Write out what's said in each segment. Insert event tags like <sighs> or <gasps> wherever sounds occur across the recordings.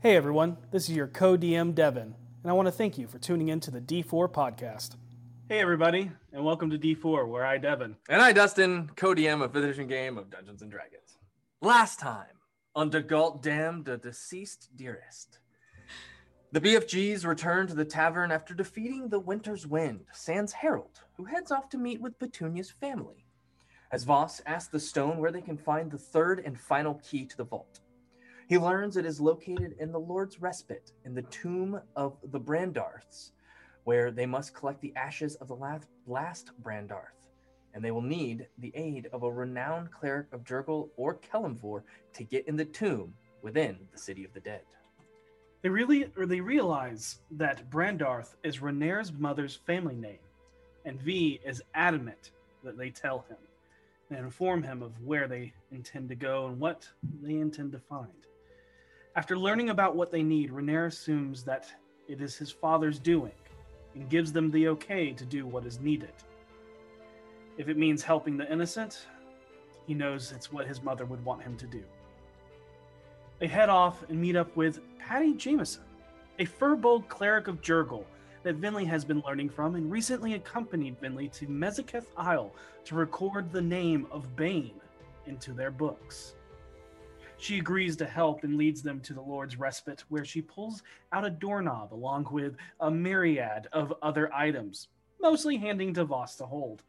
Hey everyone, this is your co DM Devin, and I want to thank you for tuning in to the D4 podcast. Hey everybody, and welcome to D4, where I, Devin. And I, Dustin, co-DM of fifth edition game of Dungeons and Dragons. Last time on De Galt Dam, the deceased dearest. The BFGs return to the tavern after defeating the Winter's Wind, Sans Harold, who heads off to meet with Petunia's family. As Voss asks the stone where they can find the third and final key to the vault. He learns it is located in the Lord's Respite, in the tomb of the Brandarths, where they must collect the ashes of the last, last Brandarth, and they will need the aid of a renowned cleric of Jergal or Kelemvor to get in the tomb within the City of the Dead. They really or they realize that Brandarth is Renaer's mother's family name, and V is adamant that they tell him and inform him of where they intend to go and what they intend to find. After learning about what they need, Renaer assumes that it is his father's doing and gives them the okay to do what is needed. If it means helping the innocent, he knows it's what his mother would want him to do. They head off and meet up with Patty Jameson, a furbolg cleric of Jergal that Vinley has been learning from and recently accompanied Vinley to Mezeketh Isle to record the name of Bane into their books. She agrees to help and leads them to the Lord's Respite, where she pulls out a doorknob along with a myriad of other items, mostly handing to Voss to hold.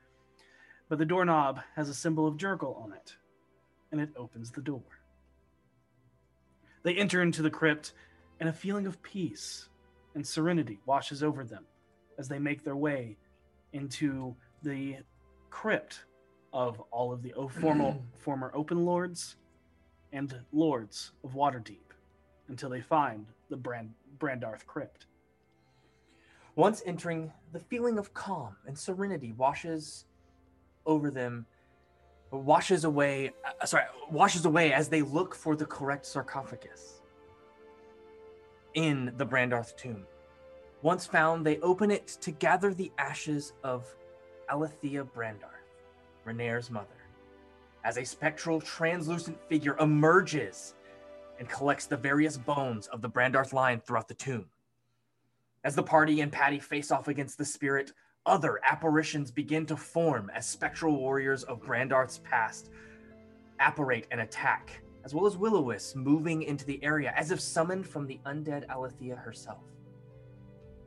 But the doorknob has a symbol of Jergal on it, and it opens the door. They enter into the crypt, and a feeling of peace and serenity washes over them as they make their way into the crypt of all of the o- formal, <clears throat> former open lords and lords of Waterdeep until they find the Brand- Brandarth crypt. Once entering, the feeling of calm and serenity washes over them, washes away, uh, sorry, washes away as they look for the correct sarcophagus in the Brandarth tomb. Once found, they open it to gather the ashes of Alethea Brandarth, Renaer's mother, as a spectral, translucent figure emerges and collects the various bones of the Brandarth line throughout the tomb. As the party and Patty face off against the spirit, other apparitions begin to form as spectral warriors of Brandarth's past apparate and attack, as well as Will-O-Wisp moving into the area as if summoned from the undead Alethea herself.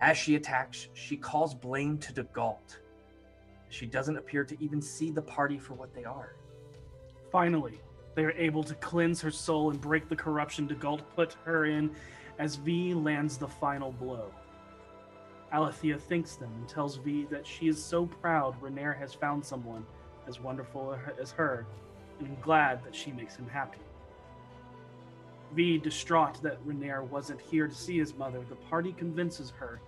As she attacks, she calls blame to Degalt. She doesn't appear to even see the party for what they are. Finally, they are able to cleanse her soul and break the corruption Degalt put her in as V lands the final blow. Alethea thanks them and tells V that she is so proud Renaer has found someone as wonderful as her and glad that she makes him happy. V, distraught that Renaer wasn't here to see his mother, the party convinces her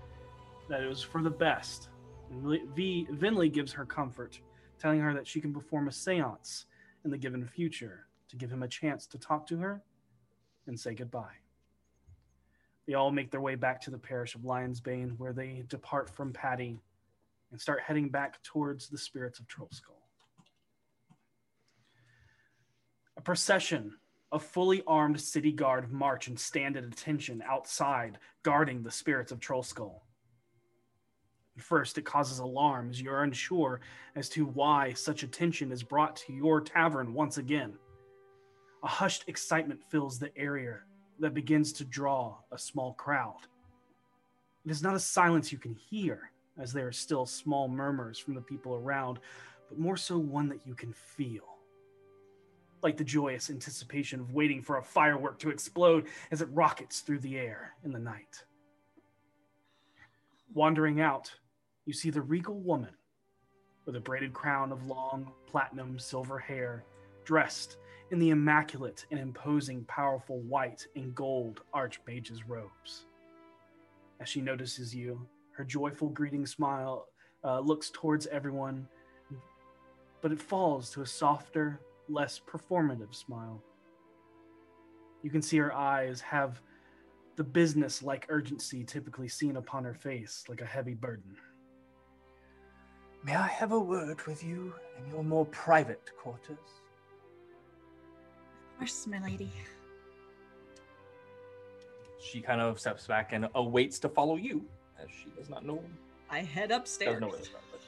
that it was for the best. V, Vinley gives her comfort, telling her that she can perform a seance in the given future to give him a chance to talk to her and say goodbye. They all make their way back to the parish of Lionsbane, where they depart from Patty and start heading back towards the spirits of Trollskull. A procession of fully armed city guard march and stand at attention outside, guarding the spirits of Trollskull. At first, it causes alarm as you're unsure as to why such attention is brought to your tavern once again. A hushed excitement fills the area that begins to draw a small crowd. It is not a silence you can hear, as there are still small murmurs from the people around, but more so one that you can feel. Like the joyous anticipation of waiting for a firework to explode as it rockets through the air in the night. Wandering out, you see the regal woman with a braided crown of long platinum silver hair, dressed in the immaculate and imposing powerful white and gold archmage's robes. As she notices you, her joyful greeting smile uh, looks towards everyone, but it falls to a softer, less performative smile. You can see her eyes have the business like urgency typically seen upon her face, like a heavy burden. May I have a word with you in your more private quarters? Of course, my lady. she kind of steps back and awaits to follow you, as she does not know I head doesn't upstairs. know where to start. But,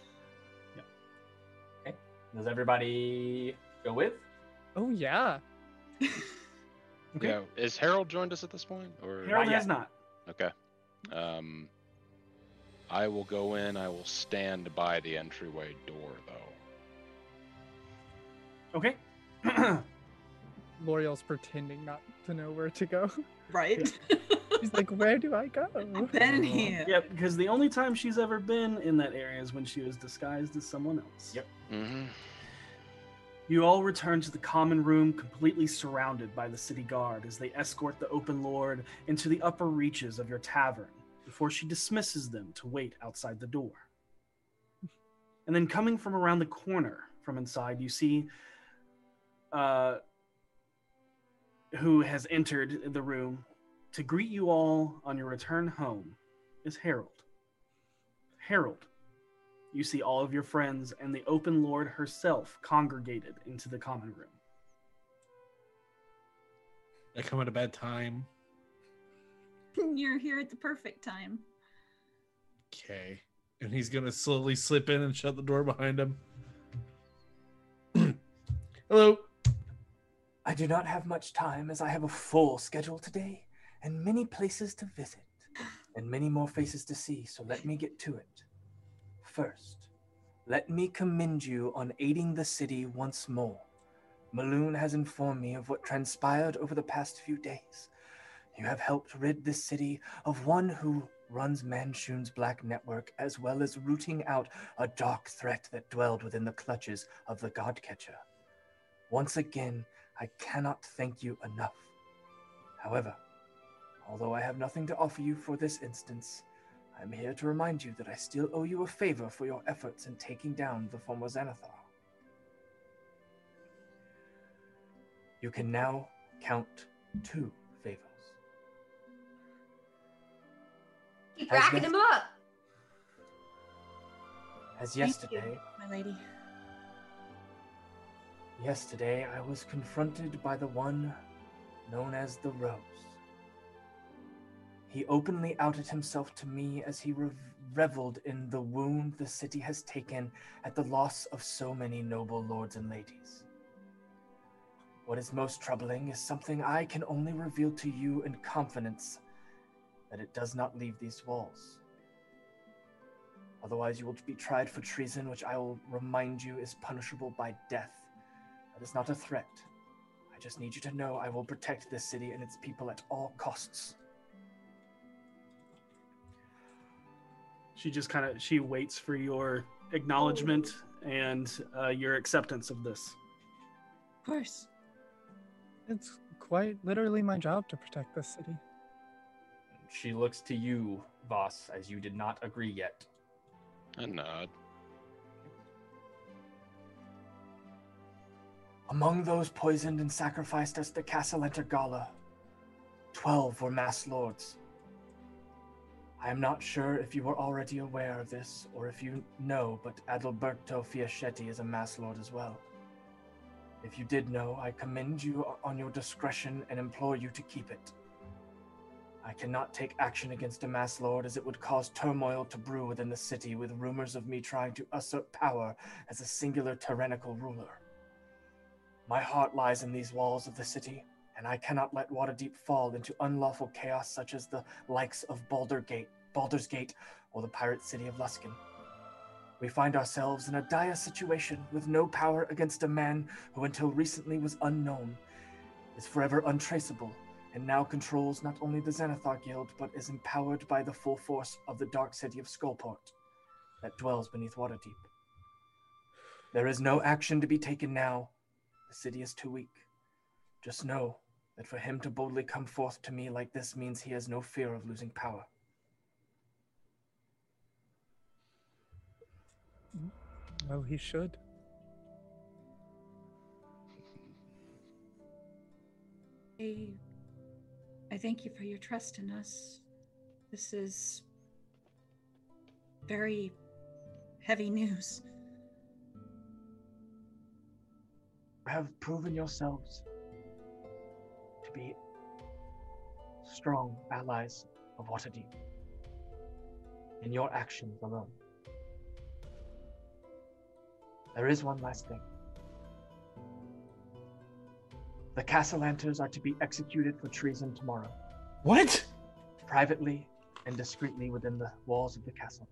yeah. Okay. Does everybody go with? Oh yeah. Okay. <laughs> Yeah, is Harold joined us at this point, or Harold Not has not. okay? Um, I will go in. I will stand by the entryway door, though. Okay. <clears throat> Laeral's pretending not to know where to go. right? <laughs> She's like, where do I go? I've been here. yeah, because the only time she's ever been in that area is when she was disguised as someone else. Yep. Mm-hmm. You all return to the common room, completely surrounded by the city guard as they escort the open lord into the upper reaches of your tavern before she dismisses them to wait outside the door. And then, coming from around the corner from inside, you see uh, who has entered the room to greet you all on your return home is Harold. Harold, you see all of your friends and the open lord herself congregated into the common room. I come at a bad time. <laughs> You're here at the perfect time. Okay. And he's gonna slowly slip in and shut the door behind him. <clears throat> Hello. I do not have much time as I have a full schedule today and many places to visit and many more faces to see, so let me get to it. First, let me commend you on aiding the city once more. Maloon has informed me of what transpired over the past few days. You have helped rid this city of one who runs Manshoon's black network, as well as rooting out a dark threat that dwelled within the clutches of the Godcatcher. Once again, I cannot thank you enough. However, although I have nothing to offer you for this instance, I'm here to remind you that I still owe you a favor for your efforts in taking down the former Xanathar. You can now count two Keep racking this- them up. As yesterday, My lady. Yesterday, I was confronted by the one known as the Rose. He openly outed himself to me as he rev- reveled in the wound the city has taken at the loss of so many noble lords and ladies. What is most troubling is something I can only reveal to you in confidence that it does not leave these walls. Otherwise, you will be tried for treason, which I will remind you is punishable by death. That is not a threat. I just need you to know I will protect this city and its people at all costs. She just kind of she waits for your acknowledgement and uh, your acceptance of this. Of course. It's quite literally my job to protect this city. She looks to you, Voss, as you did not agree yet. A nod. Among those poisoned and sacrificed as the Castellenter Gala, twelve were mass lords. I am not sure if you were already aware of this or if you know, but Adalberto Fiaschetti is a mass lord as well. If you did know, I commend you on your discretion and implore you to keep it. I cannot take action against a mass lord as it would cause turmoil to brew within the city with rumors of me trying to usurp power as a singular tyrannical ruler. My heart lies in these walls of the city, and I cannot let Waterdeep fall into unlawful chaos such as the likes of Baldur Gate, Baldur's Gate, or the pirate city of Luskan. We find ourselves in a dire situation with no power against a man who until recently was unknown, is forever untraceable, and now controls not only the Xanathar Guild, but is empowered by the full force of the dark city of Skullport that dwells beneath Waterdeep. There is no action to be taken now. The city is too weak. Just know that for him to boldly come forth to me like this means he has no fear of losing power. Well, he should. I, I thank you for your trust in us. This is very heavy news. have proven yourselves to be strong allies of Waterdeep. In your actions alone. There is one last thing. The Castellanters are to be executed for treason tomorrow, What? privately and discreetly within the walls of the castle.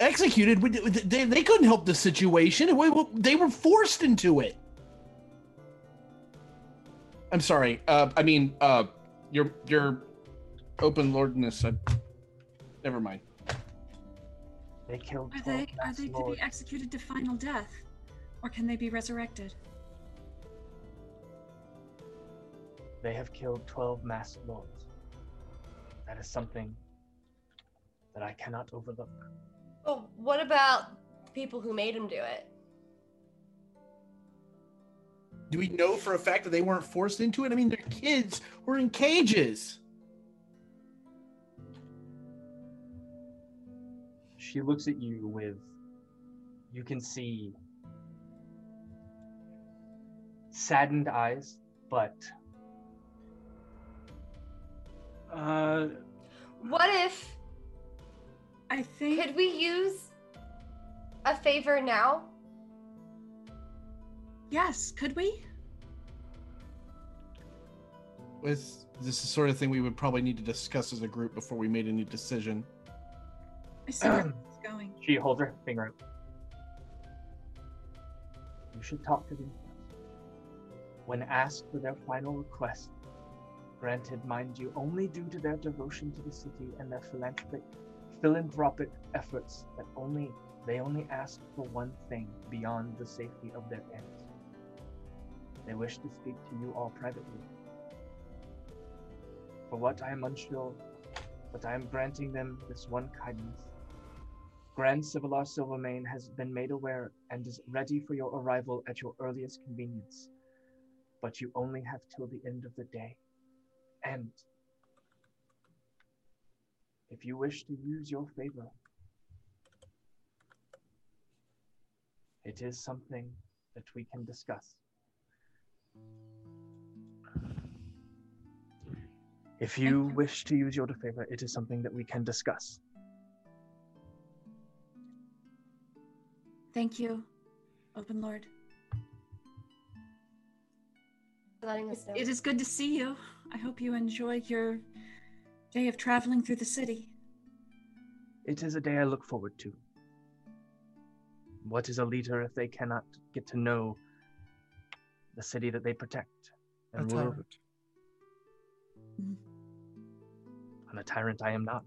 Executed? They, they couldn't help the situation. We- we- They were forced into it. I'm sorry. Uh, I mean, uh, your your open lordness. I, never mind. They killed Are they are mass they to be executed to final death, or can they be resurrected? They have killed 12 masked lords. That is something that I cannot overlook. Oh, what about people who made him do it? Do we know for a fact that they weren't forced into it? I mean, their kids were in cages. She looks at you with, you can see saddened eyes, but Uh, What if I think could we use a favor now? yes. Could we? With this is the sort of thing we would probably need to discuss as a group before we made any decision. I see where <clears throat> it's going. she holds her finger up. You should talk to them. When asked for their final request, granted, mind you, only due to their devotion to the city and their philanthropic philanthropic efforts that only they only asked for one thing beyond the safety of their heirs. They wish to speak to you all privately. For what I am unsure, but I am granting them this one kindness. Grand Civilar Silvermane has been made aware and is ready for your arrival at your earliest convenience. But you only have till the end of the day. And if you wish to use your favor, it is something that we can discuss. If you wish to use your favor, it is something that we can discuss. Thank you, Open Lord. For letting us know. It is good to see you. I hope you enjoy your day of traveling through the city. It is a day I look forward to. What is a leader if they cannot get to know the city that they protect A and rule over? tyrant. Mm-hmm. I'm a tyrant I am not,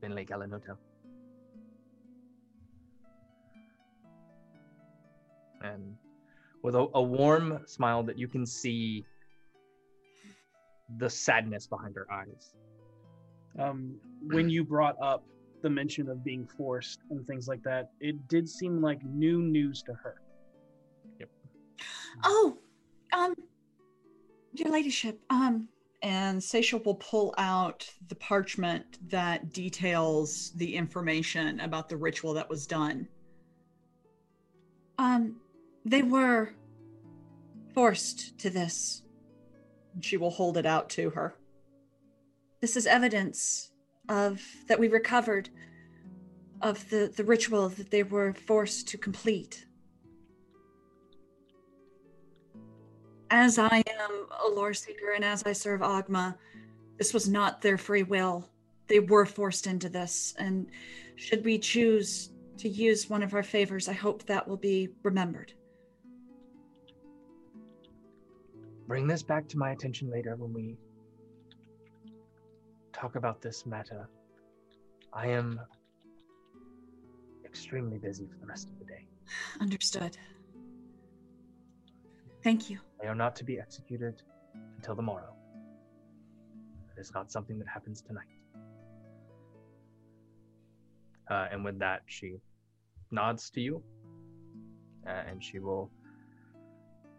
Finlay Galanoto. And with a, a warm smile that you can see the sadness behind her eyes. um, when you brought up the mention of being forced and things like that, it did seem like new news to her. Yep. Oh, um, your ladyship, um, And Seisha will pull out the parchment that details the information about the ritual that was done. um, they were forced to this. She will hold it out to her. This is evidence of that we recovered of the the ritual that they were forced to complete. As I am a lore seeker and as I serve Oghma, this was not their free will. They were forced into this, and should we choose to use one of our favors, I hope that will be remembered. Bring this back to my attention later when we talk about this matter. I am extremely busy for the rest of the day. Understood. Thank you. They are not to be executed until the morrow. It is not something that happens tonight. Uh, and with that, she nods to you, uh, and she will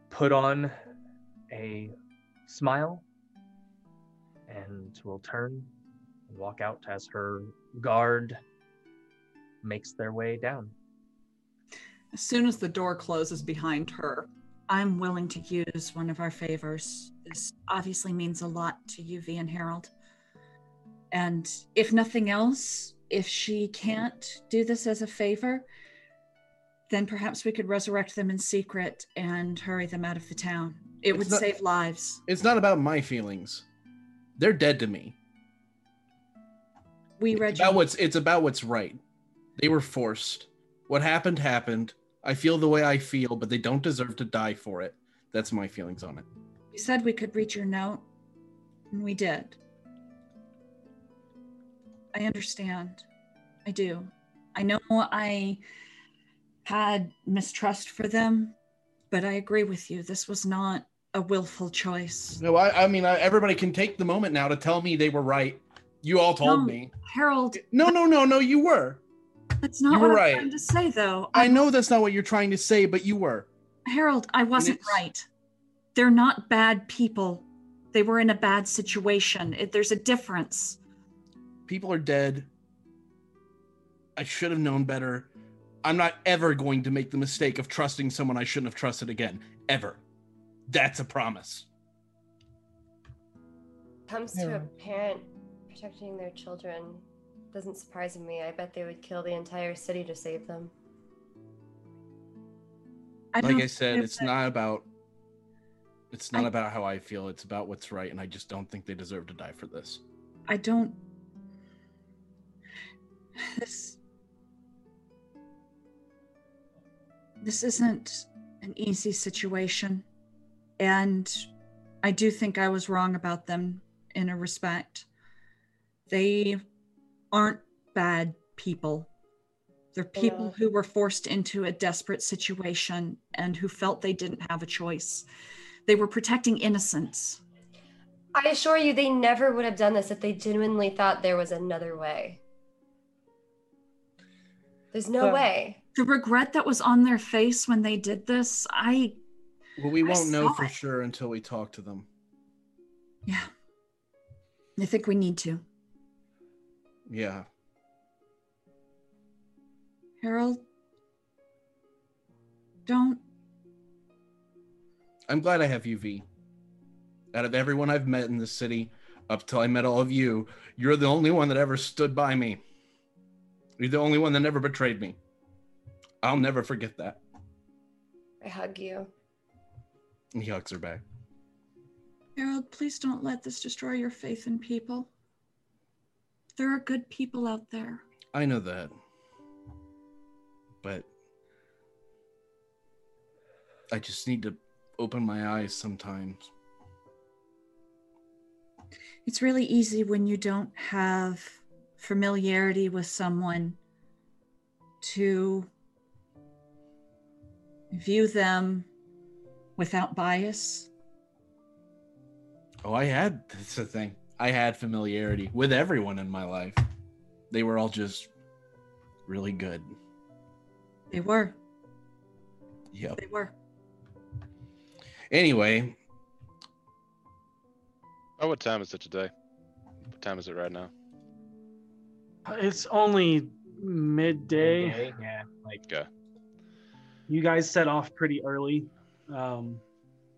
put on a smile and will turn and walk out as her guard makes their way down. As soon as the door closes behind her, I'm willing to use one of our favors. This obviously means a lot to you, V and Harold. And if nothing else, if she can't do this as a favor, then perhaps we could resurrect them in secret and hurry them out of the town. It would not- save lives. It's not about my feelings. They're dead to me. We, It's Reggie, about what's it's about what's right. They were forced. What happened happened. I feel the way I feel, but they don't deserve to die for it. That's my feelings on it. you said we could read your note, and we did. I understand. I do. I know I had mistrust for them, but I agree with you. This was not a willful choice. No, I, I mean, I, everybody can take the moment now to tell me they were right. You all told No, me. Harold, No, no, no, no, you were. that's not you what I'm right. trying to say, though. I know that's not what you're trying to say, but you were. Harold, I wasn't right. They're not bad people. They were in a bad situation. It, there's a difference. People are dead. I should have known better. I'm not ever going to make the mistake of trusting someone I shouldn't have trusted again. Ever. That's a promise. Comes to Yeah. a parent protecting their children. Doesn't surprise me. I bet they would kill the entire city to save them. I like I said, it's that- not about it's not I- about how I feel. It's about what's right, and I just don't think they deserve to die for this. I don't. This. This isn't an easy situation. And I do think I was wrong about them in a respect. They aren't bad people. They're people Yeah. who were forced into a desperate situation and who felt they didn't have a choice. They were protecting innocence. I assure you, they never would have done this if they genuinely thought there was another way. There's no Uh, way. the regret that was on their face when they did this, I Well, we I won't know for it. sure until we talk to them. yeah. I think we need to. Yeah. Harold, don't I'm glad I have you, V. Out of everyone I've met in the city, up till I met all of you, you're the only one that ever stood by me. You're the only one that never betrayed me. I'll never forget that. I hug you. He hugs her back. Harold, please don't let this destroy your faith in people. There are good people out there. I know that. But I just need to open my eyes sometimes. It's really easy when you don't have familiarity with someone to view them without bias. Oh, I had that's the thing. I had familiarity with everyone in my life. They were all just really good. They were. Yep. They were. Anyway, Oh, what time is it today? What time is it right now? Uh, it's only midday. Yeah, like Okay. You guys set off pretty early. Um,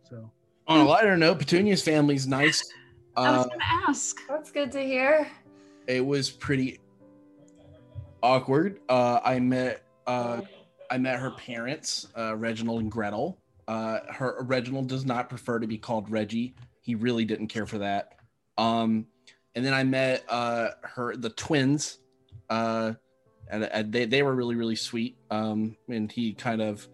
so on a lighter note, Petunia's family's nice. <laughs> I was Uh, going to ask. That's good to hear. it was pretty awkward. Uh, I met uh, I met her parents, uh, Reginald and Gretel. Uh, her Reginald does not prefer to be called Reggie. He really didn't care for that. Um, and then I met uh, her the twins, uh, and, and they they were really really sweet. Um, and he kind of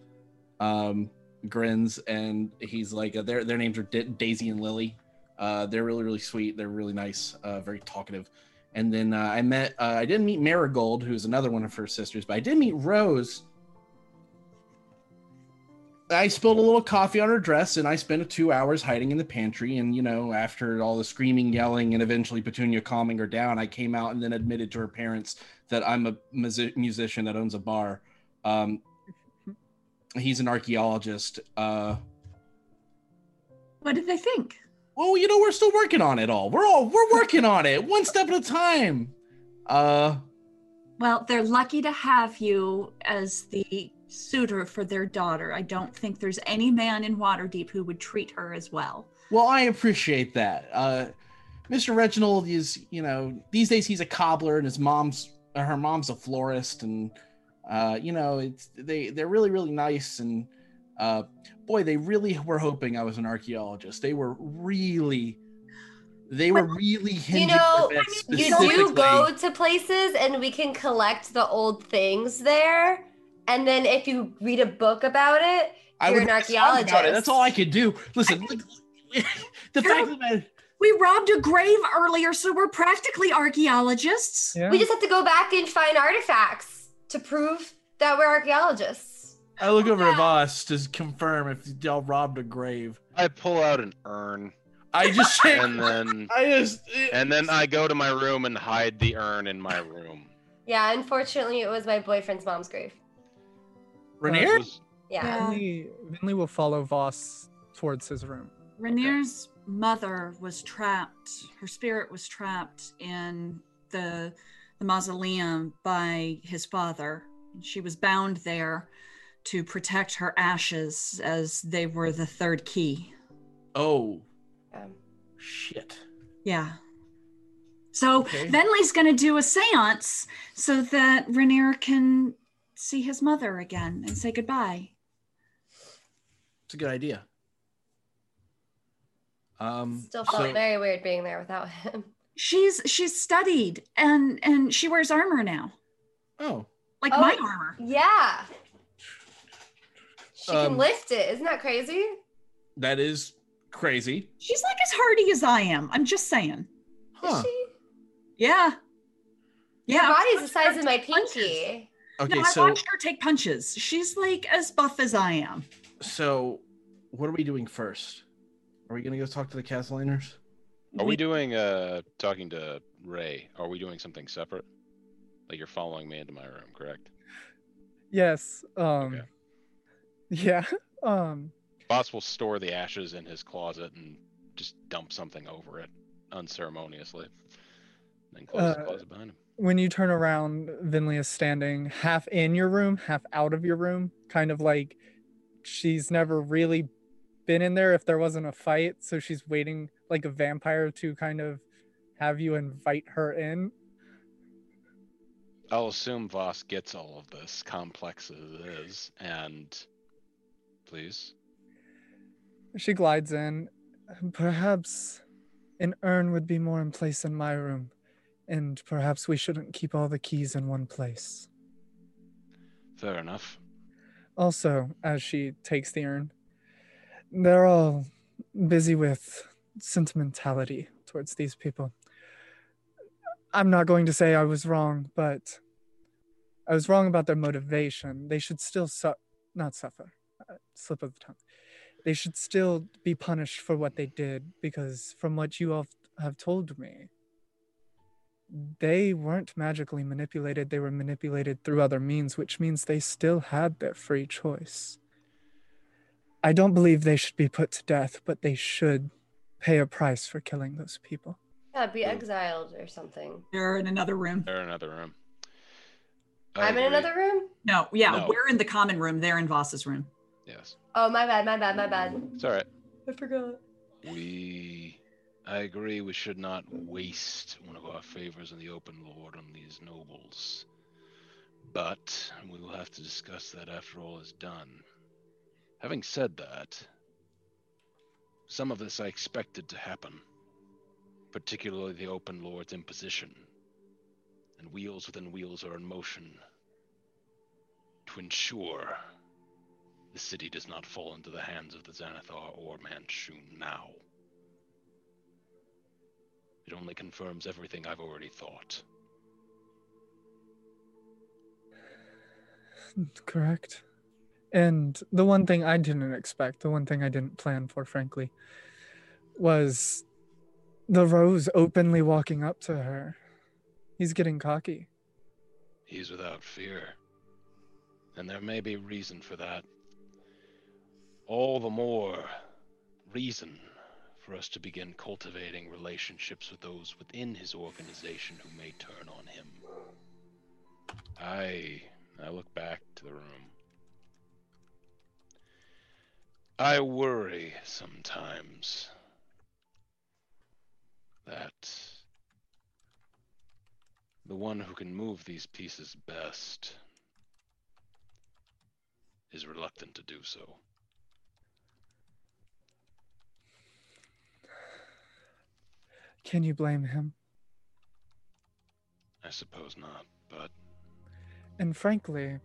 um, grins and he's like uh, their their names are Da- Daisy and Lily. Uh, they're really really sweet. They're really nice. Uh, very talkative. And then uh, I met, uh, I didn't meet Marigold, who's another one of her sisters, but I did meet Rose. I spilled a little coffee on her dress and I spent two hours hiding in the pantry. And, you know, after all the screaming, yelling, and eventually Petunia calming her down, I came out and then admitted to her parents that I'm a musi- musician that owns a bar. Um, he's an archaeologist. Uh, What did they think? well, you know, we're still working on it all. We're all, we're working on it one step at a time. Uh, Well, they're lucky to have you as the suitor for their daughter. I don't think there's any man in Waterdeep who would treat her as well. Well, I appreciate that. Uh, Mr. Reginald is, you know, these days he's a cobbler and his mom's her mom's a florist and uh, you know, it's they they're really really nice and uh boy, they really were hoping I was an archaeologist. They were really they were really You know you do go to places and we can collect the old things there. And then if you read a book about it, I you're would an write a song about archaeologist. it. That's all I could do. Listen, look, <laughs> the fact of the matter, We robbed a grave earlier, so we're practically archaeologists. Yeah. We just have to go back and find artifacts to prove that we're archaeologists. I look over at Voss to confirm if y'all robbed a grave. I pull out an urn I just <laughs> and then <laughs> I just and then I go to my room and hide the urn in my room. Yeah, unfortunately, it was my boyfriend's mom's grave. Renaer? Was- Yeah. Vinley, Vinley will follow Voss towards his room. Renaer's mother was trapped. Her spirit was trapped in the the mausoleum by his father. She was bound there to protect her ashes as they were the third key. Oh Um, shit. Yeah. So Okay. Venley's going to do a séance so that Renaer can see his mother again and say goodbye. It's a good idea. Um still felt so- very weird being there without him. She's she's studied and and she wears armor now, Oh. like Oh, my armor. Yeah. She Um, can lift it. Isn't that crazy? That is crazy. She's like as hardy as I am. I'm just saying. Huh. Is she? Yeah. Yeah. Her body's the size of my take punches. pinky. Okay, no, I so watched her take punches. She's like as buff as I am. so what are we doing first? Are we gonna go talk to the Castellaners? Are we doing uh talking to Ray? Are we doing something separate? Like you're following me into my room, correct? Yes. Um. Okay. <laughs> Yeah. Um. Voss will store the ashes in his closet and just dump something over it unceremoniously. Then close the Uh, closet behind him. When you turn around, Vinley is standing half in your room, half out of your room, kind of like she's never really been in there if there wasn't a fight. So she's waiting like a vampire to kind of have you invite her in. I'll assume Voss gets all of this, complex as it is, and please. She glides in. Perhaps an urn would be more in place in my room, and perhaps we shouldn't keep all the keys in one place. Fair enough. Also, as she takes the urn, they're all busy with sentimentality towards these people. I'm not going to say I was wrong, but I was wrong about their motivation. They should still su- not suffer. Uh, slip of the tongue. They should still be punished for what they did because, from what you all have told me, they weren't magically manipulated. They were manipulated through other means, which means they still had their free choice. I don't believe they should be put to death, but they should pay a price for killing those people. Yeah, be exiled or something. They're in another room. They're in another room. I I'm in another room? No, yeah, No. we're in the common room. They're in Voss's room. Yes. Oh, my bad, my bad, my bad. It's all right. I forgot. We. I agree we should not waste one of our favors in the open lord on these nobles. But we will have to discuss that after all is done. Having said that, some of this I expected to happen, particularly the open lord's imposition. And wheels within wheels are in motion to ensure the city does not fall into the hands of the Xanathar or Manshoon now. It only confirms everything I've already thought. Correct. And the one thing I didn't expect, the one thing I didn't plan for, frankly, was the Rose openly walking up to her. He's getting cocky. He's without fear. And there may be reason for that. All the more reason for us to begin cultivating relationships with those within his organization who may turn on him. I I look back to the room. I worry sometimes that the one who can move these pieces best is reluctant to do so. Can you blame him? I suppose not, but And frankly,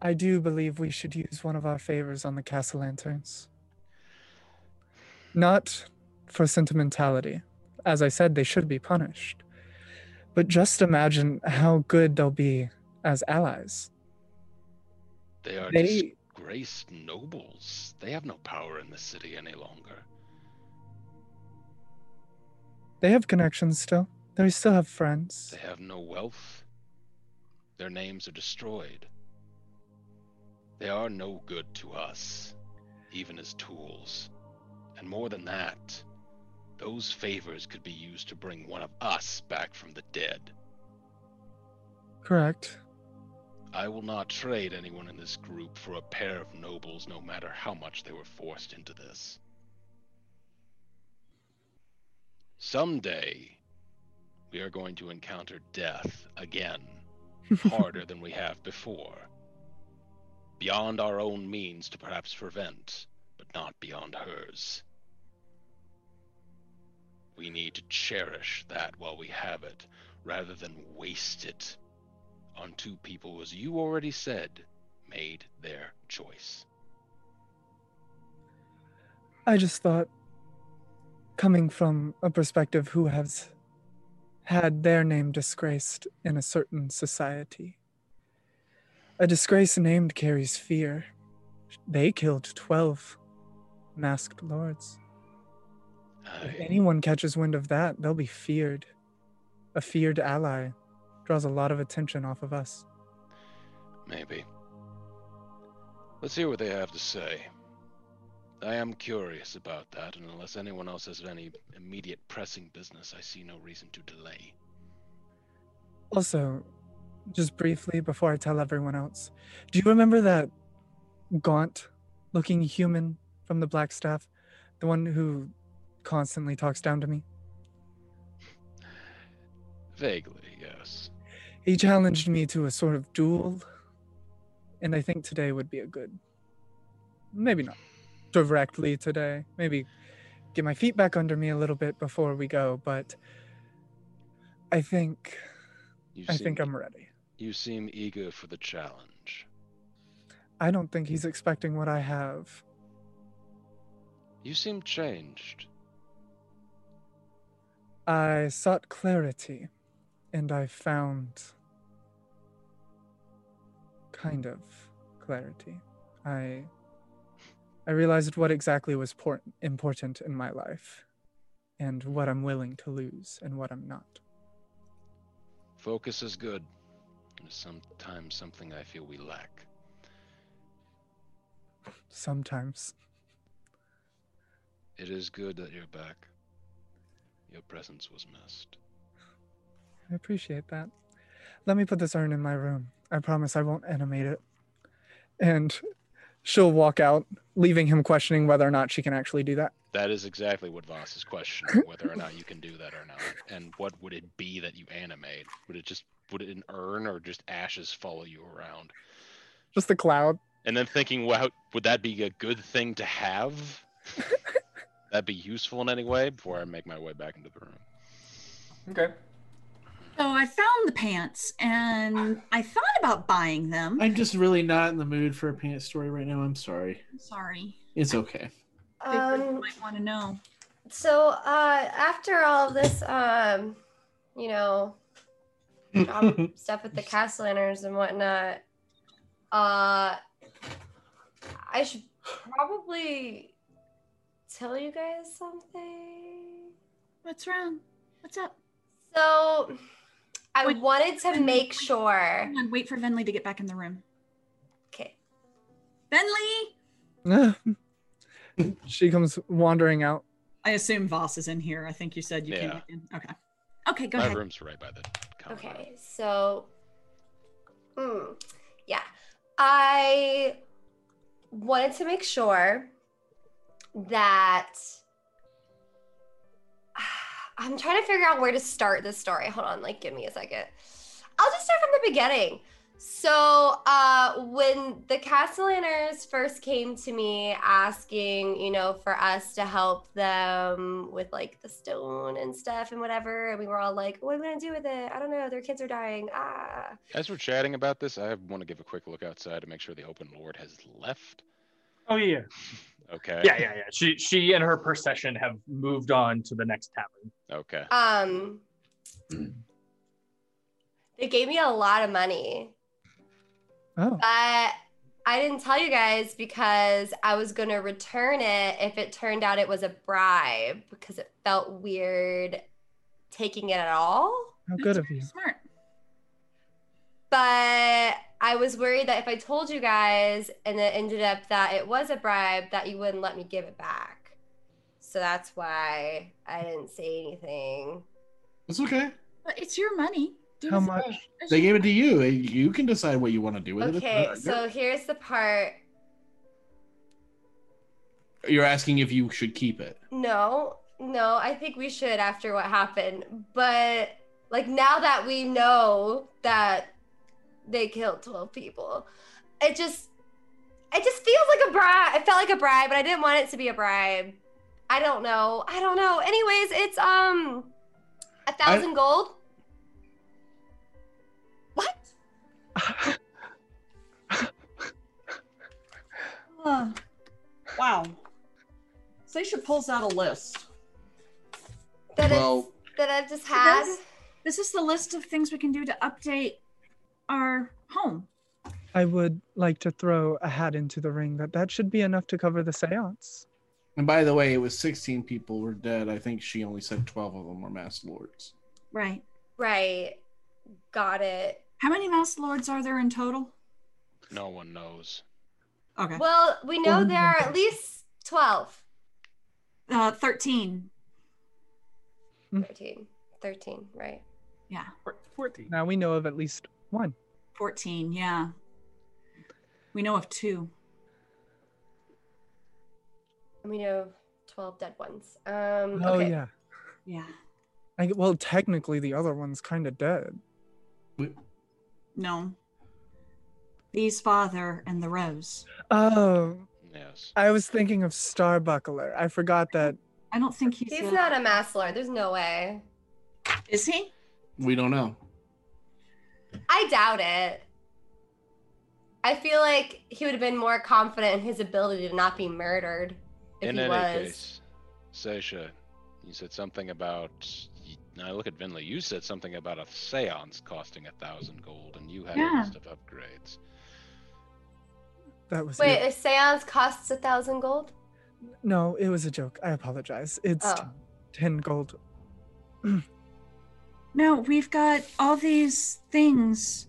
I do believe we should use one of our favors on the castle lanterns. Not for sentimentality. As I said, they should be punished. But just imagine how good they'll be as allies. they are They disgraced nobles. They have no power in the city any longer. they have connections still. They still have friends. They have no wealth. Their names are destroyed. They are no good to us, even as tools. And more than that, those favors could be used to bring one of us back from the dead. Correct. I will not trade anyone in this group for a pair of nobles, no matter how much they were forced into this. Someday, we are going to encounter death again, <laughs> harder than we have before. Beyond our own means to perhaps prevent, but not beyond hers. We need to cherish that while we have it, rather than waste it on two people as you already said, made their choice. I just thought, coming from a perspective who has had their name disgraced in a certain society, a disgrace named carries fear. They killed 12 masked lords. If anyone catches wind of that, they'll be feared. A feared ally draws a lot of attention off of us. maybe. Let's hear what they have to say. I am curious about that, and unless anyone else has any immediate pressing business, I see no reason to delay. Also, just briefly before I tell everyone else, do you remember that gaunt looking human from the Black Staff? The one who constantly talks down to me? Vaguely, yes. He challenged me to a sort of duel, and I think today would be a good. Maybe not directly today. Maybe get my feet back under me a little bit before we go, but I think I think I'm ready. You seem eager for the challenge. I don't think he's expecting what I have. You seem changed. I sought clarity, and I found kind of clarity. I I realized what exactly was por- important in my life, and what I'm willing to lose and what I'm not. Focus is good. Sometimes something I feel we lack. Sometimes. It is good that you're back. Your presence was missed. I appreciate that. Let me put this urn in my room. I promise I won't animate it. And she'll walk out, leaving him questioning whether or not she can actually do that. That is exactly what Voss is questioning, whether or not you can do that or not. <laughs> And what would it be that you animate? Would it just would it an urn or just ashes follow you around? Just the cloud. And then thinking, wow, would that be a good thing to have? <laughs> that be useful in any way before I make my way back into the room. Okay. So I found the pants and I thought about buying them. I'm just really not in the mood for a pants story right now. I'm sorry. I'm sorry. It's okay. Big Red Um, might want to know. so uh, after all this, um, you know, job <laughs> stuff with the cast lanterns and whatnot, uh, I should probably tell you guys something. What's wrong? What's up? So, I Wait, wanted to wait, make sure. Hang on, wait for Venley to get back in the room. Okay. Venley! <laughs> she comes wandering out. I assume Voss is in here. I think you said you came Yeah. back in. Okay. Okay, go my ahead. room's right by the counter. Okay, so, hmm, yeah, I wanted to make sure that <sighs> I'm trying to figure out where to start this story. Hold on, like give me a second. I'll just start from the beginning. So, uh, when the Cassalanters first came to me asking, you know, for us to help them with like the stone and stuff and whatever, and we were all like, "What are we gonna do with it? I don't know. Their kids are dying." Ah. As we're chatting about this, I want to give a quick look outside to make sure the open lord has left. Oh yeah. <laughs> Okay. Yeah, yeah, yeah. She she and her procession have moved on to the next tavern. Okay. Um, <clears throat> they gave me a lot of money, Oh, but I didn't tell you guys because I was gonna return it if it turned out it was a bribe because it felt weird taking it at all. how good of you. Smart. But I was worried that if I told you guys and it ended up that it was a bribe, that you wouldn't let me give it back. So that's why I didn't say anything. It's okay. But it's your money. Do How much? as They gave it to you. You can decide what you want to do with Okay, it. It's- so here's the part. you're asking if you should keep it. No, no, I think we should after what happened. But like now that we know that they killed 12 people, it just it just feels like a bribe. It felt like a bribe, but I didn't want it to be a bribe. I don't know. I don't know. Anyways, it's um a thousand gold. Uh, wow. Seisha pulls out a list. That Well, it's that I've just had. This, this is the list of things we can do to update our home. I would like to throw a hat into the ring that that should be enough to cover the seance. and by the way, it was 16 people were dead. I think she only said 12 of them were masked lords. Right. Right. Got it. How many Masked Lords are there in total? No one knows. Okay. Well, we know there are at least 12. Uh, 13. 13. 13, right. Yeah. 14. Now we know of at least one. 14. Yeah. We know of two. And we know 12 dead ones. Um, Oh okay. yeah. Yeah. I, well, technically the other one's kind of dead. No. These father and the rose. Oh, Yes. I was thinking of Starbuckler. I forgot that. I don't think he's. He's a- not a masked lord. There's no way. Is he? We don't know. I doubt it. I feel like he would have been more confident in his ability to not be murdered if In he any was. case, Seisha, you said something about. Now look at Venli. You said something about a seance costing a thousand gold, and you had Yeah. a list of upgrades. That was Wait, it. a seance costs a thousand gold? No, it was a joke. I apologize. It's Oh. ten gold. <clears throat> No, we've got all these things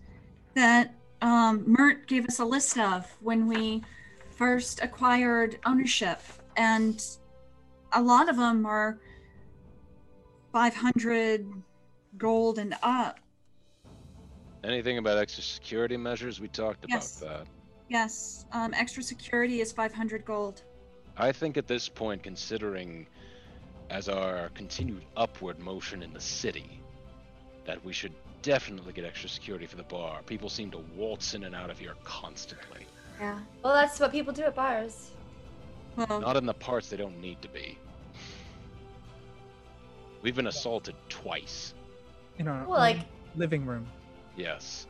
that um, Mert gave us a list of when we first acquired ownership, and a lot of them are 500 gold and up. Anything about extra security measures? We talked about that. Yes, um, extra security is 500 gold. I think at this point, considering as our continued upward motion in the city, that we should definitely get extra security for the bar. People seem to waltz in and out of here constantly. Yeah. Well, that's what people do at bars. Well, Not in the parts they don't need to be. We've been assaulted twice. In our Well, like- living room. Yes.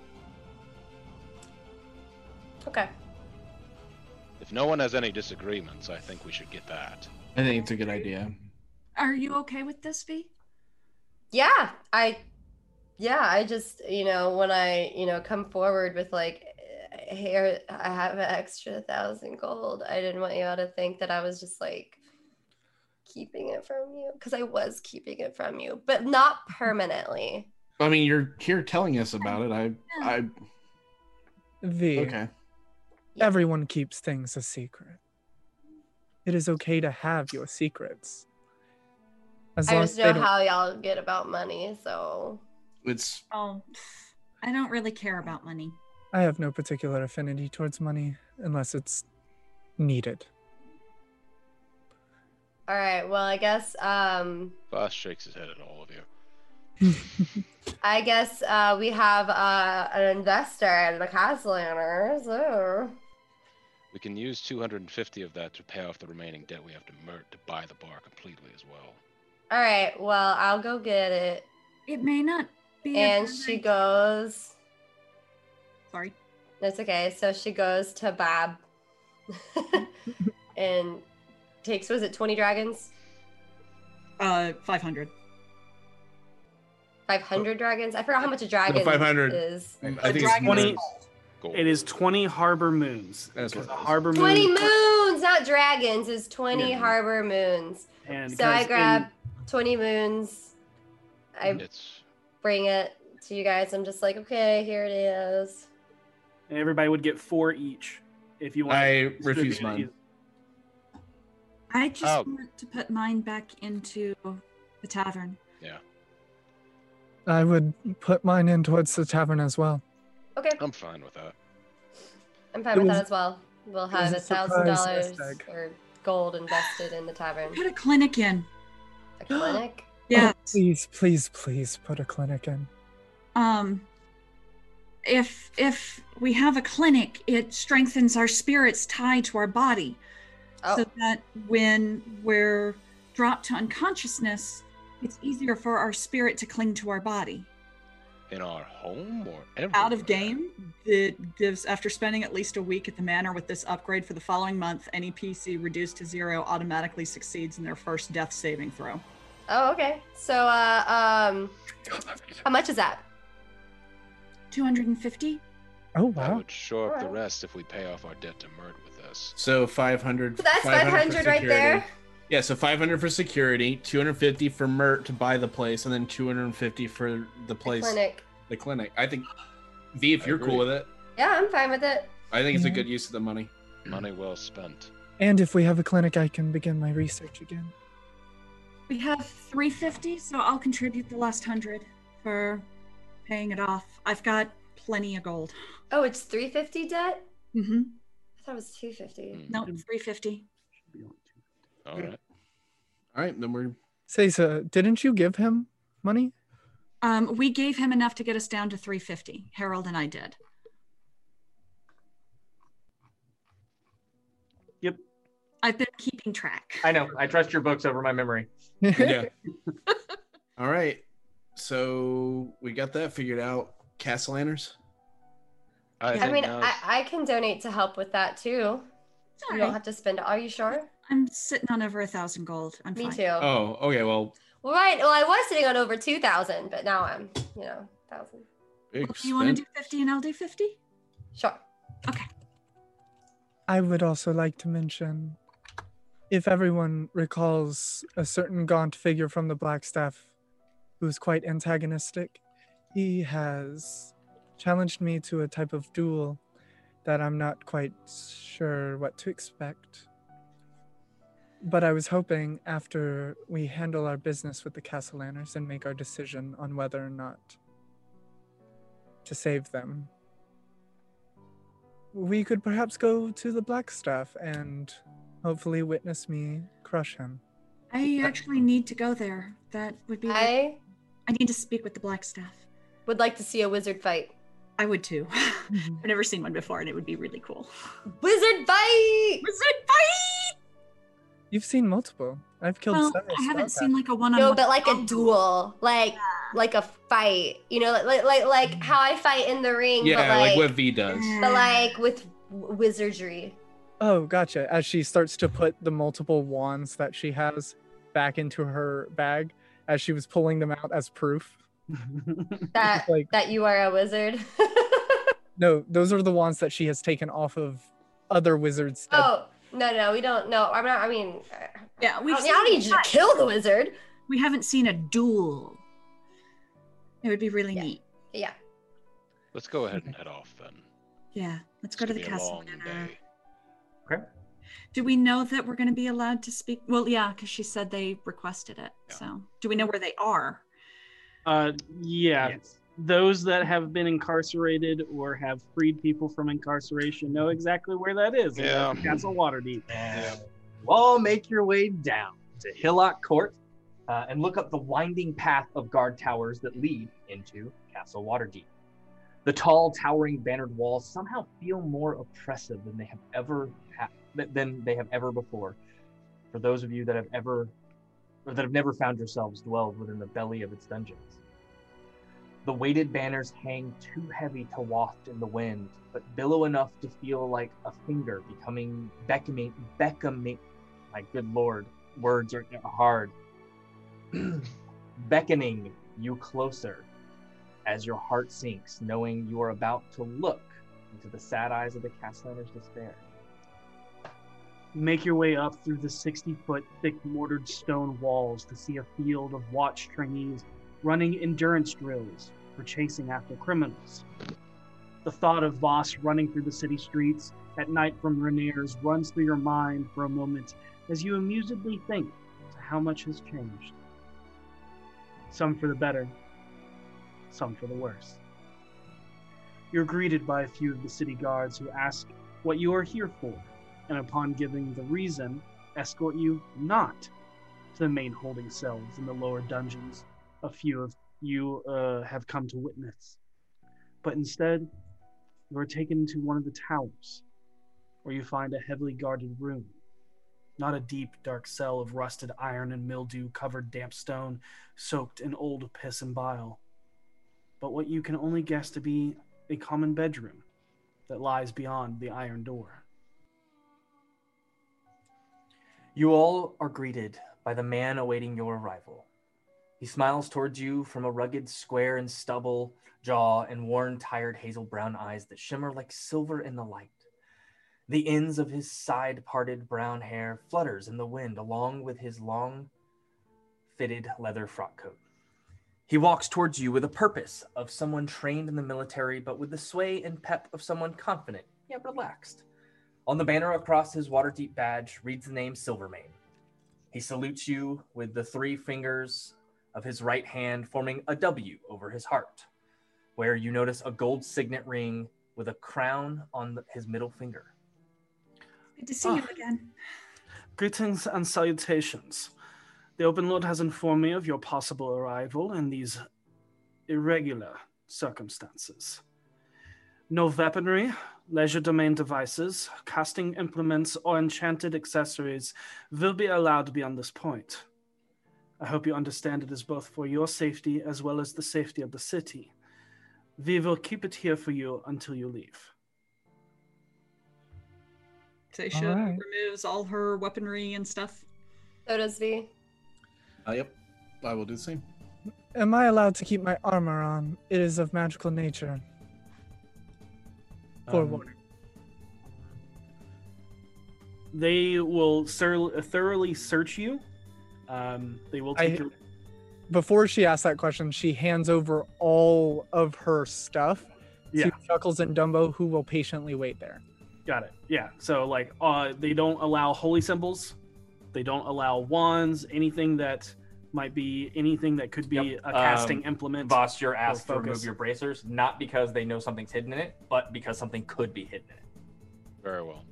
Okay. If no one has any disagreements, I think we should get that. I think it's a good idea. are you okay with this, V? Yeah, I yeah, I just, you know, when I, you know, come forward with like here I have an extra thousand gold. I didn't want you all to think that I was just like keeping it from you because I was keeping it from you, but not permanently. I mean, you're here telling us about it. I, I, V. okay. Yeah. Everyone keeps things a secret. It is okay to have your secrets. As I long just as know don't- how y'all get about money, so It's Oh, I don't really care about money. I have no particular affinity towards money unless it's needed. All right. Well, I guess um Voss shakes his head at all of you. <laughs> I guess uh we have uh an investor in the Cassalanters. Oh. We can use 250 of that to pay off the remaining debt we have to Mert to buy the bar completely as well. All right. Well, I'll go get it. It may not be. And bad she goes. Sorry. That's okay. So she goes to Bob <laughs> and takes was it 20 dragons? Uh, 500. 500 dragons? I forgot how much a dragon 500. is. I A think it's twenty- gold. Gold. It is 20 harbor moons. That's what a it is. harbor 20 moon. moons, not dragons. Is 20 Yeah. harbor moons. And So I because in- grab 20 moons. I It's bring it to you guys. I'm just like, okay, here it is. everybody would get four each if you want. I refuse distribute mine. It. I just Oh. want to put mine back into the tavern. Yeah. I would put mine in towards the tavern as well. Okay, I'm fine with that. I'm fine It with was- that as well. We'll have a a thousand dollars or gold invested in the tavern. Put a clinic in. A clinic. <gasps> Yeah. Oh, please, please, please put a clinic in. Um. If if we have a clinic, it strengthens our spirits tied to our body, Oh, so that when we're dropped to unconsciousness, it's easier for our spirit to cling to our body. In our home or everywhere? Out of game, it gives after spending at least a week at the manor with this upgrade for the following month, any PC reduced to zero automatically succeeds in their first death saving throw. oh, okay. So, uh, um, <laughs> how much is that? Two hundred and fifty. Oh wow. That would shore up the rest if we pay off our debt to Mert with this. So 500. So that's 500 for 500 right there. security. Yeah, so 500 for security, 250 for Mert to buy the place, and then 250 for the place, Clinic. the clinic. I think, V, if I you're agree. cool with it, Yeah, I'm fine with it. I think it's a Mhm. good use of the money. Money well spent. And if we have a clinic, I can begin my research again. We have three fifty, so I'll contribute the last hundred for Paying it off. I've got plenty of gold. Oh, it's 350 debt? Mm-hmm. I thought it was 250. No, Nope, 350. All right. All right, then we're. Say so. Didn't you give him money? Um, we gave him enough to get us down to 350. Harold and I did. Yep. I've been keeping track. I know. I trust your books over my memory. <laughs> Yeah. All right. So we got that figured out. Cassalanters? I, I mean, I, I can donate to help with that too. It's You don't have to spend. Are you sure? I'm sitting on over a thousand gold. I'm Me fine. too. Oh, okay. Well, Well, right. Well, I was sitting on over 2,000, but now I'm, you know, 1,000. Well, do you want to do 50 and I'll do 50? Sure. Okay. I would also like to mention if everyone recalls a certain gaunt figure from the Black Staff who's quite antagonistic, he has challenged me to a type of duel that I'm not quite sure what to expect. But I was hoping after we handle our business with the Cassalanters and make our decision on whether or not to save them, we could perhaps go to the Blackstaff and hopefully witness me crush him. I actually need to go there. That would be. I I need to speak with the black staff. would like to see a wizard fight. I would too. <laughs> Mm-hmm. I've never seen one before and it would be really cool. Wizard fight! Wizard fight! You've seen multiple. I've killed Well, several. I haven't seen like a one-on-one. No, but like a duel, like like a fight. You know, like like like, like how I fight in the ring, Yeah, but like, like, what V does. but like with wizardry. Oh, gotcha. As she starts to put the multiple wands that she has back into her bag, as she was pulling them out as proof. That like that you are a wizard. <laughs> no, those are the wands that she has taken off of other wizards. dead oh no no we don't no I'm not. I mean, uh, Yeah, we've mean, I don't need you to kill the wizard. We haven't seen a duel. It would be really Yeah. neat. Yeah. Let's go ahead and head off then. Yeah, let's It's go to the castle. long manor. day. Okay. Do we know that we're going to be allowed to speak? Well, yeah, because she said they requested it. Yeah. So, do we know where they are? Uh, yeah. Yes. Those that have been incarcerated or have freed people from incarceration know exactly where that is. in Yeah. Castle Waterdeep. And all make your way down. to Hillock Court uh, and look up the winding path of guard towers that lead into Castle Waterdeep. The tall, towering, bannered walls somehow feel more oppressive than they have ever ha- than they have ever before. For those of you that have ever or that have never found yourselves dwelled within the belly of its dungeons. The weighted banners hang too heavy to waft in the wind, but billow enough to feel like a finger becoming beckoning, beckoning. My good lord, words are hard. <clears throat> beckoning you closer as your heart sinks, knowing you are about to look into the sad eyes of the Cassalanters' despair. Make your way up through the 60 foot thick mortared stone walls to see a field of watch trainees running endurance drills for chasing after criminals. The thought of Voss running through the city streets at night from Renaer's runs through your mind for a moment as you amusedly think to how much has changed. Some for the better, some for the worse. You're greeted by a few of the city guards who ask what you are here for, and upon giving the reason, escort you not to the main holding cells in the lower dungeons a few of you uh, have come to witness. But instead, you are taken to one of the towers, where you find a heavily guarded room. Not a deep, dark cell of rusted iron and mildew covered damp stone, soaked in old piss and bile, but what you can only guess to be a common bedroom that lies beyond the iron door. You all are greeted by the man awaiting your arrival. He smiles towards you from a rugged square and stubble jaw and worn, tired hazel brown eyes that shimmer like silver in the light. The ends of his side parted brown hair flutters in the wind along with his long fitted leather frock coat. He walks towards you with a purpose of someone trained in the military, but with the sway and pep of someone confident yet relaxed. On the banner across his Waterdeep badge reads the name Silvermane. He salutes you with the three fingers of his right hand forming a W over his heart, where you notice a gold signet ring with a crown on the- his middle finger. Good to see you ah. again. Greetings and salutations. The Open Lord has informed me of your possible arrival in these irregular circumstances. No weaponry, legerdemain devices, casting implements, or enchanted accessories will be allowed beyond this point. I hope you understand it is both for your safety as well as the safety of the city. We will keep it here for you until you leave. Seisha Alright. removes all her weaponry and stuff. So does V. Uh, yep, I will do the same. Am I allowed to keep my armor on? It is of magical nature. Um. They will thoroughly search you. Um, they will take I- your Before she asks that question, she hands over all of her stuff Yeah. to Chuckles and Dumbo, who will patiently wait there. Got it. Yeah. So like, uh, they don't allow holy symbols. They don't allow wands. Anything that might be anything that could be Yep. a casting Um, implement. Voss, you're asked to remove your bracers, not because they know something's hidden in it, but because something could be hidden in it. Very well.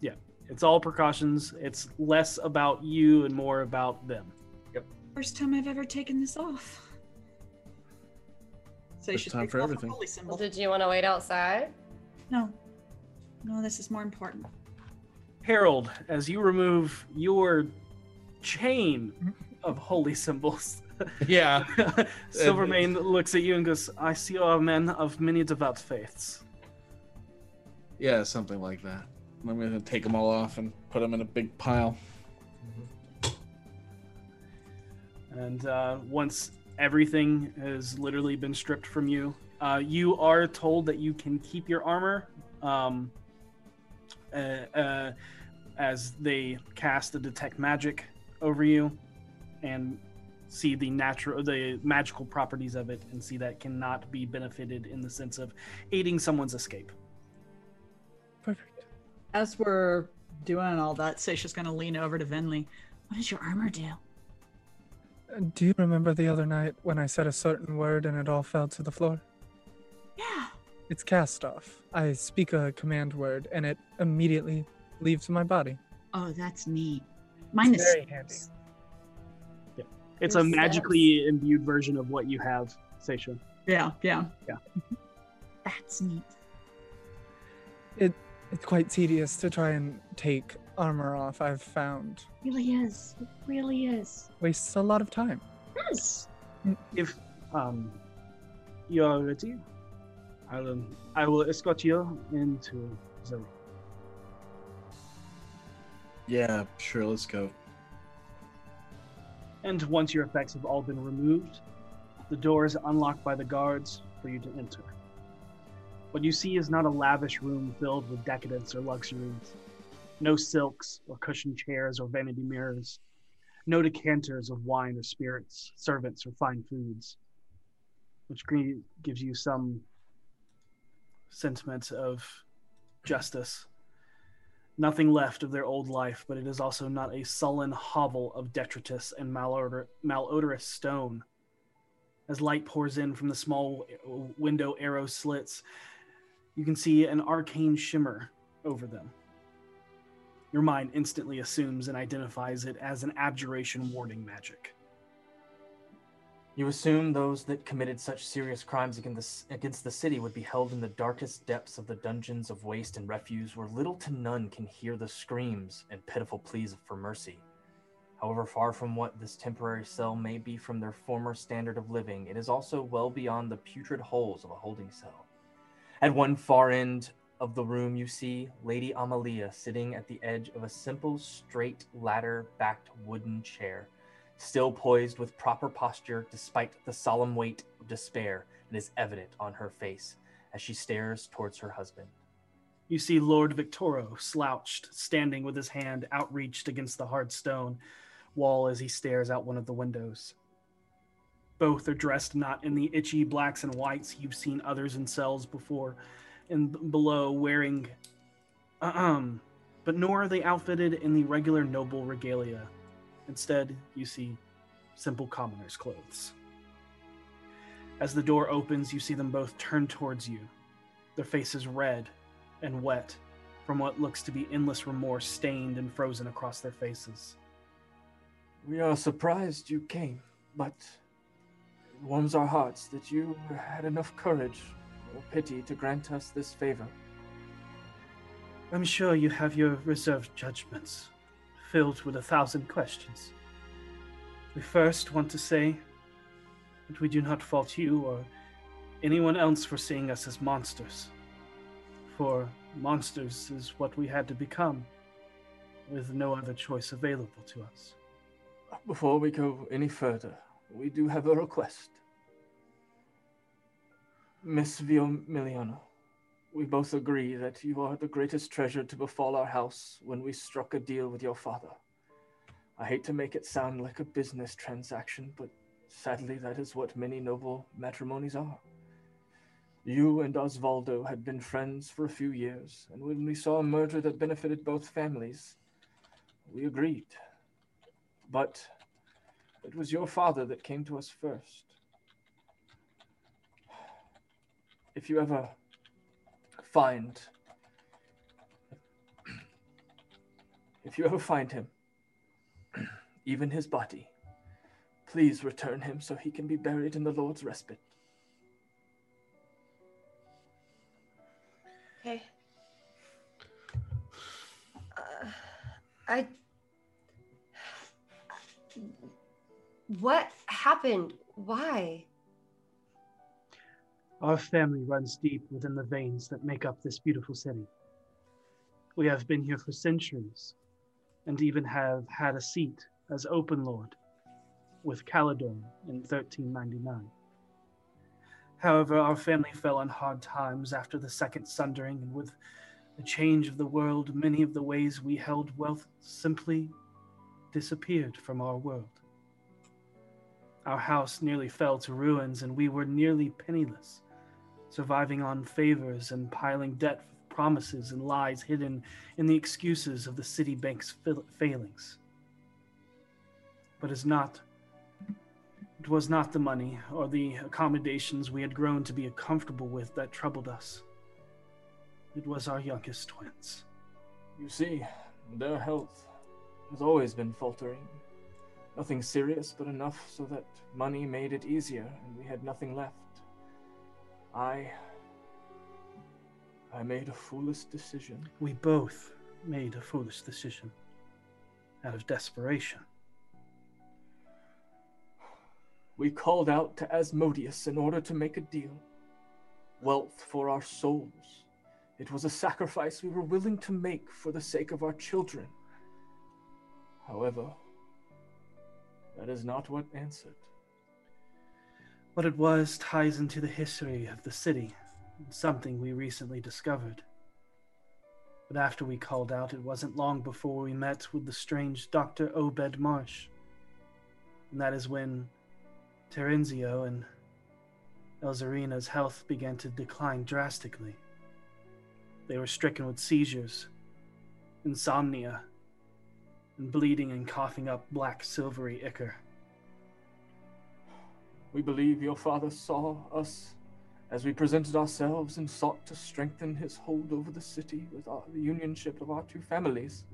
Yeah, it's all precautions. It's less about you and more about them. Yep. First time I've ever taken this off. First Seisha time for everything. Holy symbol. Did you want to wait outside? No. No, this is more important. Harold, as you remove your chain of holy symbols, Yeah. <laughs> Silvermane looks at you and goes, "I see you are men of many devout faiths." Yeah, something like that. I'm gonna take them all off and put them in a big pile. And uh, once everything has literally been stripped from you, uh, you are told that you can keep your armor um, uh, uh, as they cast the detect magic over you and see the natural the magical properties of it and see that cannot be benefited in the sense of aiding someone's escape Perfect. As we're doing all that, Seisha's gonna lean over to Venli. What does your armor do? Uh, Do you remember the other night when I said a certain word and it all fell to the floor? Yeah. It's cast off. I speak a command word and it immediately leaves my body. Oh, that's neat. Mine is Very handy. It's a Makes magically imbued version of what you have, Seisha. Yeah, yeah. Yeah. That's neat. It's quite tedious to try and take armor off. I've found really is. It really is. wastes a lot of time. Yes. If um, you are ready, I'll, um, I will escort you into the room. Yeah, sure. Let's go. And once your effects have all been removed, the door is unlocked by the guards for you to enter. What you see is not a lavish room filled with decadence or luxuries. No silks or cushioned chairs or vanity mirrors. No decanters of wine or spirits, servants or fine foods. Which gives you some sentiment of justice. Nothing left of their old life, but it is also not a sullen hovel of detritus and malodor- malodorous stone. As light pours in from the small window arrow slits, you can see an arcane shimmer over them. Your mind instantly assumes and identifies it as an abjuration warding magic. You assume those that committed such serious crimes against the, against the city would be held in the darkest depths of the dungeons of waste and refuse where little to none can hear the screams and pitiful pleas for mercy. However far from what this temporary cell may be from their former standard of living, it is also well beyond the putrid holes of a holding cell. At one far end of the room, you see Lady Amalia sitting at the edge of a simple, straight, ladder backed wooden chair still poised with proper posture despite the solemn weight of despair that is evident on her face as she stares towards her husband. You see Lord Victoro slouched, standing with his hand outreached against the hard stone wall as he stares out one of the windows. Both are dressed not in the itchy blacks and whites you've seen others in cells before and below wearing, um, but nor are they outfitted in the regular noble regalia. Instead, you see simple commoner's clothes. As the door opens, you see them both turn towards you, their faces red and wet from what looks to be endless remorse stained and frozen across their faces. We are surprised you came, but it warms our hearts that you had enough courage or pity to grant us this favor. I'm sure you have your reserved judgments, filled with a thousand questions. We first want to say that we do not fault you or anyone else for seeing us as monsters. For monsters is what we had to become, with no other choice available to us. Before we go any further, we do have a request. Miss Viomiliano, we both agree that you are the greatest treasure to befall our house when we struck a deal with your father. I hate to make it sound like a business transaction, but sadly that is what many noble matrimonies are. You and Osvaldo had been friends for a few years, and when we saw a merger that benefited both families, we agreed. But it was your father that came to us first. If you ever find <clears throat> if you ever find him, <clears throat> even his body, please return him so he can be buried in the Lord's respite. Okay. Uh, I. What happened? Why? Our family runs deep within the veins that make up this beautiful city. We have been here for centuries, and even have had a seat as Open Lord with Caledon in 1399. However, our family fell on hard times after the Second Sundering, and with the change of the world, many of the ways we held wealth simply disappeared from our world. Our house nearly fell to ruins, and we were nearly penniless, surviving on favors and piling debt promises and lies hidden in the excuses of the city bank's fail- failings. But is not it was not the money or the accommodations we had grown to be comfortable with that troubled us. It was our youngest twins. You see, their health has always been faltering. Nothing serious, but enough so that money made it easier and we had nothing left. I. I made a foolish decision. We both made a foolish decision out of desperation. We called out to Asmodeus in order to make a deal. Wealth for our souls. It was a sacrifice we were willing to make for the sake of our children. However, that is not what answered. What it was ties into the history of the city, something we recently discovered. But after we called out, it wasn't long before we met with the strange Dr. Obed Marsh. And that is when Terenzio and Elzarina's health began to decline drastically. They were stricken with seizures, insomnia, and bleeding and coughing up black silvery ichor. We believe your father saw us as we presented ourselves and sought to strengthen his hold over the city with our, the unionship of our two families.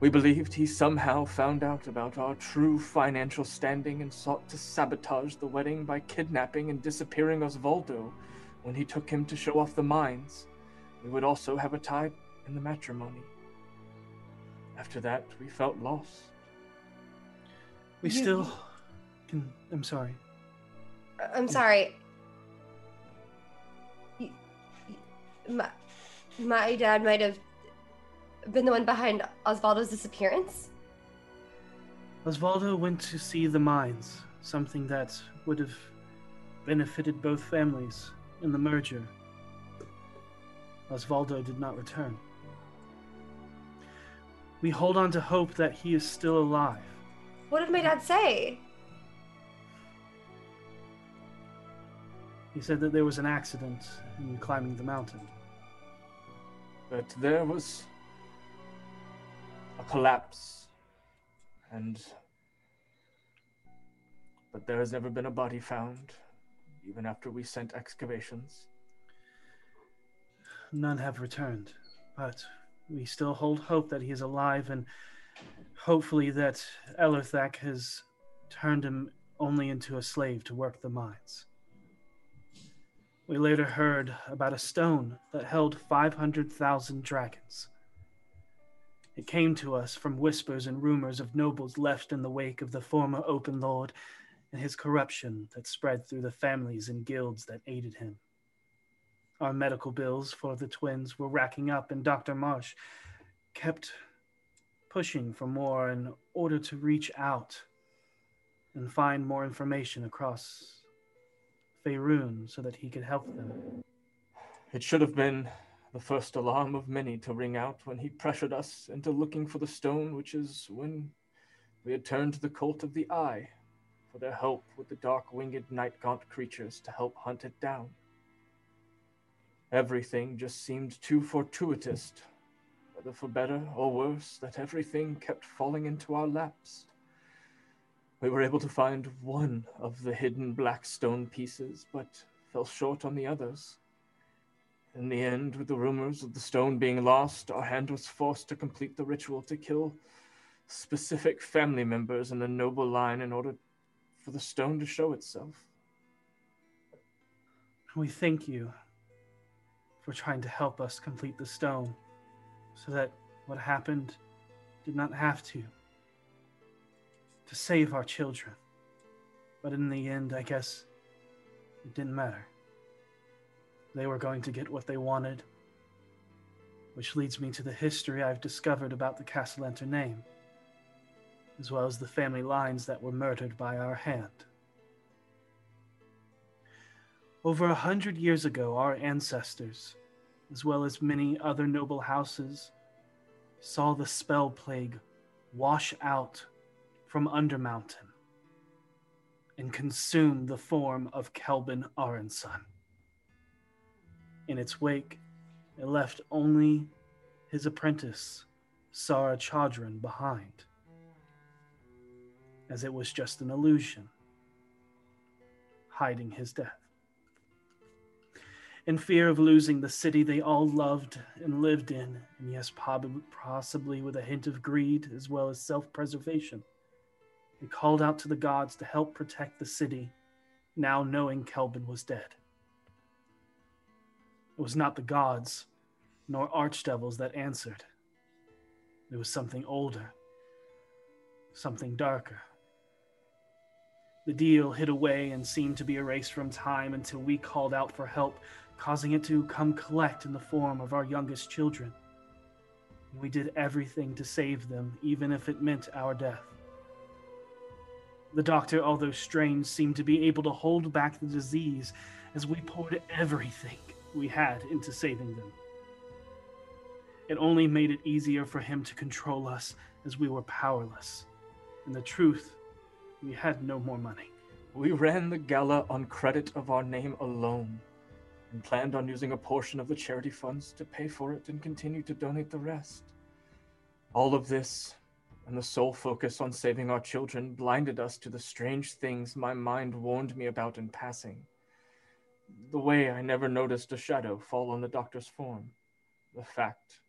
We believed he somehow found out about our true financial standing and sought to sabotage the wedding by kidnapping and disappearing Osvaldo when he took him to show off the mines. We would also have a tie in the matrimony. After that, we felt lost. We You- still can. I'm sorry. Uh, I'm sorry. My, my dad might have been the one behind Osvaldo's disappearance. Osvaldo went to see the mines, something that would have benefited both families in the merger. Osvaldo did not return. We hold on to hope that he is still alive. What did my dad say? He said that there was an accident in climbing the mountain. But there was a collapse. And. But there has never been a body found, even after we sent excavations. None have returned, but we still hold hope that he is alive and hopefully that Elerthak has turned him only into a slave to work the mines. We later heard about a stone that held 500,000 dragons. It came to us from whispers and rumors of nobles left in the wake of the former Open Lord and his corruption that spread through the families and guilds that aided him. Our medical bills for the twins were racking up, and Dr. Marsh kept pushing for more in order to reach out and find more information across Faerun so that he could help them. It should have been the first alarm of many to ring out when he pressured us into looking for the stone, which is when we had turned to the cult of the Eye for their help with the dark winged night gaunt creatures to help hunt it down. Everything just seemed too fortuitous, whether for better or worse, that everything kept falling into our laps. We were able to find one of the hidden black stone pieces, but fell short on the others. In the end, with the rumors of the stone being lost, our hand was forced to complete the ritual to kill specific family members in the noble line in order for the stone to show itself. We thank you for trying to help us complete the stone so that what happened did not have to. To save our children. But in the end, I guess it didn't matter. They were going to get what they wanted. Which leads me to the history I've discovered about the Cassalanter name, as well as the family lines that were murdered by our hand. Over a hundred years ago, our ancestors, as well as many other noble houses, saw the spell plague wash out from Undermountain and consume the form of Khelben Arunsun. In its wake, it left only his apprentice, Sara Chadran, behind, as it was just an illusion, hiding his death. In fear of losing the city they all loved and lived in, and yes, possibly with a hint of greed as well as self preservation, They called out to the gods to help protect the city, now knowing Khelben was dead. It was not the gods nor archdevils that answered. It was something older, something darker. The deal hid away and seemed to be erased from time until we called out for help, causing it to come collect in the form of our youngest children. We did everything to save them, even if it meant our death. The doctor, although strange, seemed to be able to hold back the disease as we poured everything we had into saving them. It only made it easier for him to control us as we were powerless. And the truth, we had no more money. We ran the gala on credit of our name alone and planned on using a portion of the charity funds to pay for it and continue to donate the rest. All of this and the sole focus on saving our children blinded us to the strange things my mind warned me about in passing. The way I never noticed a shadow fall on the doctor's form, the fact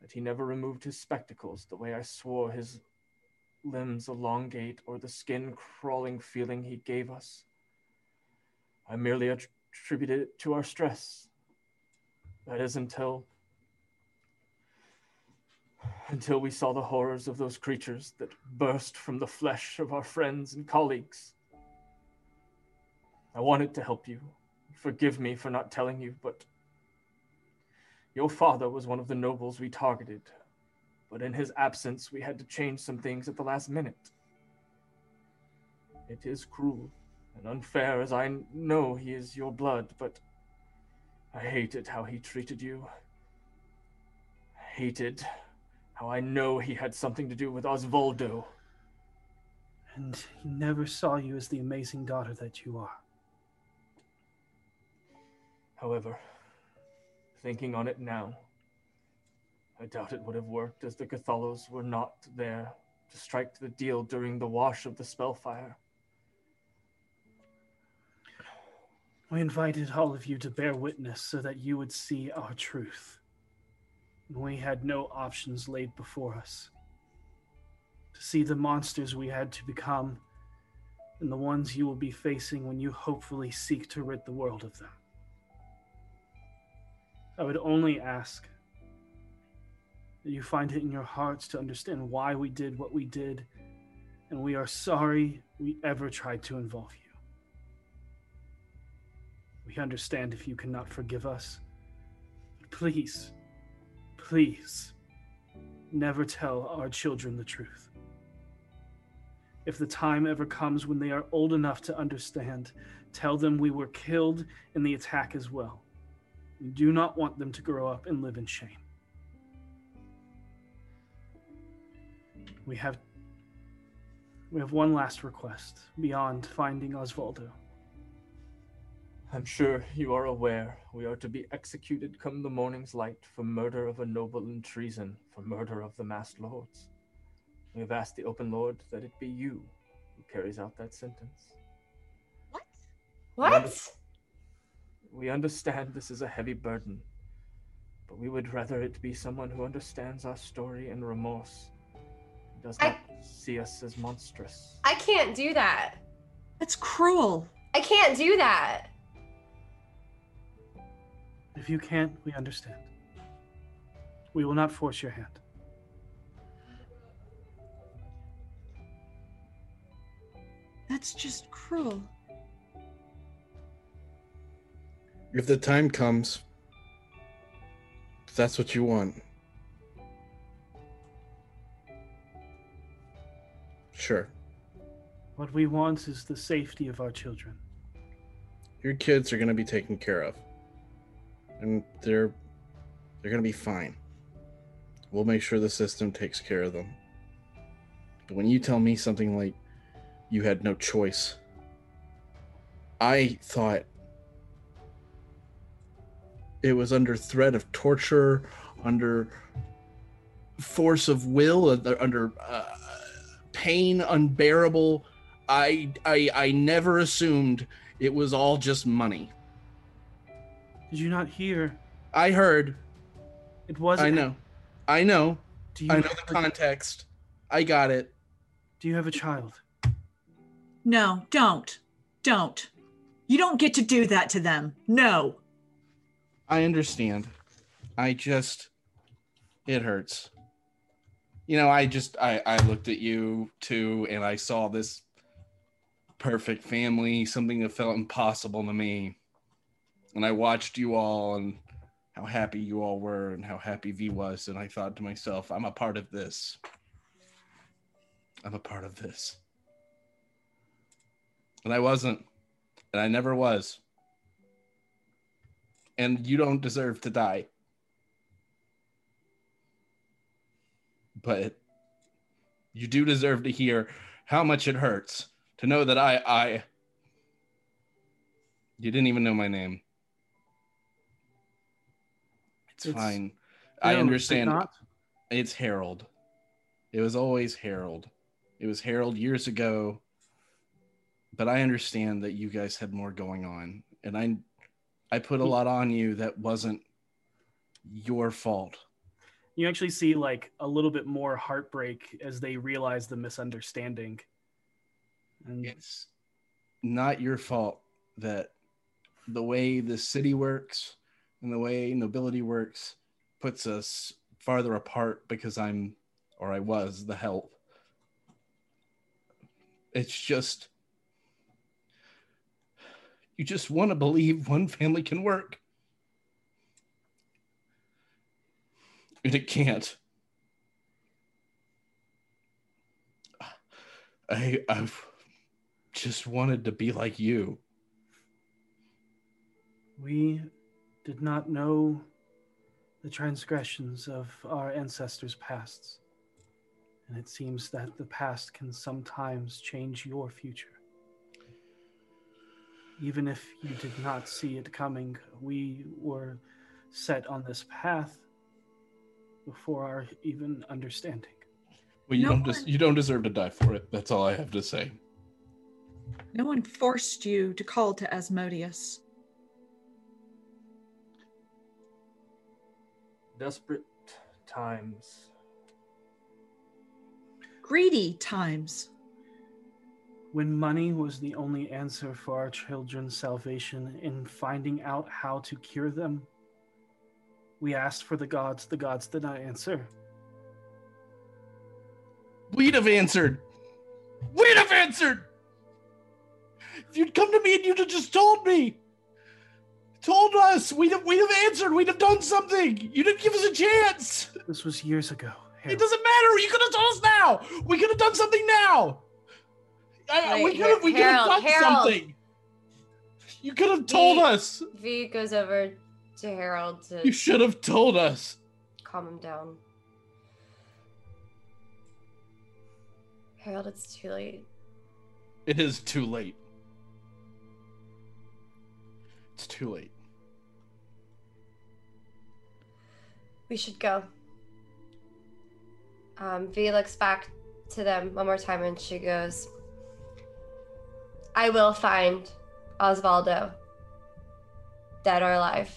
that he never removed his spectacles the way I swore his limbs elongate or the skin crawling feeling he gave us. I merely attributed it to our stress. That is until until we saw the horrors of those creatures that burst from the flesh of our friends and colleagues. I wanted to help you. Forgive me for not telling you, but your father was one of the nobles we targeted. But in his absence, we had to change some things at the last minute. It is cruel and unfair, as I know he is your blood, but I hated how he treated you. Hated how I know he had something to do with Osvaldo. And he never saw you as the amazing daughter that you are. However, thinking on it now, I doubt it would have worked as the Cathalos were not there to strike the deal during the wash of the Spellfire. We invited all of you to bear witness so that you would see our truth. We had no options laid before us. To see the monsters we had to become, and the ones you will be facing when you hopefully seek to rid the world of them. I would only ask that you find it in your hearts to understand why we did what we did, and we are sorry we ever tried to involve you. We understand if you cannot forgive us, but please Please, never tell our children the truth. If the time ever comes when they are old enough to understand, tell them we were killed in the attack as well. We do not want them to grow up and live in shame. We have we have one last request beyond finding Osvaldo. I'm sure you are aware we are to be executed come the morning's light for murder of a noble and treason for murder of the masked lords. We have asked the open lord that it be you who carries out that sentence. What? We under- What? We understand this is a heavy burden, but we would rather it be someone who understands our story and remorse, and does I- not see us as monstrous. I can't do that. That's cruel. I can't do that. If you can't, we understand. We will not force your hand. That's just cruel. If the time comes, if that's what you want. Sure. What we want is the safety of our children. Your kids are going to be taken care of. And they're they're to be fine. We'll make sure the system takes care of them. But when you tell me something like you had no choice, I thought it was under threat of torture, under force of will, under, under uh, pain unbearable. I, I I never assumed it was all just money. Did you not hear? I heard. It wasn't. I know. I know. Do you I know the context. I got it. Do you have a child? No, don't. Don't. You don't get to do that to them. No. I understand. I just it hurts. You know, I just I I looked at you too and I saw this perfect family, something that felt impossible to me. And I watched you all and how happy you all were and how happy V was and I thought to myself, I'm a part of this. I'm a part of this. And I wasn't. And I never was. And you don't deserve to die. But you do deserve to hear how much it hurts to know that I I you didn't even know my name. It's, It's- fine. I understand. not? It's Harold. It was always Harold. It was Harold years ago. But I understand that you guys had more going on. And I I put a lot on you that wasn't your fault. You actually see like a little bit more heartbreak as they realize the misunderstanding. And It's not your fault that the way the city works and the way nobility works puts us farther apart because I'm or I was the help. It's just you just want to believe one family can work. And it can't. I I've just wanted to be like you. we did not know the transgressions of our ancestors' pasts. And it seems that the past can sometimes change your future. Even if you did not see it coming, we were set on this path before our even understanding. Well, you No don't des- you don't deserve to die for it. That's all I have to say. No one forced you to call to Asmodeus. Desperate times. Greedy times. When money was the only answer for our children's salvation in finding out how to cure them, we asked for the gods. The gods did not answer. We'd have answered. We'd have answered. If you'd come to me and you'd have just told me, told us, we'd have, we'd have answered. We'd have done something. You didn't give us a chance. This was years ago. It doesn't matter. You could have told us now. We could have done something now. I, I- we could have. We could have done Harold. something. You could have told The- us. V goes over to Harold to You should have told us. calm him down. Harold, it's too late. It is too late. It's too late. We should go. Um, v looks back to them one more time and she goes, I will find Osvaldo, dead or alive.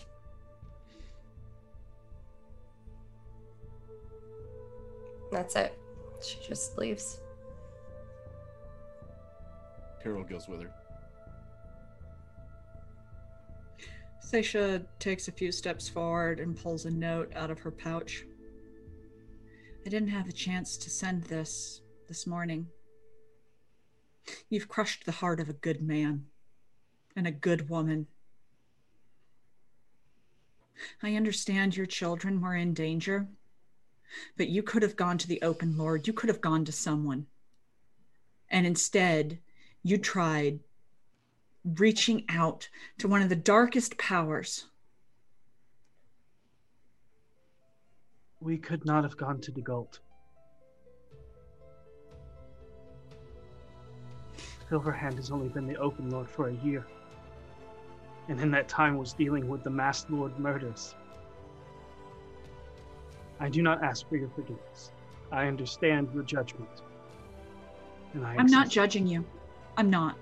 That's it. She just leaves. Carol goes with her. Seisha takes a few steps forward and pulls a note out of her pouch. I didn't have a chance to send this this morning. You've crushed the heart of a good man and a good woman. I understand your children were in danger, but you could have gone to the open Lord. You could have gone to someone. And instead, you tried reaching out to one of the darkest powers. We could not have gone to the Gult. Silverhand has only been the Open Lord for a year, and in that time was dealing with the Masked Lord murders. I do not ask for your forgiveness. I understand your judgment. And I I'm not judging you. I'm not.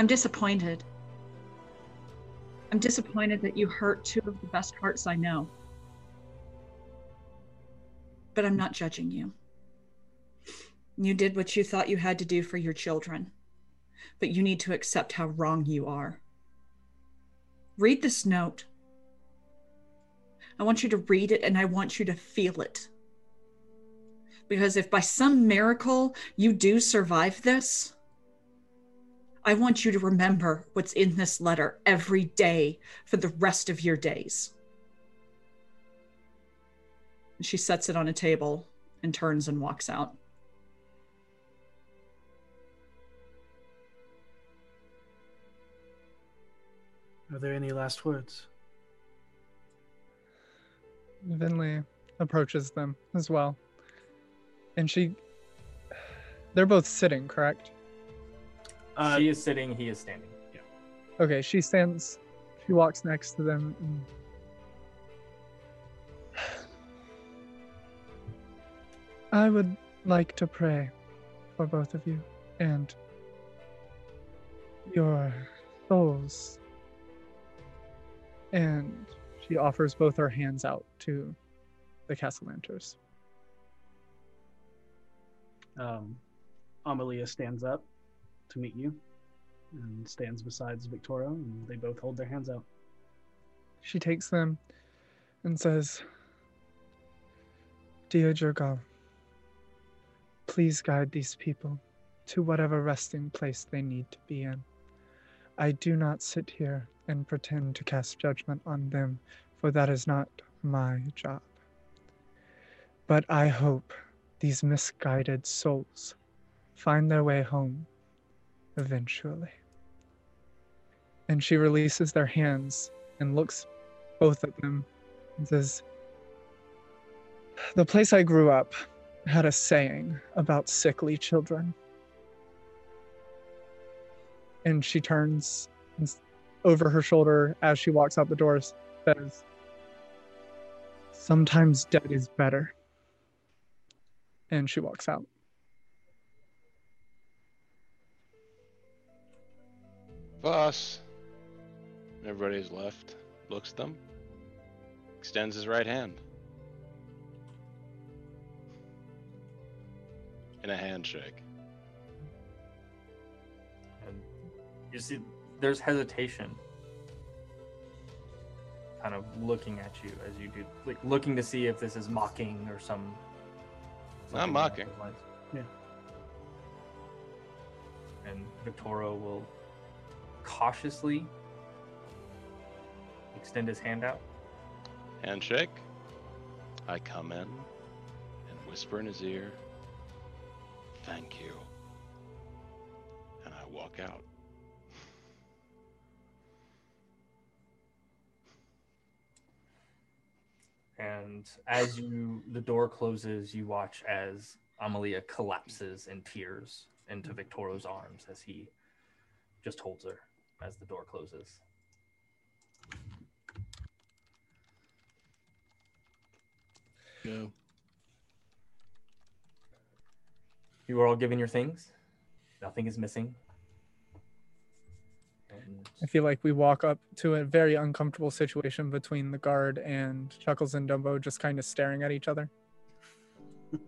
I'm disappointed. I'm disappointed that you hurt two of the best hearts I know. But I'm not judging you. You did what you thought you had to do for your children, but you need to accept how wrong you are. Read this note. I want you to read it and I want you to feel it. Because if by some miracle you do survive this, I want you to remember what's in this letter every day for the rest of your days. She sets it on a table and turns and walks out. Are there any last words? Venli approaches them as well. And she. They're both sitting, correct? Uh, she is sitting, he is standing. Yeah. Okay, she stands. She walks next to them. And... I would like to pray for both of you and your souls. And she offers both her hands out to the Cassalanters. Um, Amalia stands up to meet you and stands beside Victoria, and they both hold their hands out. She takes them and says, Dear Jergal, please guide these people to whatever resting place they need to be in. I do not sit here and pretend to cast judgment on them, for that is not my job. But I hope these misguided souls find their way home eventually. And she releases their hands and looks both at them and says, The place I grew up had a saying about sickly children. And she turns over her shoulder as she walks out the doors, says, Sometimes dead is better. And she walks out. Voss. Everybody's left. Looks at them. Extends his right hand. In a handshake. And you see, there's hesitation. Kind of looking at you as you do, like looking to see if this is mocking or some. Not something along mocking. those. Yeah. And Victoro will cautiously extend his hand out. Handshake. I come in and whisper in his ear, Thank you. And I walk out. And as you the door closes, you watch as Amalia collapses in tears into Victoro's arms as he just holds her as the door closes. Go. You are all given your things. Nothing is missing. And I feel like we walk up to a very uncomfortable situation between the guard and Chuckles and Dumbo just kind of staring at each other. <laughs>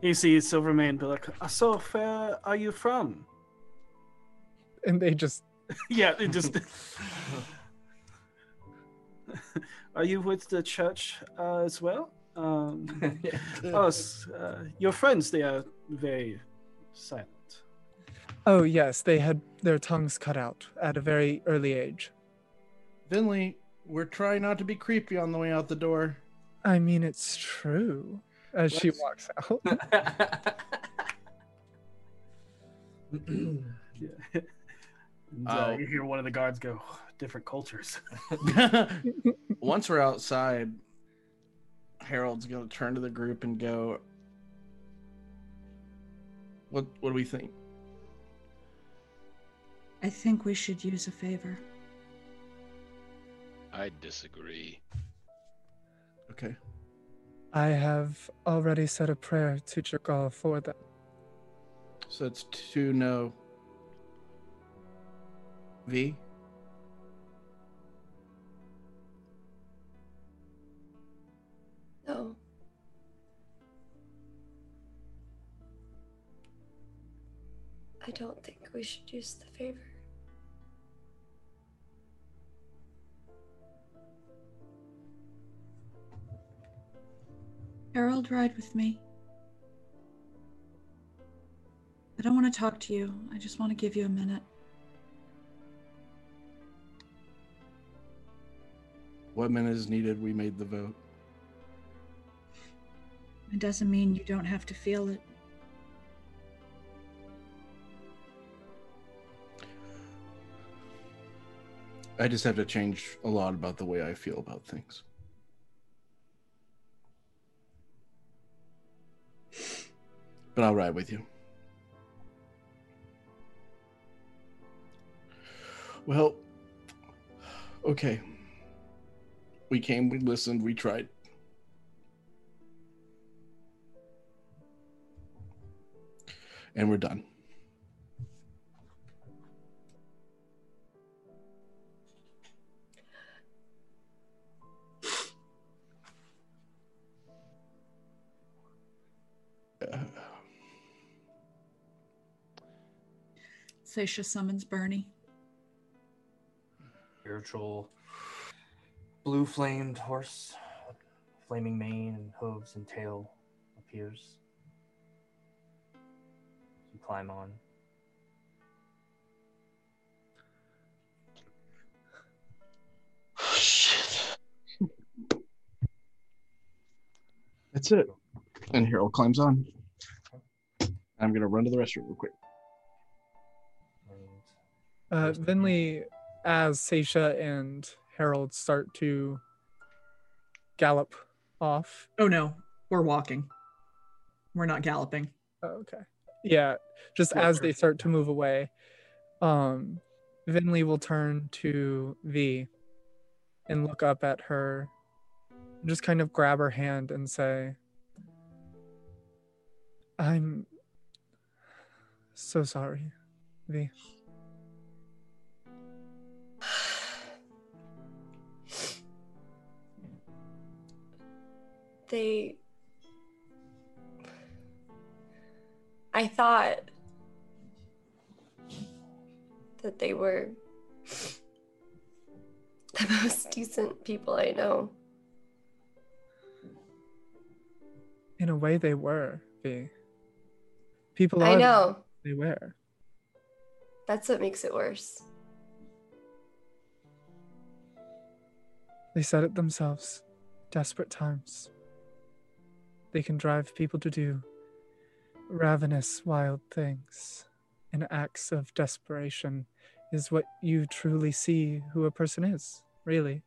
You see Silvermane be like, "Uh, "So where are you from?" And they just <laughs> yeah, it just. <laughs> are you with the church uh, as well? Um, <laughs> oh, s- uh, your friends, they are very silent. Oh yes, they had their tongues cut out at a very early age. Venli, we're trying not to be creepy on the way out the door. I mean it's true. As she Let's- walks out. Yeah. And, uh, Oh. you hear one of the guards go, "Different cultures." <laughs> <laughs> Once we're outside, Harold's gonna turn to the group and go, "What? What do we think?" I think we should use a favor. I disagree. Okay. I have already said a prayer to Jergal for them. So it's two no. V. No. I don't think we should use the favor. Harold, ride with me. I don't want to talk to you. I just want to give you a minute. What minute is needed? We made the vote. It doesn't mean you don't have to feel it. I just have to change a lot about the way I feel about things. But I'll ride with you. Well, okay. We came, we listened, we tried. And we're done. Seisha summons Bernie. Spiritual blue flamed horse, flaming mane and hooves and tail appears. You climb on. Shit. That's it. And Harold climbs on. I'm gonna run to the restroom real quick. And Uh, Venli, as Seisha and Harold start to gallop off. Oh no, we're walking. We're not galloping. Oh, okay. Yeah, just as they start to move away, um, Venli will turn to V and look up at her, and just kind of grab her hand and say, I'm so sorry, V. They. I thought that they were <laughs> the most decent people I know. In a way, they were, V. People I know. they were. That's what makes it worse. They said it themselves. Desperate times. They can drive people to do ravenous, wild things. And acts of desperation is what you truly see who a person is, really.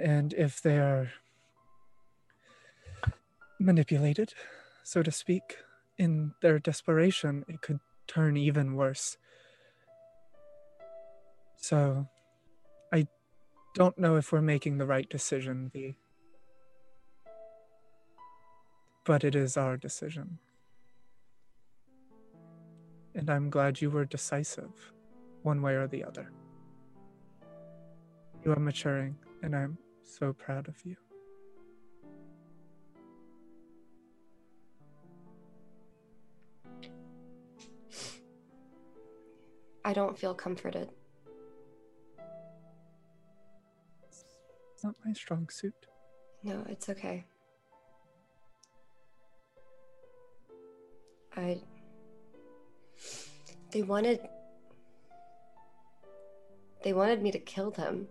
And if they are manipulated, so to speak, in their desperation, it could turn even worse. So, I don't know if we're making the right decision, V. But it is our decision. And I'm glad you were decisive, one way or the other. You are maturing, and I'm so proud of you. I don't feel comforted. It's not my strong suit. No, it's okay. I. They wanted. They wanted me to kill them.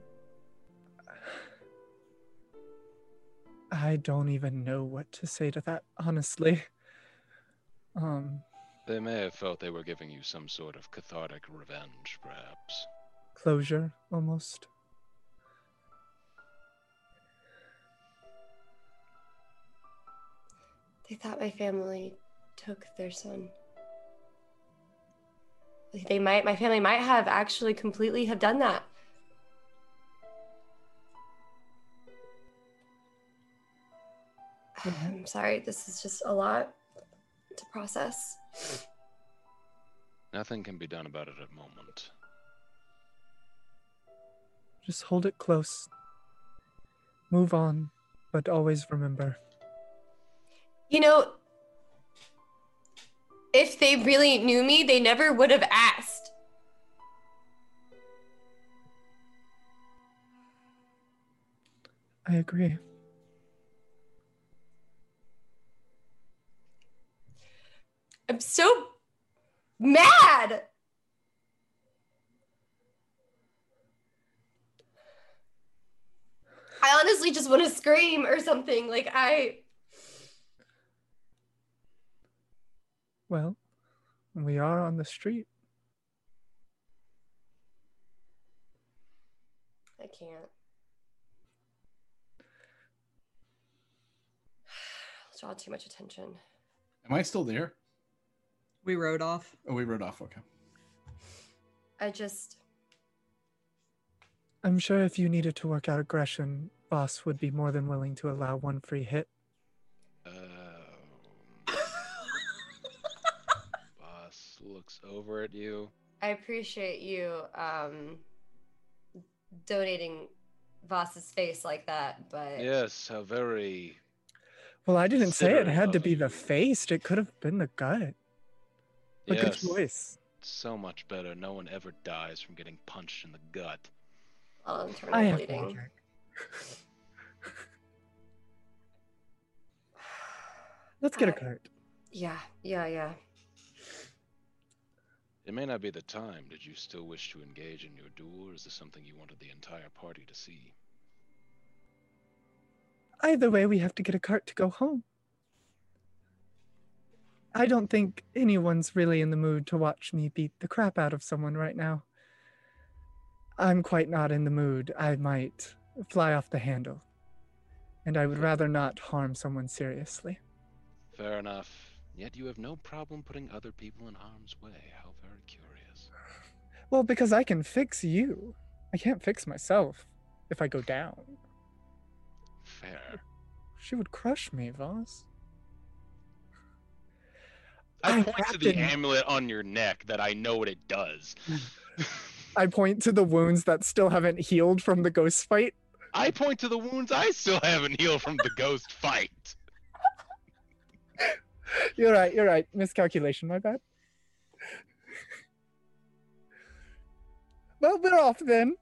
I don't even know what to say to that, honestly. Um, They may have felt they were giving you some sort of cathartic revenge, perhaps. closure, almost. They thought my family took their son. They might, my family might have actually completely have done that. Mm-hmm. I'm sorry, this is just a lot to process. Nothing can be done about it at the moment. Just hold it close. Move on, but always remember You know, if they really knew me, they never would have asked. I agree. I'm so mad. I honestly just want to scream or something. Like I Well, we are on the street. I can't. <sighs> Draw too much attention. Am I still there? We rode off. Oh, we rode off. Okay. I just I'm sure if you needed to work out aggression, Voss would be more than willing to allow one free hit. Um, Voss looks over at you. I appreciate you um donating Voss's face like that, but Yes, how very. Well, I didn't say it had to be the face. It could have been the gut. But good choice. So much better. No one ever dies from getting punched in the gut. I'll internal I am bleeding. wondering. <sighs> Let's get a I- cart. Yeah, yeah, yeah. It may not be the time. Did you still wish to engage in your duel, or is this something you wanted the entire party to see? Either way, we have to get a cart to go home. I don't think anyone's really in the mood to watch me beat the crap out of someone right now. I'm quite not in the mood. I might fly off the handle. And I would rather not harm someone seriously. Fair enough. Yet you have no problem putting other people in harm's way. How. Well, because I can fix you. I can't fix myself if I go down. Fair. She would crush me, Voss. I I point to the amulet on your neck that I know what it does. <laughs> I point to the wounds that still haven't healed from the ghost fight. I point to the wounds I still haven't healed from the ghost fight. <laughs> You're right, you're right. Miscalculation, my bad. Well, we're off then.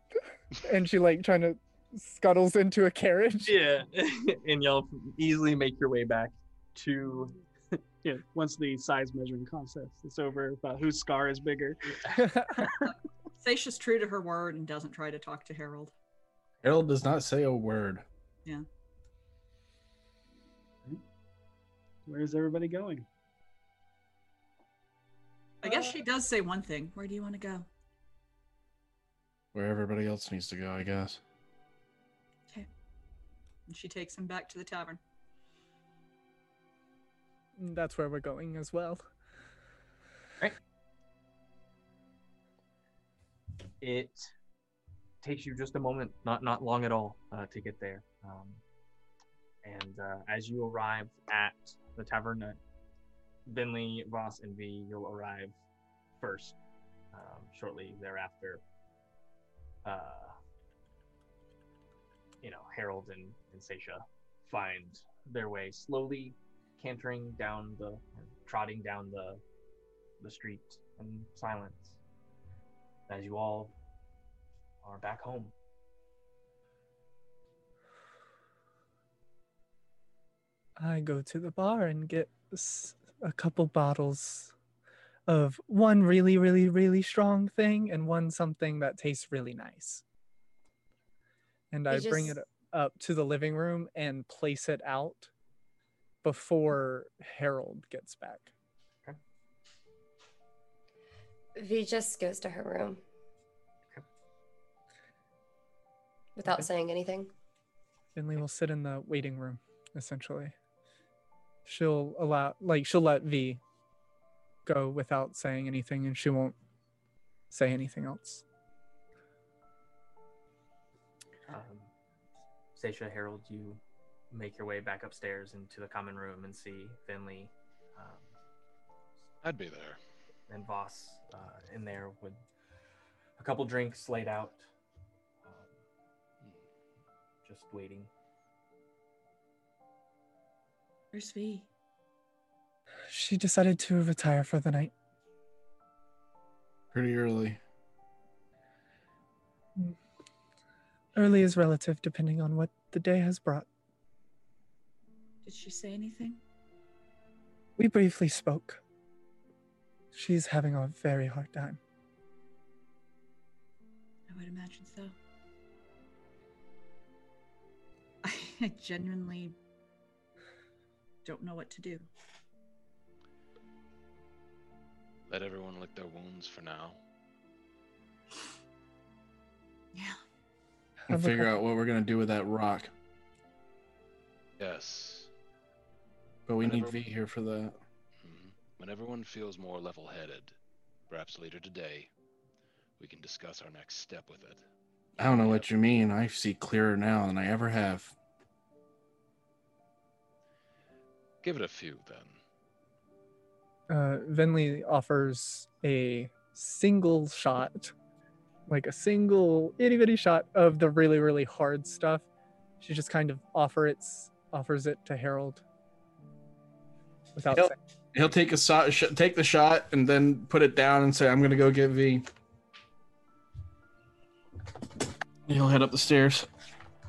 And she like trying to scuttles into a carriage. Yeah, <laughs> and y'all easily make your way back to. <laughs> Yeah, once the size measuring contest is over, about whose scar is bigger. <laughs> Seisha's true to her word and doesn't try to talk to Harold. Harold does not say a word. Yeah. Where's everybody going? I guess uh, she does say one thing. Where do you want to go? Where everybody else needs to go, I guess. Okay. And she takes him back to the tavern. That's where we're going as well. Right. It takes you just a moment, not not long at all, uh, to get there. Um, and uh, as you arrive at the tavern, uh, Venli, Voss, and V, you'll arrive first. Um, shortly thereafter, uh, you know, Harold and, and Seisha find their way slowly cantering down the, trotting down the, the street in silence as you all are back home. I go to the bar and get a couple bottles of one really, really, really strong thing and one something that tastes really nice. And I You bring it up to the living room and place it out before Harold gets back. V just goes to her room without Okay. saying anything. Venli will sit in the waiting room, essentially. She'll allow, like, she'll let V go without saying anything, and she won't say anything else. Um, Seisha, Harold, you make your way back upstairs into the common room and see Venli um, I'd be there. and Voss uh, in there with a couple drinks laid out, um, just waiting. Where's V? She decided to retire for the night. Pretty early. Early is relative depending on what the day has brought. Did she say anything? We briefly spoke. She's having a very hard time. I would imagine so. <laughs> I genuinely don't know what to do. Let everyone lick their wounds for now. Yeah. And figure out what we're gonna do with that rock. Yes. But we need V here for that. Mhm. When everyone feels more level headed, perhaps later today, we can discuss our next step with it. I don't know what you mean. I see clearer now than I ever have. Give it a few then. Uh, Venli offers a single shot, like a single itty bitty shot of the really really hard stuff. She just kind of offer it, offers it to Harold without Yep. saying. He'll take a shot, sh- take the shot, and then put it down and say, "I'm gonna go get V." He'll head up the stairs.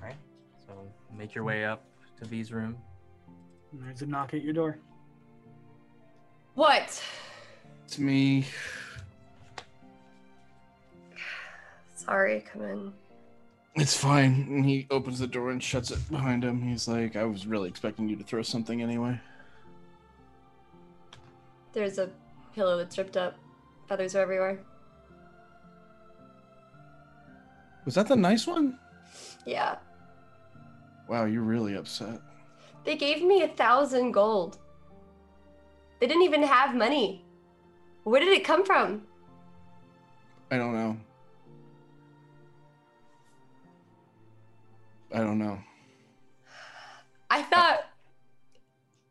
Okay. So make your way up to V's room. There's a knock at your door. What? It's me. Sorry, come in. It's fine. And he opens the door and shuts it behind him. He's like, "I was really expecting you to throw something anyway." There's a pillow that's ripped up. Feathers are everywhere. Was that the nice one? Yeah. Wow, you're really upset. They gave me a thousand gold. They didn't even have money. Where did it come from? I don't know. I don't know. I thought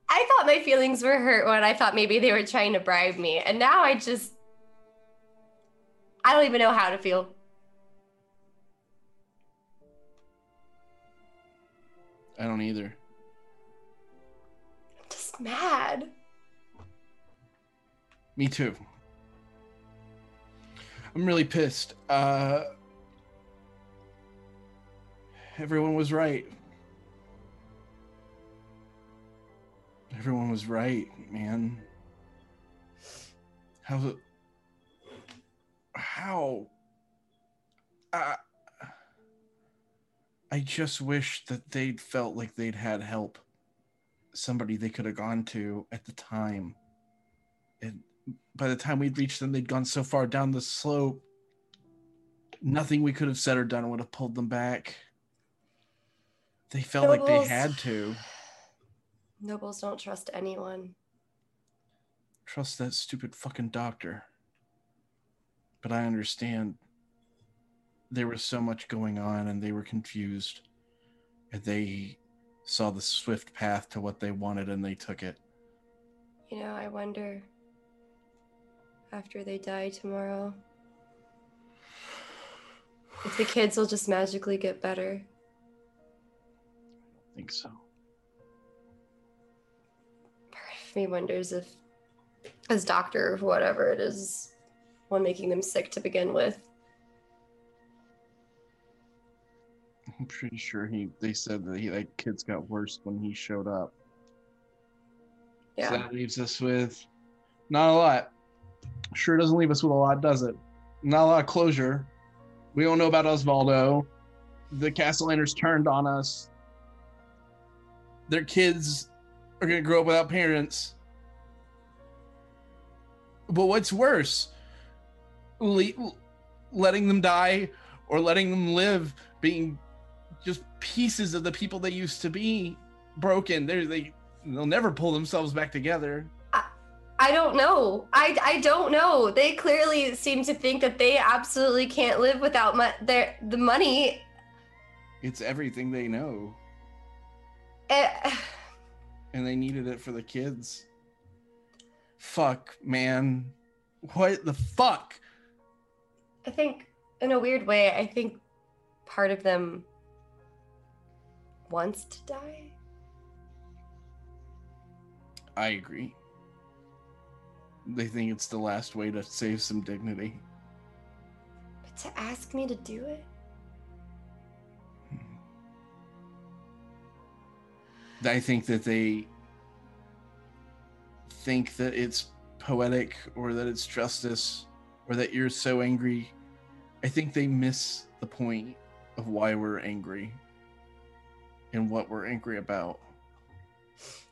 I thought my feelings were hurt when I thought maybe they were trying to bribe me. And now I just I don't even know how to feel. I don't either. I'm just mad. Me too. I'm really pissed. Uh Everyone was right. Everyone was right, man. How how uh, I just wish that they'd felt like they'd had help. Somebody they could have gone to at the time. By the time we'd reached them, they'd gone so far down the slope. Nothing we could have said or done would have pulled them back. They felt like they had to. Nobles don't trust anyone. Trust that stupid fucking doctor. But I understand there was so much going on and they were confused. And they saw the swift path to what they wanted and they took it. You know, I wonder after they die tomorrow if the kids will just magically get better. I don't think so. Part of me wonders if, as doctor or whatever it is, one making them sick to begin with. I'm pretty sure he they said that he like kids got worse when he showed up. So Yeah. that leaves us with not a lot. Sure doesn't leave us with a lot, does it? Not a lot of closure. We don't know about Osvaldo. The Cassalanters turned on us. Their kids are gonna grow up without parents. But what's worse? Le- letting them die or letting them live being just pieces of the people they used to be broken. They're, they they'll never pull themselves back together. I don't know. I, I don't know. They clearly seem to think that they absolutely can't live without their the money. It's everything they know, Eh, and they needed it for the kids. Fuck, man. What the fuck? I think, in a weird way, I think part of them wants to die. I agree. They think it's the last way to save some dignity. But to ask me to do it? Hmm. I think that they think that it's poetic or that it's justice or that you're so angry. I think they miss the point of why we're angry and what we're angry about.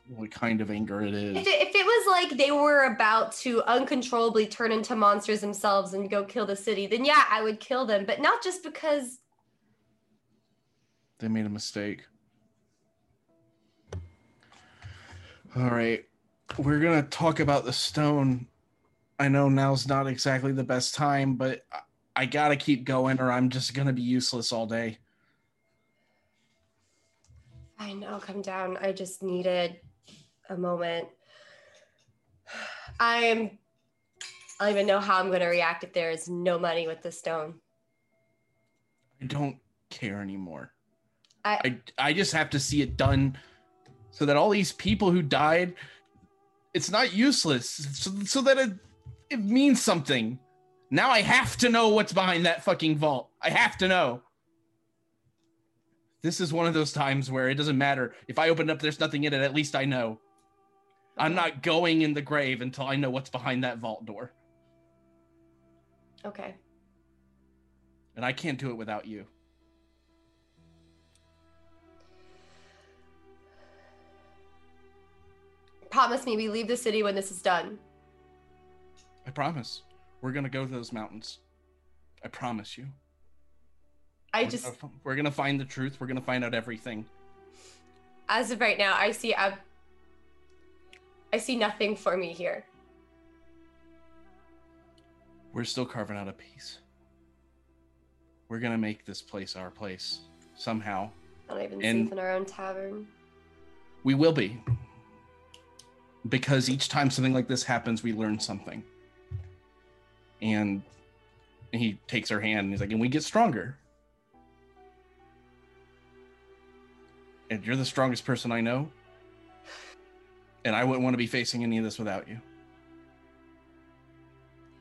What kind of anger it is. If it, if it was like they were about to uncontrollably turn into monsters themselves and go kill the city, then yeah, I would kill them, but not just because They made a mistake. All right. We're going to talk about the stone. I know now's not exactly the best time, but I- got to keep going or I'm just going to be useless all day. I know, come down. I just needed a moment. <sighs> I'm I don't even know how I'm gonna react if there is no money with the stone. I don't care anymore. I I I just have to see it done so that all these people who died it's not useless so, so that it it means something. Now I have to know what's behind that fucking vault. I have to know. This is one of those times where it doesn't matter if I open up there's nothing in it at least I know. I'm not going in the grave until I know what's behind that vault door. okay. And I can't do it without you. Promise me we leave the city when this is done. I promise. We're going to go to those mountains. I promise you. I We're just gonna we're gonna find the truth. We're gonna find out everything. as of right now, I see I, I see nothing for me here. We're still carving out a piece. We're gonna make this place our place somehow. Not even And- safe in our own tavern. We will be. Because each time something like this happens, we learn something. And he takes her hand and he's like, and we get stronger. And you're the strongest person I know. And I wouldn't want to be facing any of this without you.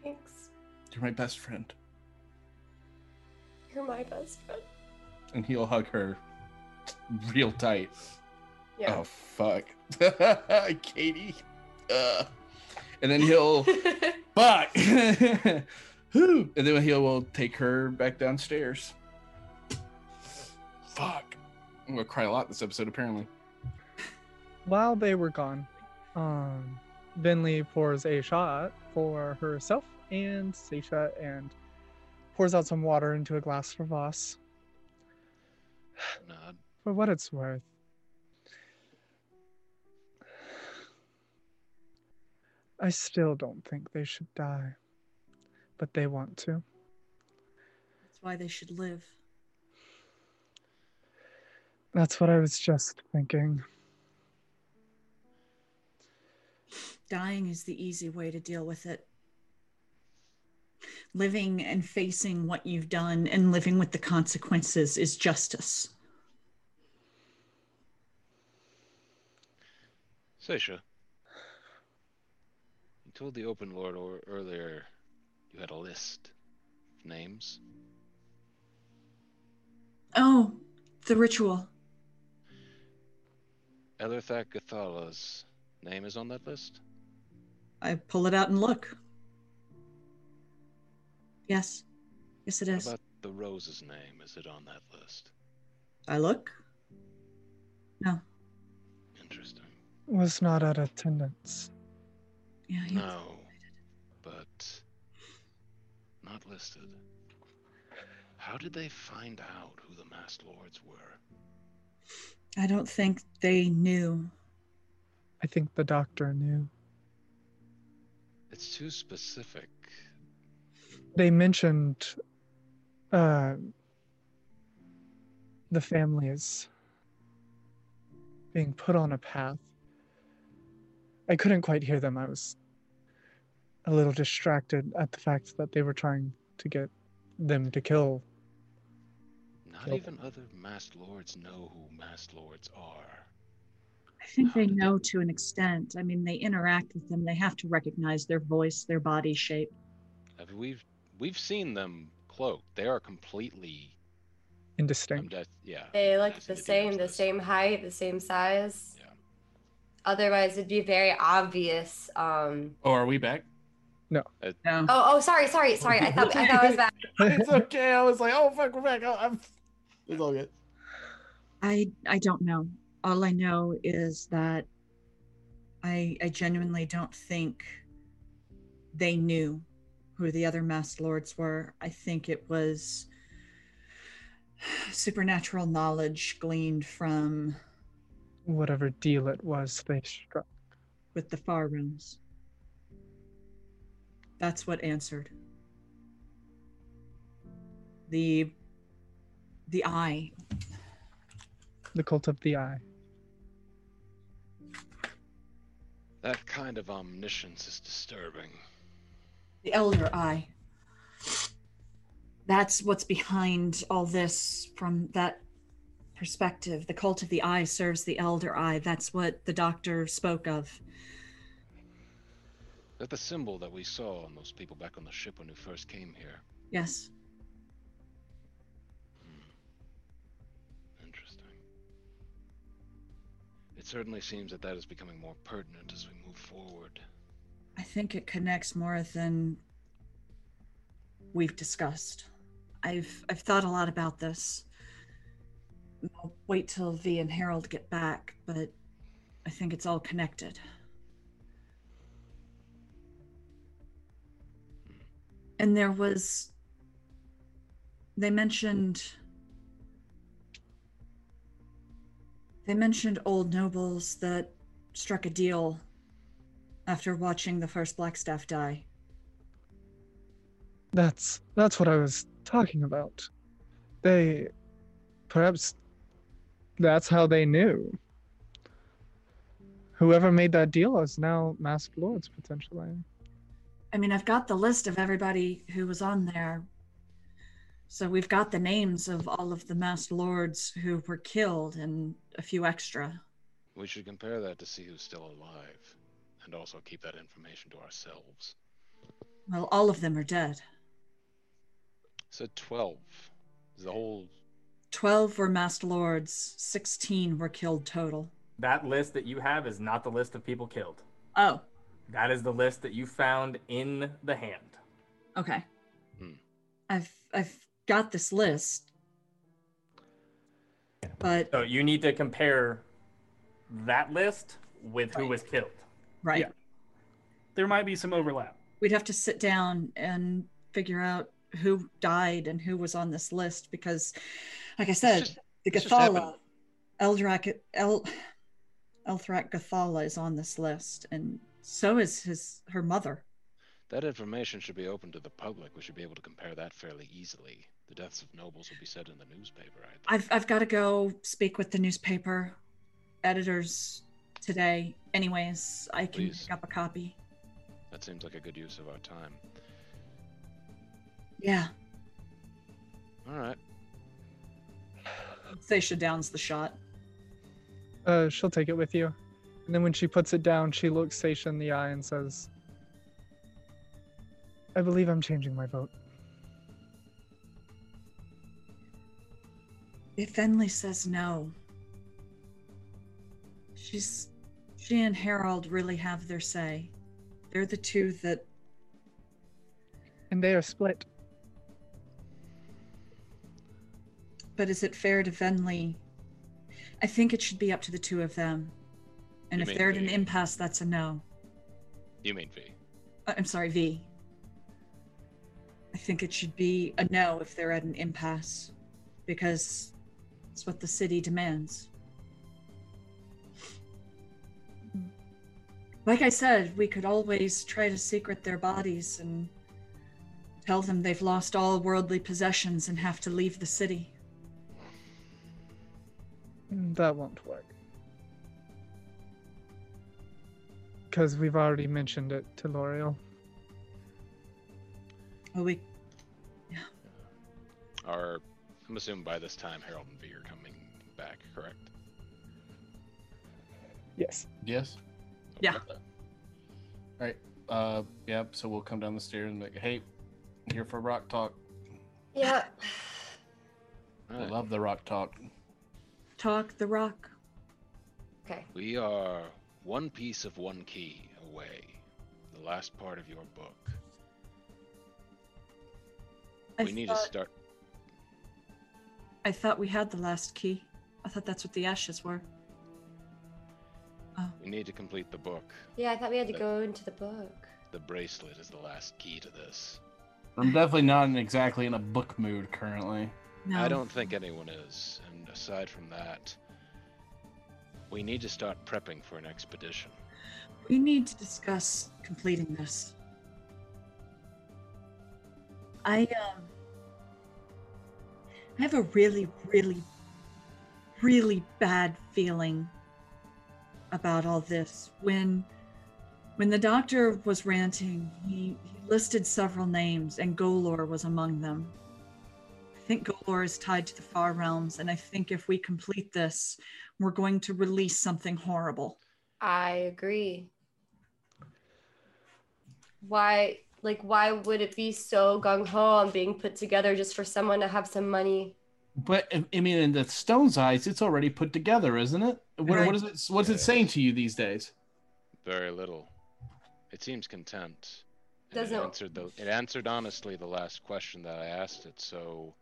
Thanks. You're my best friend. You're my best friend. And he'll hug her real tight. Yeah. Oh fuck, <laughs> Katie. Uh. And then he'll <laughs> fuck. <laughs> Whew. and then he will take her back downstairs. Fuck. I'm gonna cry a lot this episode apparently. While they were gone, um, Venli pours a shot for herself and Seisha and pours out some water into a glass for Voss. <sighs> Nod. For what it's worth. I still don't think they should die, but they want to. That's why they should live. That's what I was just thinking. Dying is the easy way to deal with it. Living and facing what you've done and living with the consequences is justice. Seisha, you told the Open Lord or, earlier you had a list of names. Oh, the ritual. Ellerthak Gathala's name is on that list? I pull it out and look. Yes. Yes, it is. What is. about the Rose's name? Is it on that list? I look. No. Interesting. Was not at attendance. Yeah, he- No, but not listed. How did they find out who the masked lords were? I don't think they knew. I think the doctor knew. It's too specific. They mentioned uh, the families being put on a path. I couldn't quite hear them. I was a little distracted at the fact that they were trying to get them to kill. Not Kill even other masked lords know who masked lords are. I I think they know to an extent. I mean, they interact with them. They have to recognize their voice, their body shape. Have we've we've seen them cloaked. They are completely. I'm Indistinct. dead. Yeah. They look the same, the same height, the same size. Yeah. Otherwise, it'd be very obvious. Um. Oh, are we back? No. Oh, oh, sorry, sorry, sorry. I thought I thought I was back. <laughs> it's okay. I was like, oh fuck, we're back. Oh, I'm. It's all good. I I don't know. All I know is that I I genuinely don't think they knew who the other masked lords were. I think it was <sighs> supernatural knowledge gleaned from Whatever deal it was they struck. with the far realms. That's what answered. The the eye. The cult of the eye. That kind of omniscience is disturbing. The elder eye. That's what's behind all this from that perspective. The cult of the eye serves the elder eye. That's what the doctor spoke of. Is that the symbol that we saw on those people back on the ship when we first came here? Yes. It certainly seems that that is becoming more pertinent as we move forward. I think it connects more than we've discussed. I've I've thought a lot about this. I'll wait till V and Harold get back, but I think it's all connected. And there was they mentioned they mentioned old nobles that struck a deal after watching the first Blackstaff die. That's that's what I was talking about. They perhaps that's how they knew. Whoever made that deal is now masked lords potentially. I mean, I've got the list of everybody who was on there. So we've got the names of all of the masked lords who were killed and a few extra. We should compare that to see who's still alive, and also keep that information to ourselves. Well, all of them are dead. So 12. Is the whole 12 were masked lords, 16 were killed total. That list that you have is not the list of people killed. Oh, That is the list that you found in the hand. okay. Hmm. I've I've got this list. But So you need to compare that list with who was killed. right. Yeah. There might be some overlap. We'd have to sit down and figure out who died and who was on this list because like I said, just- the it's just happened. Gathala Eldrak El Elthrak Gathala is on this list and so is his her mother. That information should be open to the public. We should be able to compare that fairly easily. The deaths of nobles will be said in the newspaper. I think. I've I've got to go speak with the newspaper editors today. Anyways, I can Please. pick up a copy. That seems like a good use of our time. Yeah. All right. Thacia downs the shot. Uh, she'll take it with you. And then when she puts it down, she looks Seisha in the eye and says, I believe I'm changing my vote. If Venli says no, she's she and Harold really have their say. They're the two that And they are split. but is it fair to Venli? I think it should be up to the two of them. And You if they're at an impasse, that's a no. You mean V? Uh, I'm sorry, V. I think it should be a no if they're at an impasse because it's what the city demands. Like I said, we could always try to secret their bodies and tell them they've lost all worldly possessions and have to leave the city. That won't work. Because we've already mentioned it to Laeral. Well, we Are I'm assuming by this time Harold and V are coming back, correct? Yes. Yes. Yeah. All right. Uh, yep. So we'll come down the stairs and be like, hey, here for rock talk. Yeah. I love the rock talk. Talk the rock. Okay. We are one piece of one key away. The last part of your book. I we need thought, to start. I thought we had the last key. I thought that's what the ashes were. We need to complete the book. Yeah, I thought we had to go into the book. The bracelet is the last key to this. I'm definitely not in exactly in a book mood currently. No. I don't think anyone is. And aside from that, we need to start prepping for an expedition. We need to discuss completing this. I um I have a really, really, really bad feeling about all this. When when the doctor was ranting, he, he listed several names and Golorr was among them. I think Golorr is tied to the far realms, and I think if we complete this, we're going to release something horrible. I agree. Why, like, why would it be so gung ho on being put together just for someone to have some money? But I- I mean, in the Stone's eyes, it's already put together, isn't it? What, what is it? What's it saying to you these days? Very little. It seems content. Doesn't- It answered, the, it answered honestly the last question that I asked it, so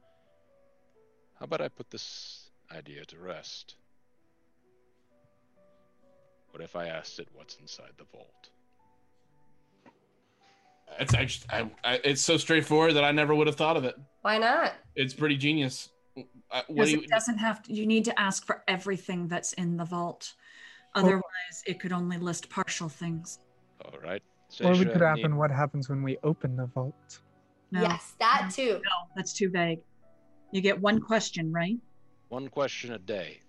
how about I put this idea to rest? What if I asked it what's inside the vault? It's actually, I, I, it's so straightforward that I never would have thought of it. Why not? It's pretty genius. Uh, what Because do you, it doesn't have to, you need to ask for everything that's in the vault. Otherwise, it could only list partial things. All right. Or we Seisha, could I happen need- what happens when we open the vault. No. Yes, that too. No, that's too vague. You get one question, right? One question a day.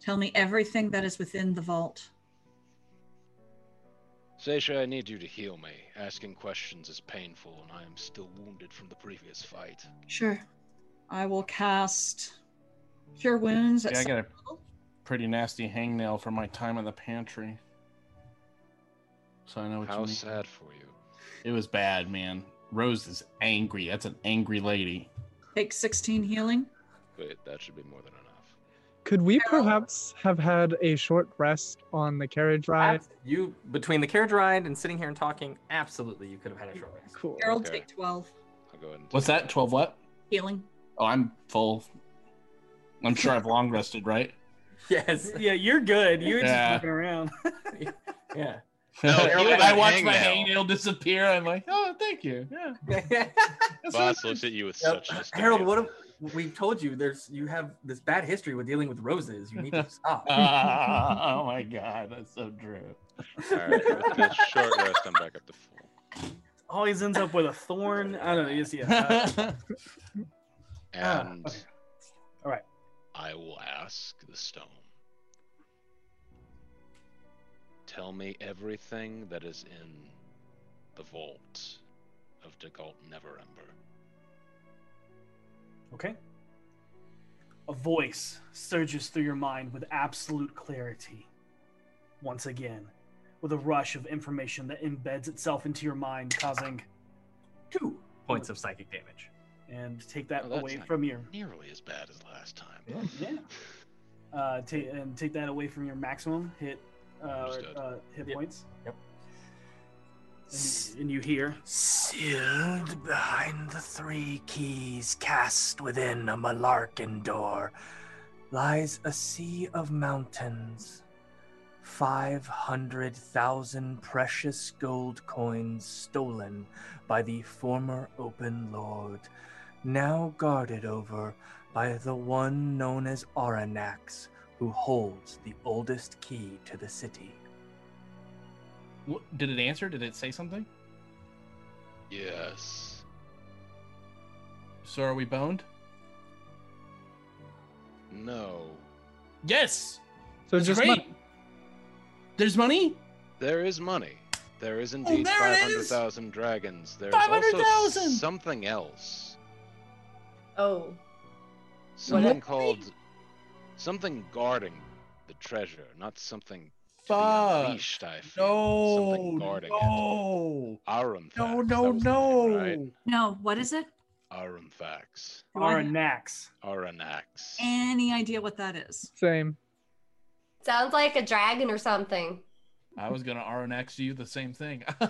Tell me everything that is within the vault. Seisha, I need you to heal me. Asking questions is painful, and I am still wounded from the previous fight. Sure. I will cast Cure Wounds. At yeah, I got a pretty nasty hangnail from my time in the pantry. So I know what How you mean. sad for you. It was bad, man. Rose is angry. That's an angry lady. Take 16 healing. Wait, that should be more than enough. Could we perhaps have had a short rest on the carriage ride? Abs- You between the carriage ride and sitting here and talking, absolutely, you could have had a short rest. Cool. Harold, Okay. take 12 I'll go ahead and What's take that? 12 what? healing. Oh, I'm full. I'm sure I've long rested, right? <laughs> Yes. Yeah, you're good. <laughs> <laughs> You're Yeah. just looking around. Yeah. No, I watch my hangnail. hangnail disappear. I'm like, oh, thank you. Yeah. Boss looks at you with Yep. such disdain. Harold, what if we told you there's you have this bad history with dealing with roses. You need to stop. Ah, oh my god, that's so true. All right, with this short rest, I'm back up to full. Always ends up with a thorn. I don't know. Yes, yeah. Ah, And okay. All right. I will ask the stone. Tell me everything that is in the vault of Dagult Neverember. Okay. A voice surges through your mind with absolute clarity. Once again, with a rush of information that embeds itself into your mind, causing Two points of psychic damage. And take that Oh, away from your Nearly as bad as last time. yeah. <laughs> Uh, take and take that away from your maximum hit uh, uh, hit Yep. points. Yep. And, and you hear Sealed behind the three keys cast within a Malarkin door lies a sea of mountains. Five hundred thousand precious gold coins stolen by the former Open Lord, now guarded over by the one known as Aurinax, who holds the oldest key to the city. What, did it answer? Did it say something? Yes. So are we boned? No. Yes. So That's just great. money. There's money. There is money. There is oh, indeed Oh, there it is! 500,000 dragons. There's also 500,000! something else. Oh. Something What? called something guarding the treasure, not something Fuck. unleashed, I feel. No. Something guarding No. it. Aurinax. No, that no, was the name, right? no. No, what is it? Aurinax. Aurinax. Aurinax. Any idea what that is? Same. Sounds like a dragon or something. I was gonna RNX you the same thing. <laughs> <laughs>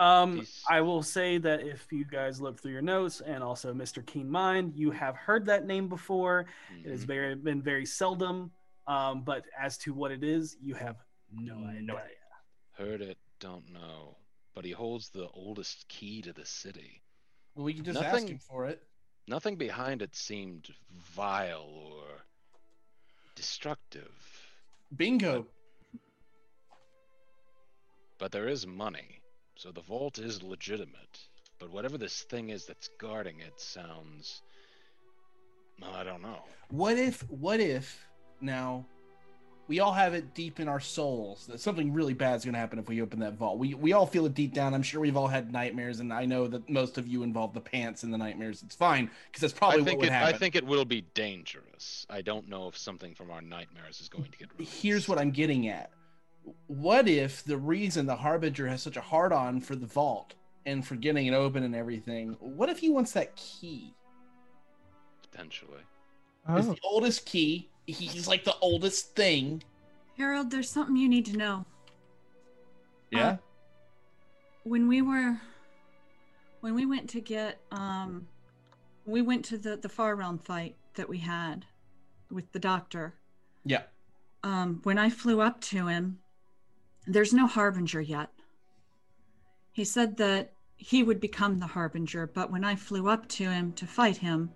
Um, I will say that if you guys look through your notes and also Mr. Keen Mind, you have heard that name before. It has Mhm. very been very seldom. Um, but as to what it is, you have no idea. Heard it, don't know. But he holds the oldest key to the city. Well, we can just ask him for it. Nothing behind it seemed vile or destructive. Bingo. But there is money, so the vault is legitimate. But whatever this thing is that's guarding it sounds. Well, I don't know. What if? What if? Now, we all have it deep in our souls that something really bad is going to happen if we open that vault. We we all feel it deep down. I'm sure we've all had nightmares, and I know that most of you involve the pants in the nightmares. It's fine because that's probably I what think would it, happen. I think it will be dangerous. I don't know if something from our nightmares is going to get released. Here's what I'm getting at. What if the reason the Harbinger has such a hard on for the vault and for getting it open and everything, what if he wants that key? potentially. It's Oh, the oldest key. He's like the oldest thing. Harold, there's something you need to know. Yeah. when we were when we went to get um we went to the the far realm fight that we had with the doctor yeah. um when i flew up to him there's no harbinger yet he said that he would become the harbinger but when i flew up to him to fight him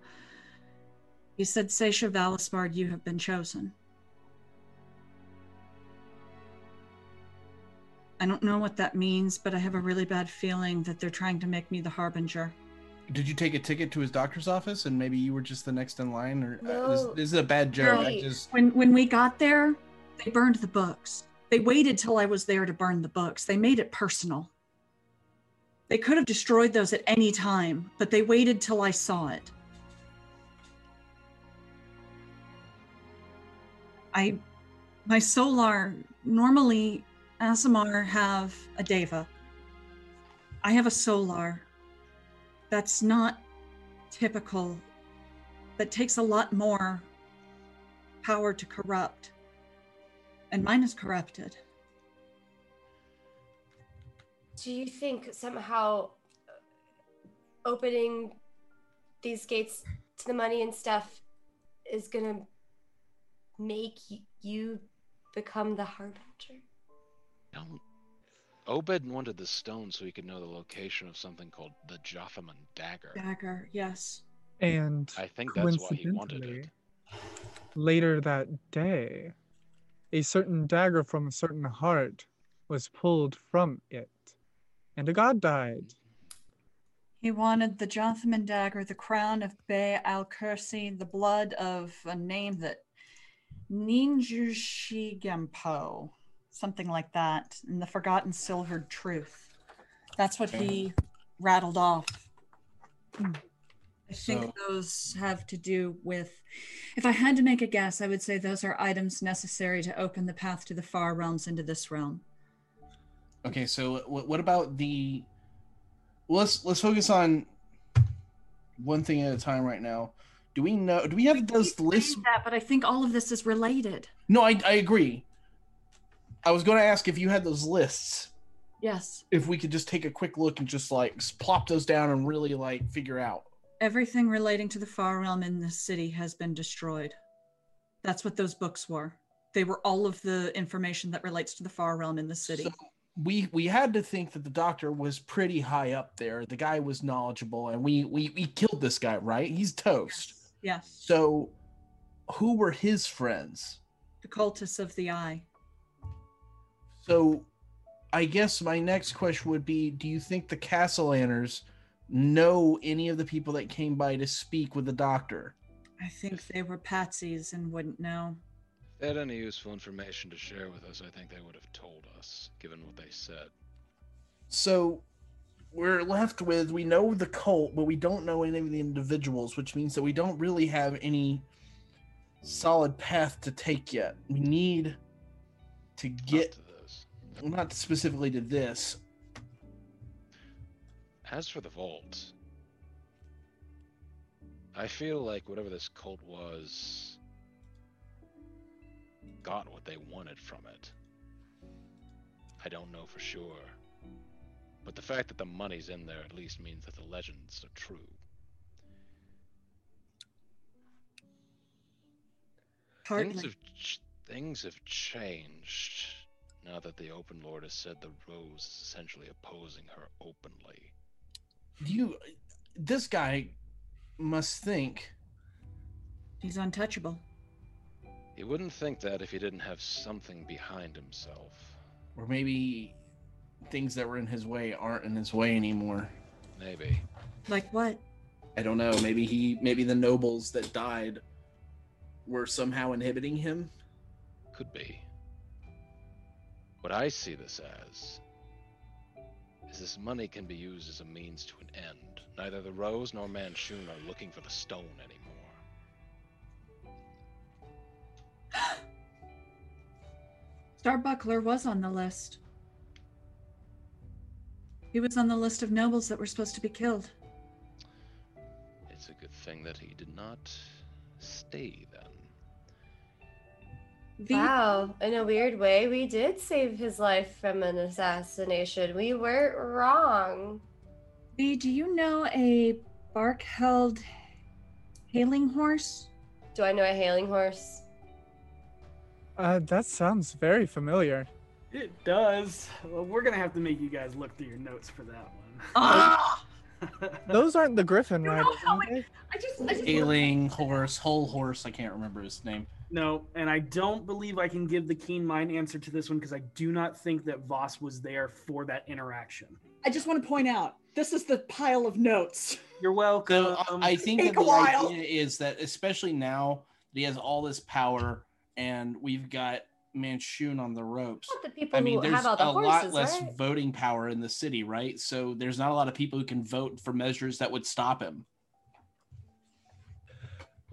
he said Seisha Valispard, you have been chosen. I don't know what that means, but I have a really bad feeling that they're trying to make me the harbinger. Did you take a ticket to his doctor's office and maybe you were just the next in line? Or uh, No. this, this is a bad joke. I Right. just When when we got there, they burned the books. They waited till I was there to burn the books. They made it personal. They could have destroyed those at any time, but they waited till I saw it. I my solar normally Aasimar have a deva. I have a solar. That's not typical. That takes a lot more power to corrupt. And mine is corrupted. Do you think somehow uh, opening these gates to the money and stuff is gonna make you become the harbinger? Don't. Obed wanted the stone so he could know the location of something called the Jothaman dagger. Dagger, yes. and I think that's why he wanted it. later that day, a certain dagger from a certain heart was pulled from it, and a god died. He wanted the Jothaman dagger, the crown of Bay al Kursi, the blood of a name that Ninjushigempo, something like that, and the forgotten silvered truth. That's what he rattled off. Hmm. I think So- those have to do with. If I had to make a guess, I would say those are items necessary to open the path to the far realms into this realm. okay. So what, what about the? Well, let's let's focus on one thing at a time right now. Do we know? Do we have those lists? That, but I think all of this is related. No, I I agree. I was going to ask if you had those lists. Yes. If we could just take a quick look and just like plop those down and really like figure out. Everything relating to the far realm in this city has been destroyed. That's what those books were. They were all of the information that relates to the far realm in the city. So we we had to think that the doctor was pretty high up there. The guy was knowledgeable, and we we we killed this guy, right? He's toast. yes. So, who were his friends? The cultists of the eye. So, I guess my next question would be: Do you think the Cassalanters know any of the people that came by to speak with the doctor? I think they were patsies and wouldn't know. If they had any useful information to share with us, I think they would have told us, given what they said. So we're left with we know the cult, but we don't know any of the individuals, which means that we don't really have any solid path to take yet. We need to get to this. not specifically to this. As for the vault, I feel like whatever this cult was got what they wanted from it. I don't know for sure. But the fact that the money's in there at least means that the legends are true. Things have ch- things have changed now that the Open Lord has said the Rose is essentially opposing her openly. You, this guy, must think He's untouchable. He wouldn't think that if he didn't have something behind himself. or maybe things that were in his way aren't in his way anymore. Maybe. Like what? I don't know. Maybe he, maybe the nobles that died were somehow inhibiting him. Could be. What I see this as is this money can be used as a means to an end. Neither the Rose nor Manshoon are looking for the stone anymore. <gasps> Starbuckler was on the list. He was on the list of nobles that were supposed to be killed. It's a good thing that he did not stay. The- Wow, in a weird way, we did save his life from an assassination. We weren't wrong. V, do you know a bark held hailing horse? Do I know a hailing horse? Uh, that sounds very familiar. It does. Well, we're gonna have to make you guys look through your notes for that one. <laughs> Ah! Those aren't the Griffin right? how? I just, I just Ailing horse, whole horse. I can't remember his name. No, and I don't believe I can give the keen mind answer to this one because I do not think that Voss was there for that interaction. I just want to point out this is the pile of notes. You're welcome. So uh, I think Take that the while. idea is that, especially now that he has all this power, and we've got Manshoon on the ropes. The people I mean, there's have all the a horses, lot less right? voting power in the city, right? So there's not a lot of people who can vote for measures that would stop him.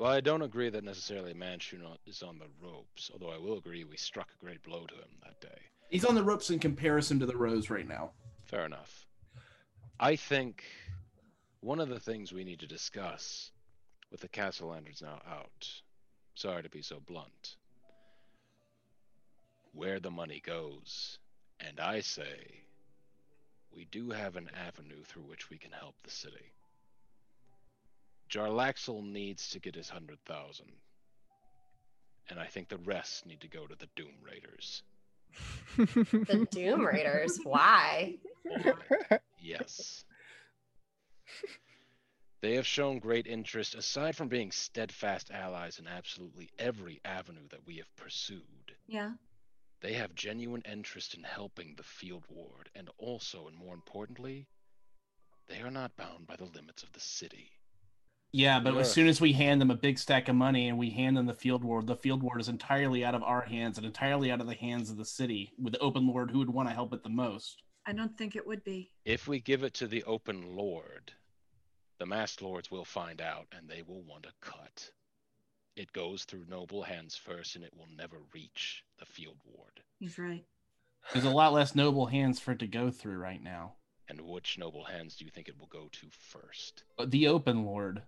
Well, I don't agree that necessarily Manshoon is on the ropes, although I will agree we struck a great blow to him that day. He's on the ropes in comparison to the Rose right now. Fair enough. I think one of the things we need to discuss with the Cassalanters now out, sorry to be so blunt, where the money goes. And I say we do have an avenue through which we can help the city. Jarlaxle needs to get his hundred thousand. And I think the rest need to go to the Doom Raiders. The Doom Raiders. Why? <laughs> Yes. They have shown great interest, aside from being steadfast allies in absolutely every avenue that we have pursued. Yeah. They have genuine interest in helping the field ward, and also, and more importantly, they are not bound by the limits of the city. Yeah, but as soon as we hand them a big stack of money and we hand them the field ward, the field ward is entirely out of our hands and entirely out of the hands of the city with the open lord who would want to help it the most. I don't think it would be. If we give it to the open lord, the masked lords will find out and they will want a cut. It goes through noble hands first and it will never reach the field ward. He's right. There's a lot less noble hands for it to go through right now. And which noble hands do you think it will go to first? Uh, The open lord.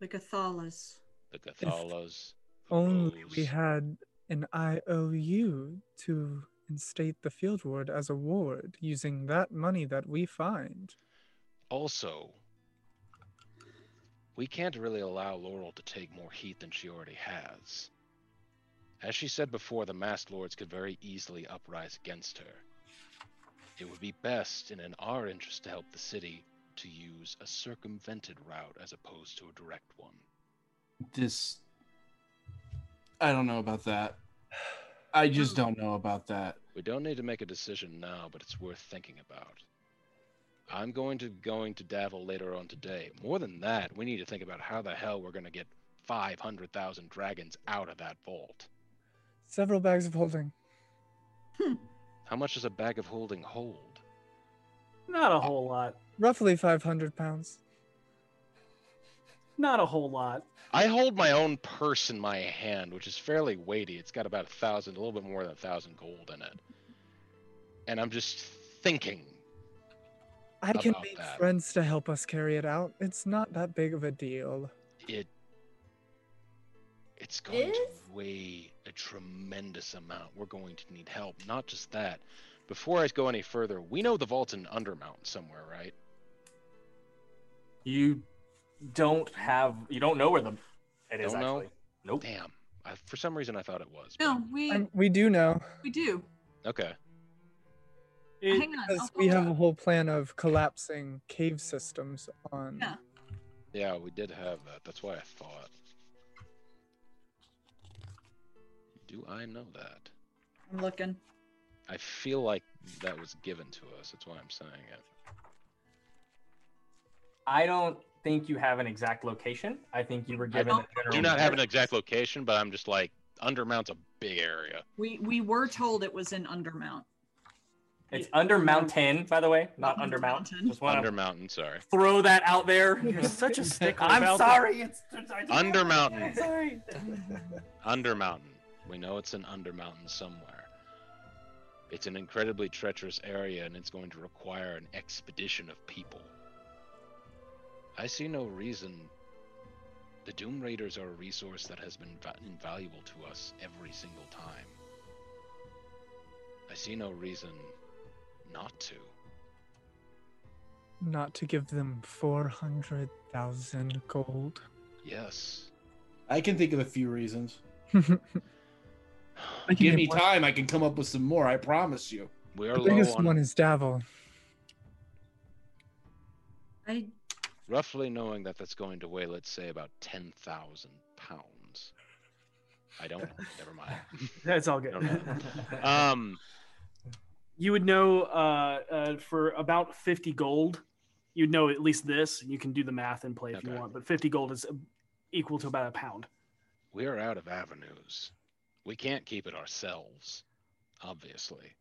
The Gathalas. The Gathalas? Only we had an IOU to instate the field ward as a ward using that money that we find. Also, we can't really allow Laeral to take more heat than she already has. As she said before, the masked lords could very easily uprise against her. It would be best and in our interest to help the city to use a circumvented route as opposed to a direct one. This. I don't know about that. I just don't know about that. We don't need to make a decision now, but it's worth thinking about. I'm going to going to Davil later on today. More than that, we need to think about how the hell we're going to get 500,000 dragons out of that vault. Several bags of holding. Hmm. How much does a bag of holding hold? Not a whole lot. Roughly 500 pounds. Not a whole lot. I hold my own purse in my hand, which is fairly weighty. It's got about a thousand, a little bit more than a thousand gold in it. And I'm just thinking. I can make that. friends to help us carry it out. It's not that big of a deal. It. It's going Is? to weigh a tremendous amount. We're going to need help. Not just that. Before I go any further, we know the vault's in Undermount somewhere, right? You don't have. You don't know where the it is Don't know? actually. Nope. Damn. I, for some reason, I thought it was. No, we Um, we do know we do. Okay. It- Hang on. because we hold have a whole plan of collapsing cave systems on. Yeah. Yeah, we did have that. That's why I thought. Do I know that? I'm looking. I feel like that was given to us. That's why I'm saying it. I don't think you have an exact location. I think you were given don't- a general. Do not have an exact location, but I'm just like Undermount's a big area. We we were told it was in Undermount. It's under mountain, by the way, not Under under mountain. Just want Under Mountain, sorry. throw that out there. <laughs> You're such a stickler. <laughs> I'm about sorry. It's, Under Mountain. Sorry. <laughs> Under Mountain. We know it's an Under Mountain somewhere. It's an incredibly treacherous area, and it's going to require an expedition of people. I see no reason. The Doom Raiders are a resource that has been va- invaluable to us every single time. I see no reason not to. Not to give them 400,000 gold. Yes. I can think of a few reasons. <laughs> Give me one. time, I can come up with some more. I promise you. We are The low biggest on one is Davil. I roughly knowing that that's going to weigh, let's say, about 10,000 pounds. I don't. <laughs> never mind. <laughs> That's all good. <laughs> Um, you would know uh, uh, for about 50 gold you'd know at least this you can do the math and play if you want but 50 gold is uh, equal to about a pound we are out of avenues. We can't keep it ourselves, obviously.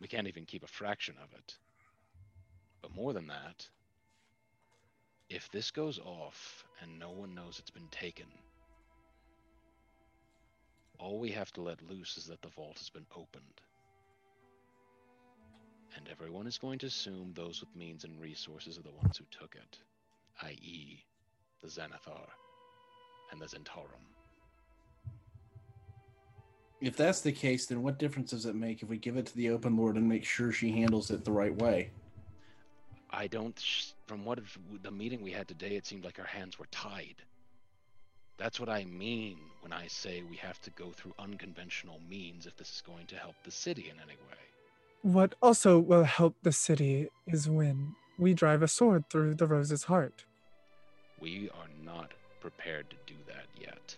We can't even keep a fraction of it. But more than that, if this goes off and no one knows it's been taken, all we have to let loose is that the vault has been opened. And everyone is going to assume those with means and resources are the ones who took it, i.e., the Xanathar and the Zhentarim. If that's the case, then what difference does it make if we give it to the open lord and make sure she handles it the right way? I don't. sh- From what the meeting we had today, it seemed like our hands were tied. That's what I mean when I say we have to go through unconventional means if this is going to help the city in any way. What also will help the city is when we drive a sword through the rose's heart. We are not prepared to do that yet.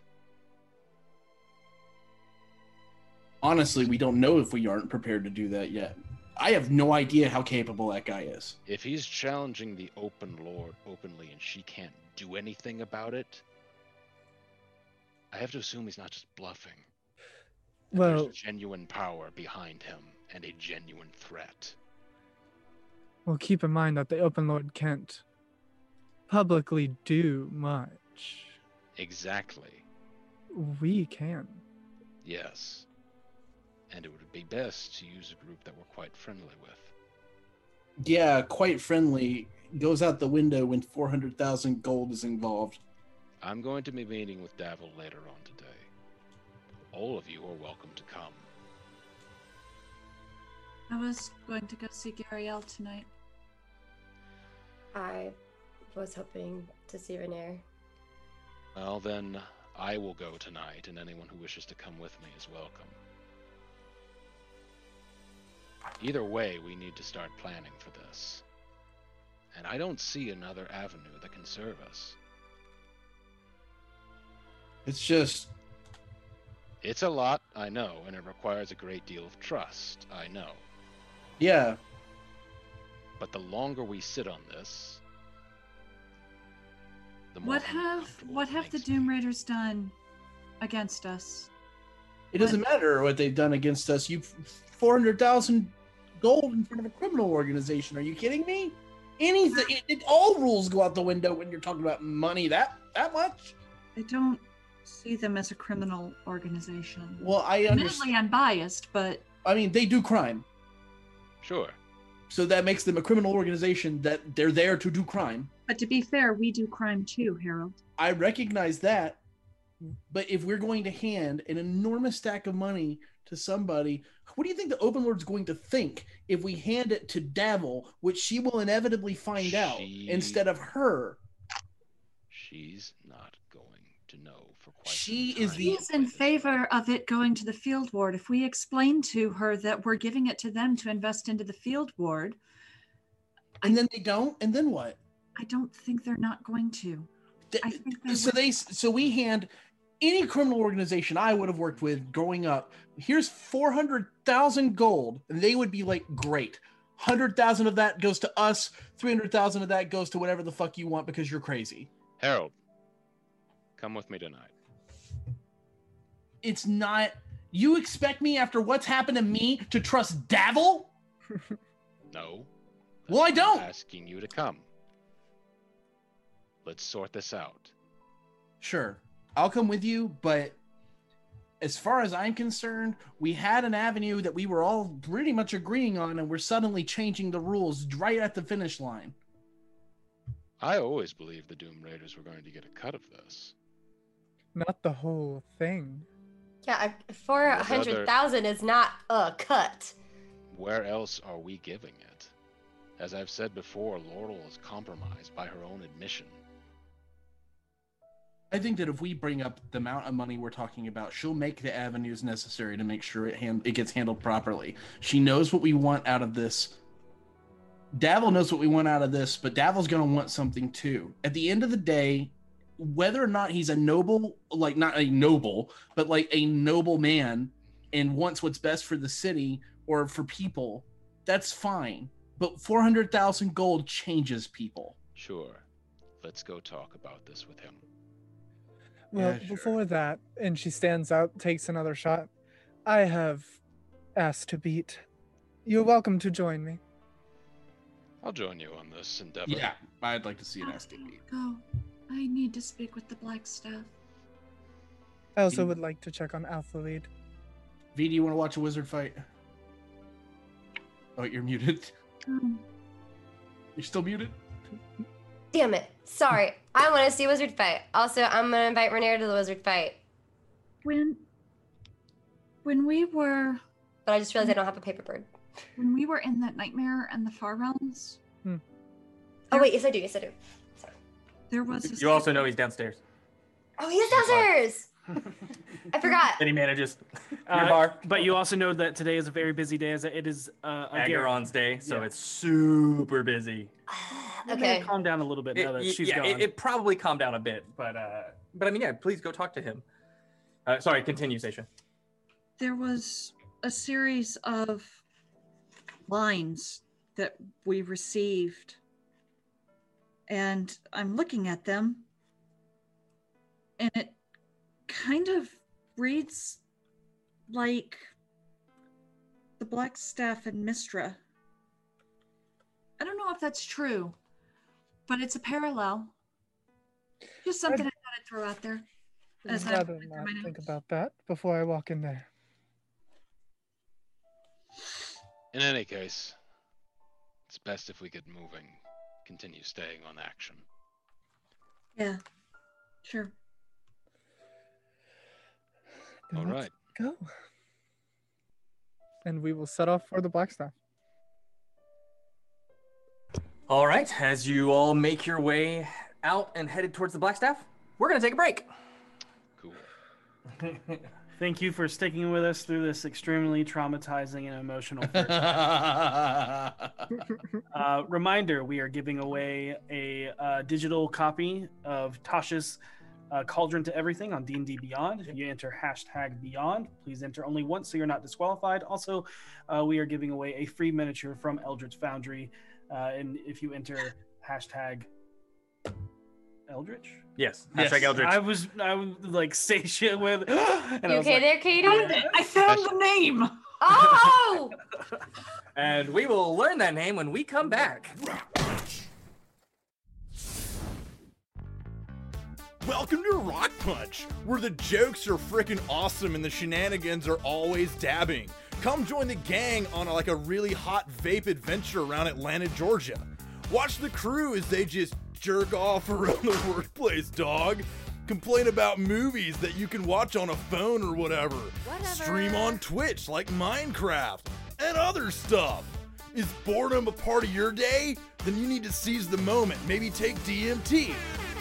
Honestly, we don't know if we aren't prepared to do that yet. I have no idea how capable that guy is. If he's challenging the open lord openly and she can't do anything about it, I have to assume he's not just bluffing. that Well, there's genuine power behind him and a genuine threat. well, keep in mind that the open lord can't publicly do much. Exactly. We can. Yes. And it would be best to use a group that we're quite friendly with. Yeah, quite friendly. Goes out the window when 400,000 gold is involved. I'm going to be meeting with Davil later on today. All of you are welcome to come. I was going to go see Gariel tonight. I was hoping to see Renaer. Well, then I will go tonight, and anyone who wishes to come with me is welcome. Either way, we need to start planning for this. And I don't see another avenue that can serve us. It's just, It's a lot, I know, and it requires a great deal of trust, I know. yeah, But the longer we sit on this, the more What have what have the. Doom Raiders done against us? It doesn't matter what they've done against us. You 400,000 gold in front of a criminal organization. Are you kidding me? Anything, it, it- all rules go out the window when you're talking about money. That that much. I don't see them as a criminal organization. Well, I understand. Admittedly, I'm biased, but I mean, they do crime, Sure. so that makes them a criminal organization. That they're there to do crime. but to be fair, we do crime too, Harold. I recognize that, but if we're going to hand an enormous stack of money to somebody, what do you think the Open Lord's going to think if we hand it to Davil, which she will inevitably find out instead of her? She's not going to know for quite She some is the- He is in favor of it going to the field ward. If we explain to her that we're giving it to them to invest into the field ward, And then they don't, and then what? I don't think they're not going to. Th- I think they so they so we hand any criminal organization I would have worked with growing up. Here's four hundred thousand gold, and they would be like, great. Hundred thousand of that goes to us. Three hundred thousand of that goes to whatever the fuck you want because you're crazy. Harold, come with me tonight. It's not. You expect me after what's happened to me to trust Davil? <laughs> No. Well, I I'm don't. asking you to come. Let's sort this out. Sure, I'll come with you, but as far as I'm concerned, we had an avenue that we were all pretty much agreeing on, and we're suddenly changing the rules right at the finish line. I always believed the Doom Raiders were going to get a cut of this. Not the whole thing. Yeah, four hundred thousand four What hundred thousand is not a cut. Where else are we giving it? As I've said before, Laeral is compromised by her own admission. I think that if we bring up the amount of money we're talking about, she'll make the avenues necessary to make sure it hand- it gets handled properly. She knows what we want out of this. Davil knows what we want out of this, but Davil's going to want something too. At the end of the day, whether or not he's a noble, like not a noble, but like a noble man and wants what's best for the city or for people, that's fine. But 400,000 gold changes people. Sure. Let's go talk about this with him. Well, Yeah, sure. before that, and she stands up, takes another shot. I have asked to beat. You're welcome to join me. I'll join you on this endeavor. Yeah, I'd like to see an SKB. Go. I need to speak with the black staff. I also would like to check on Alpha Lead. V, do you want to watch a wizard fight? Oh, you're muted. Um, You're still muted? Damn it. Sorry. I want to see Wizard fight. Also, I'm gonna invite Renaer to the Wizard fight. when when we were But I just realized I don't have a paper bird. when we were in that nightmare and the far realms, hmm. Oh wait, yes I do, yes I do. Sorry. There was You also know he's downstairs. Oh he's downstairs! I forgot. And he manages Uh, your bar. But you also know that today is a very busy day, as it is uh, a Garrett. Agaron's day, so Yeah. it's super busy. It Okay. Calm down a little bit now It- that y- she's yeah, gone. it, it probably calmed down a bit, but uh, but I mean, yeah, please go talk to him. Uh, sorry, continue, Station. there was a series of lines that we received and i'm looking at them and it kind of reads like the black staff and Mystra. I don't know if that's true but it's a parallel. Just something i thought i'd throw out there. As I'd rather not think about that before I walk in there. In any case, it's best if we get moving, continue staying on action. yeah sure Then All let's right. Go. And we will set off for the Blackstaff. All right, as you all make your way out and headed towards the Blackstaff, we're gonna take a break. Cool. <laughs> Thank you for sticking with us through this extremely traumatizing and emotional. <laughs> first Uh, reminder: We are giving away a uh, digital copy of Tasha's uh, Cauldron to Everything on D and D Beyond. If you enter hashtag Beyond, please enter only once so you're not disqualified. Also, uh, we are giving away a free miniature from Eldritch Foundry, uh, and if you enter hashtag Eldritch. Yes, Yes. hashtag Eldritch. I was I was like satiate with, <gasps> and You I was okay like, there, Katie? I found the name. Oh! <laughs> and we will learn that name when we come back. <laughs> Welcome to Rock Punch, where the jokes are freaking awesome and the shenanigans are always dabbing. Come join the gang on a, like a really hot vape adventure around Atlanta, Georgia. Watch the crew as they just jerk off <laughs> around the workplace, dog. Complain about movies that you can watch on a phone or whatever. Stream on Twitch like Minecraft and other stuff. Is boredom a part of your day? Then you need to seize the moment. Maybe take DMT.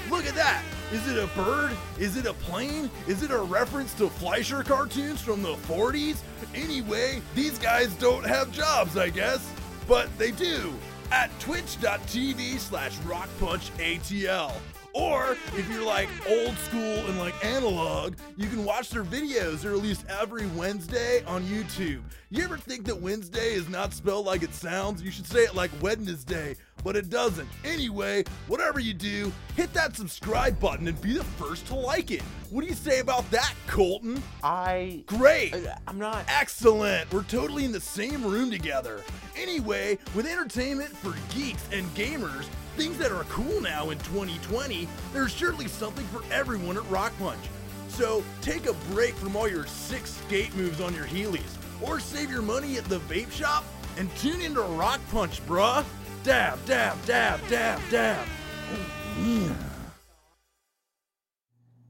Look at that. Is it a bird? Is it a plane? Is it a reference to Fleischer cartoons from the 40s? Anyway, these guys don't have jobs, I guess. But they do at twitch.tv slash rockpunchatl. Or if you're like old school and like analog, you can watch their videos. They're released every Wednesday on YouTube. You ever think that Wednesday is not spelled like it sounds? You should say it like Wednesday, but it doesn't. Anyway, whatever you do, hit that subscribe button and be the first to like it. What do you say about that, Colton? I. Great. Uh, I'm not. Excellent. We're totally in the same room together. Anyway, with entertainment for geeks and gamers, things that are cool now in 2020, there's surely something for everyone at Rock Punch. So take a break from all your sick skate moves on your Heelys, or save your money at the vape shop and tune into Rock Punch, bruh. Dab, dab, dab, dab, dab.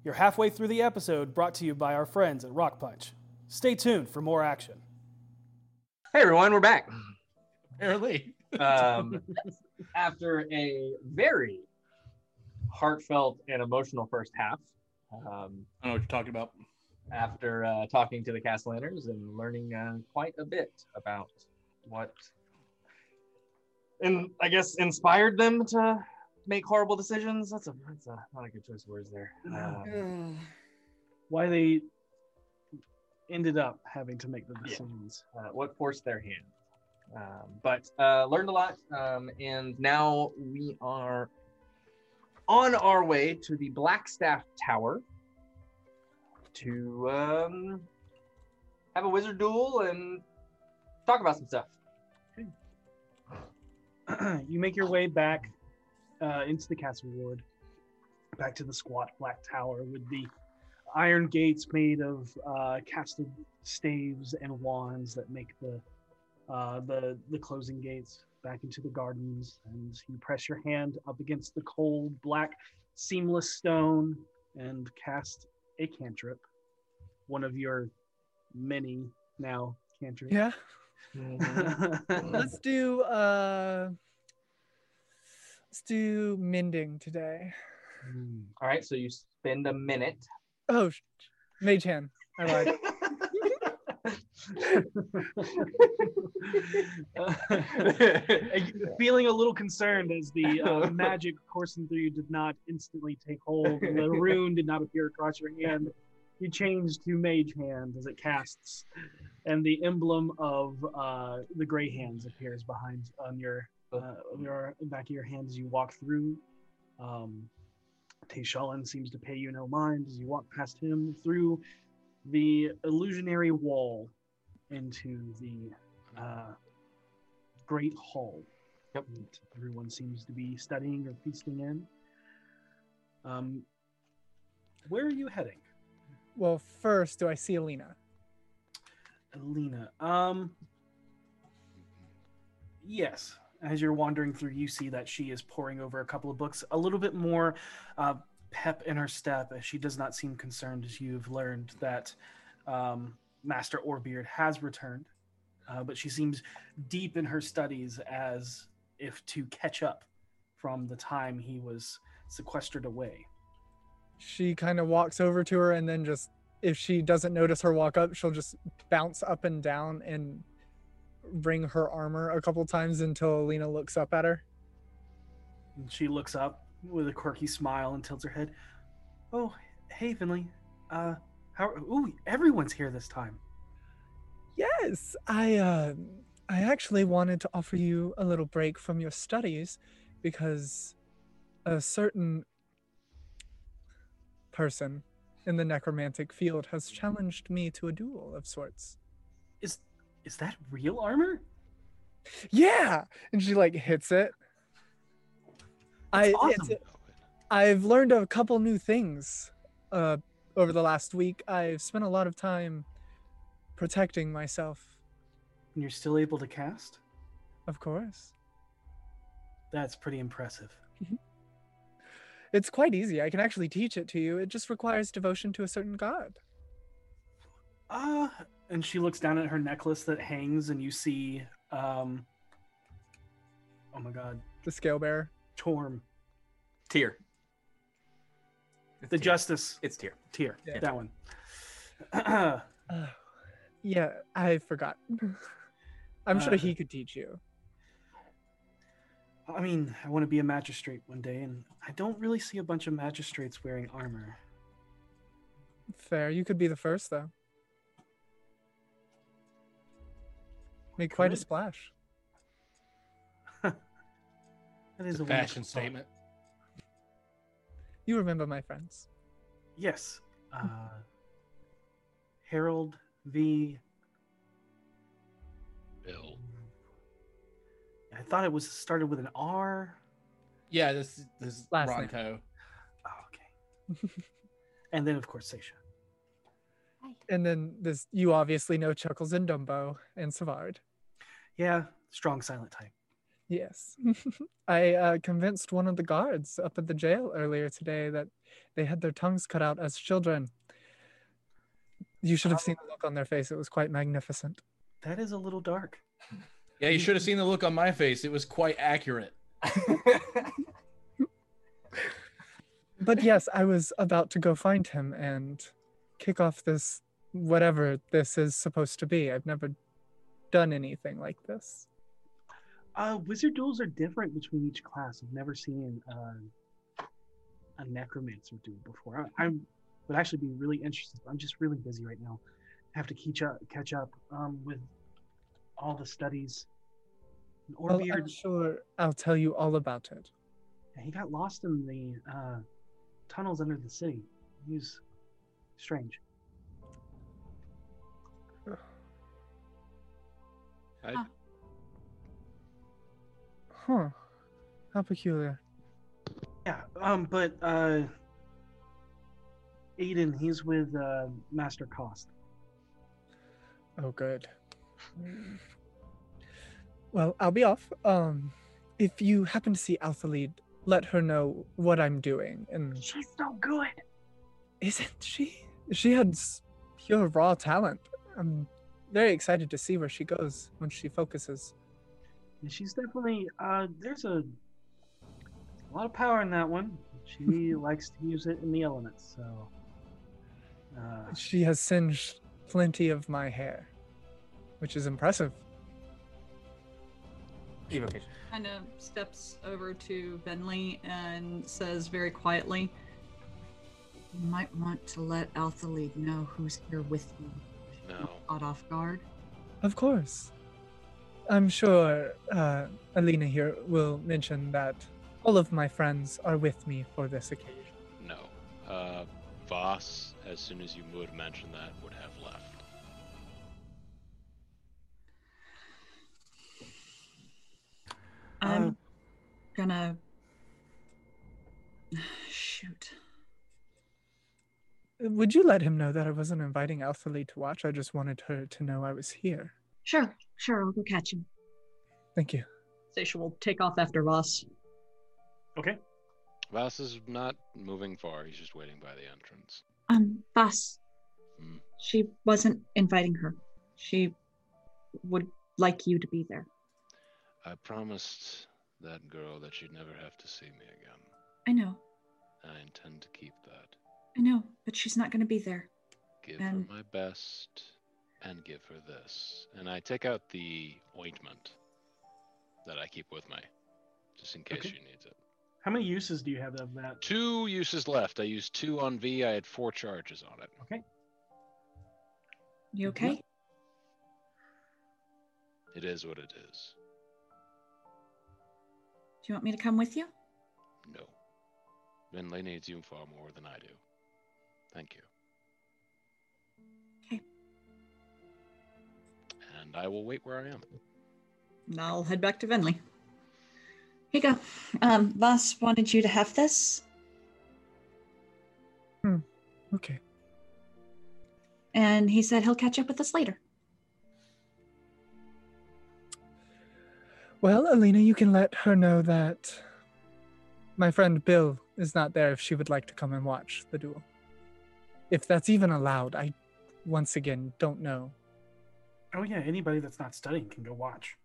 You're halfway through the episode brought to you by our friends at Rock Punch. Stay tuned for more action. Hey everyone, we're back. Apparently. Um, <laughs> after a very heartfelt and emotional first half. Um, I don't know what you're talking about. After uh, talking to the Cassalanters and learning uh, quite a bit about what, and I guess inspired them to make horrible decisions. That's a that's a not a good choice of words there. Um, Why they ended up having to make the decisions. uh, what forced their hand. Um, but uh, learned a lot, um, and now we are on our way to the Blackstaff Tower to um, have a wizard duel and talk about some stuff. <clears throat> you make your way back uh, into the castle ward, back to the squat black tower with the iron gates made of uh, casted staves and wands that make the uh, the the closing gates back into the gardens. And you press your hand up against the cold black seamless stone and cast a cantrip, one of your many now cantrips. Yeah. <laughs> let's do uh let's do mending today. All right, so you spend a minute. Oh, sh- mage hand. I lied. <laughs> <laughs> feeling a little concerned as the uh, <laughs> magic coursing through you did not instantly take hold and the rune did not appear across your hand. You change to mage hand as it casts and the emblem of uh, the gray hands appears behind on your uh, on your back of your hand as you walk through. Um, Tayshalan seems to pay you no mind as you walk past him through the illusionary wall into the uh, great hall yep. that everyone seems to be studying or feasting in. Um, where are you heading, Well, first, do I see Alina? Alina? Um, yes. As you're wandering through, you see that she is poring over a couple of books, a little bit more uh, pep in her step, as she does not seem concerned as you've learned that um, Master Orbeard has returned. Uh, but she seems deep in her studies as if to catch up from the time he was sequestered away. She kind of walks over to her and then just, if she doesn't notice her walk up, she'll just bounce up and down and ring her armor a couple times until Alina looks up at her. And she looks up with a quirky smile and tilts her head. Oh, hey, Venli. Uh, how? Ooh, everyone's here this time. Yes, I uh I actually wanted to offer you a little break from your studies because a certain person in the necromantic field has challenged me to a duel of sorts. Is is that real armor? Yeah, and she like hits it. I That's it's awesome. I've learned a couple new things uh, over the last week. I've spent a lot of time protecting myself, And you're still able to cast? of course. That's pretty impressive. <laughs> It's quite easy. I can actually teach it to you. It just requires devotion to a certain god. Ah, and she looks down at her necklace that hangs, and you see, um, oh my god, The scale bear, Torm, Tyr. the Justice It's Tyr. Tyr, Yeah. that one. Uh, <clears throat> yeah, I forgot. <laughs> I'm sure Uh, he could teach you. I mean, I want to be a magistrate one day, and I don't really see a bunch of magistrates wearing armor. Fair. You could be the first, though. Make quite a splash. <laughs> That is It's a a fashion statement. You remember my friends. Yes. Uh, Harold V. Bill. I thought it was started with an R. Yeah, this this is Last name. Ronco. Oh, okay. <laughs> and then, of course, Seisha. And then this, you obviously know Chuckles and Dumbo and Savard. Yeah, strong silent type. Yes. <laughs> I uh, convinced one of the guards up at the jail earlier today that they had their tongues cut out as children. You should have seen the look on their face. It was quite magnificent. That is a little dark. <laughs> Yeah, you should have seen the look on my face. It was quite accurate. <laughs> But yes, I was about to go find him and kick off this, whatever this is supposed to be. I've never done anything like this. Uh, wizard duels are different between each class. I've never seen uh, a necromancer do it before. I, I would actually be really interested. I'm just really busy right now. I have to catch up, catch up um, with all the studies. And Well, Orbeard, I'm sure I'll tell you all about it. he got lost in the uh, tunnels under the city. He's strange. <sighs> I, Huh. How peculiar. Yeah, um, but uh, Aiden, he's with uh, Master Cost. Oh, good. Well, I'll be off. Um, if you happen to see Althalid, let her know what I'm doing. And She's so good. isn't she? She had pure raw talent. I'm very excited to see where she goes when she focuses. And she's definitely uh there's a, a lot of power in that one. She <laughs> likes to use it in the elements, so uh She has singed plenty of my hair, which is impressive. Evocation. Kind of steps over to Venli and says very quietly, You might want to let Alpha League know who's here with you. no. Caught off guard. Of course. I'm sure uh, Alina here will mention that all of my friends are with me for this occasion. No. Uh, Voss, as soon as you would mention that, would have left. I'm Uh, gonna <sighs> shoot. Would you let him know that I wasn't inviting Althalee to watch? I just wanted her to know I was here. Sure, sure, I'll go catch him. Thank you. Seisha will take off after Voss. okay. Voss is not moving far. He's just waiting by the entrance. Um, Voss. Hmm. She wasn't inviting her. She would like you to be there. I promised that girl that she'd never have to see me again. I know, I intend to keep that. I know, but she's not gonna be there. Give And- her my best and give her this. And I take out the ointment that I keep with me, just in case Okay. she needs it. How many uses do you have of that? Two uses left. I used two on V. I had four charges on it. Okay. You okay? It is what it is. Do you want me to come with you? No. Venli needs you far more than I do. Thank you. And I will wait where I am. And I'll head back to Venli. Here you go. Um, Voss wanted you to have this. Hmm. Okay. And he said he'll catch up with us later. Well, Alina, you can let her know that my friend Bill is not there if she would like to come and watch the duel. If that's even allowed, I once again don't know. Oh yeah, anybody that's not studying can go watch.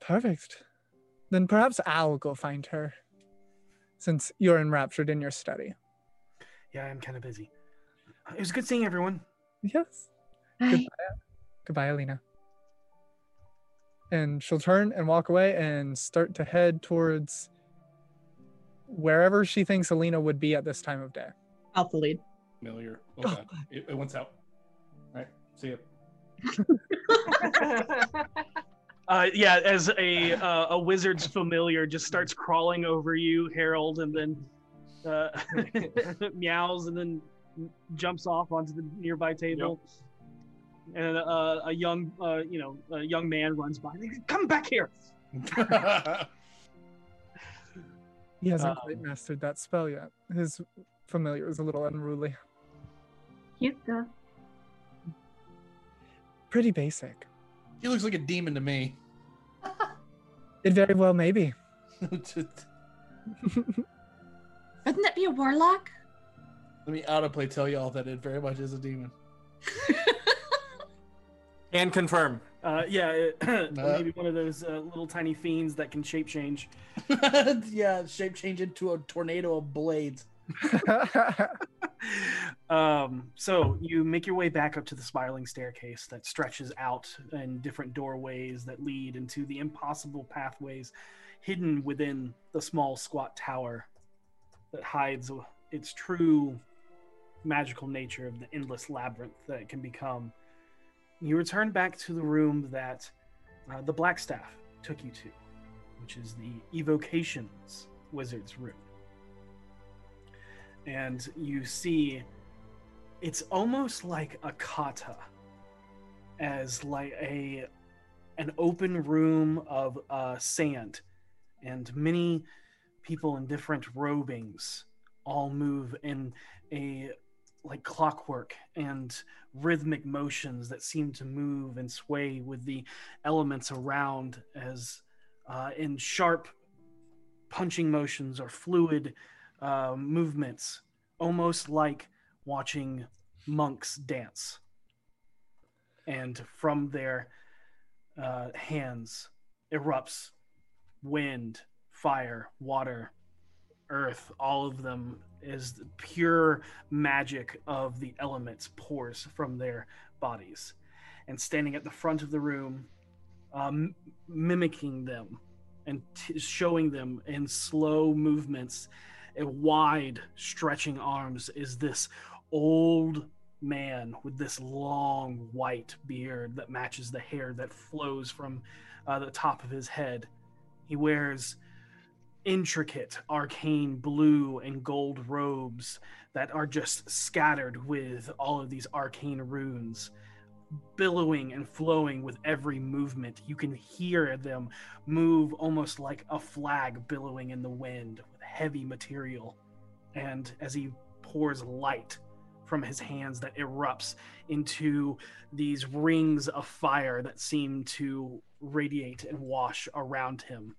Perfect. Then perhaps I'll go find her, since you're enraptured in your study. Yeah, I'm kind of busy. It was good seeing everyone. Yes. Goodbye. Goodbye, Alina. And she'll turn and walk away and start to head towards wherever she thinks Alina would be at this time of day. Out the lead. Familiar. Oh, God. It, it went out. All right. See ya. Uh, yeah, as a uh, a wizard's familiar just starts crawling over you, Harold, and then uh, <laughs> meows and then jumps off onto the nearby table. And uh, a young, uh, you know, a young man runs by. Come back here! <laughs> He hasn't Um, quite mastered that spell yet. His familiar is a little unruly. Cute though. Pretty basic. He looks like a demon to me. <laughs> It very well may be. <laughs> Wouldn't that be a warlock? Let me autoplay tell y'all that it very much is a demon. <laughs> And confirm. Uh, yeah, it- <clears throat> maybe one of those uh, little tiny fiends that can shape change. yeah, shape change into a tornado of blades. <laughs> Um, so you make your way back up to the spiraling staircase that stretches out in different doorways that lead into the impossible pathways hidden within the small squat tower that hides its true magical nature of the endless labyrinth that it can become. You return back to the room that uh, the Blackstaff took you to, which is the Evocations Wizard's room and you see it's almost like a kata as like a an open room of uh, sand and many people in different robings all move in a like clockwork and rhythmic motions that seem to move and sway with the elements around as uh, in sharp punching motions or fluid uh, movements, almost like watching monks dance. And from their uh, hands erupts wind, fire, water, earth. All of them is the pure magic of the elements pours from their bodies. And standing at the front of the room, um, mimicking them and t- showing them in slow movements and wide stretching arms is this old man with this long white beard that matches the hair that flows from uh, the top of his head. He wears intricate arcane blue and gold robes that are just scattered with all of these arcane runes billowing and flowing with every movement. You can hear them move almost like a flag billowing in the wind heavy material. And as he pours light from his hands that erupts into these rings of fire that seem to radiate and wash around him.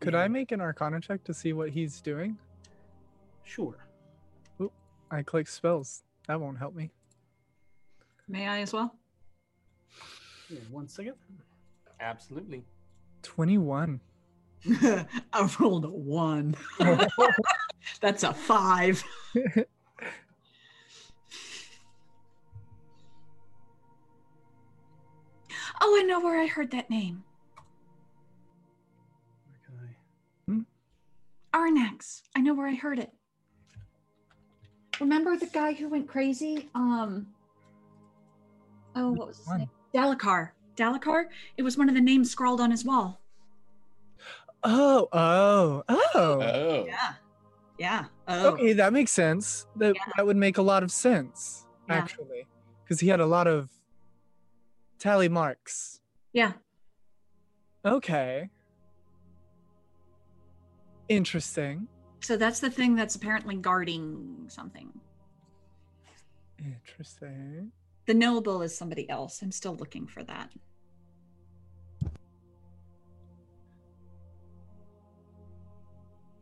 Could I make an arcana check to see what he's doing? Sure. Oop, I click spells. That won't help me. May I as well? Yeah, one second. Absolutely. 21. <laughs> I rolled a one. <laughs> That's a five. <laughs> Oh, I know where I heard that name. Aurinax. I know where I heard it. Remember the guy who went crazy? Um. Oh, what was his name? Dalakar. Dalakar. It was one of the names scrawled on his wall. Oh, oh, oh. Oh. Yeah. Yeah. Oh. Okay, that makes sense. That that would make a lot of sense, Yeah. actually, because he had a lot of tally marks. Yeah. Okay. Interesting. So that's the thing that's apparently guarding something. Interesting. The noble is somebody else. I'm still looking for that.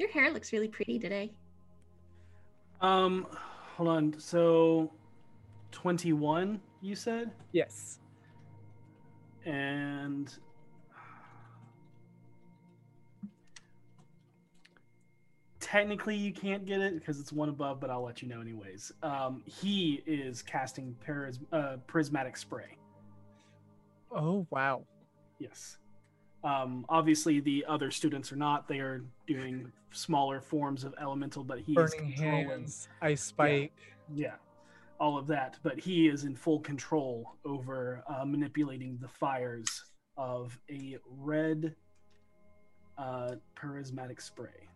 Your hair looks really pretty today. Um, hold on. So, twenty-one, you said, Yes. and technically you can't get it because it's one above, but I'll let you know anyways. Um, he is casting paris- uh, prismatic spray. Oh wow. Yes. Um, obviously, the other students are not. They are doing smaller forms of elemental, but he is Burning controlling. hands, ice spike. Yeah, all of that. But he is in full control over uh, manipulating the fires of a red uh, prismatic spray.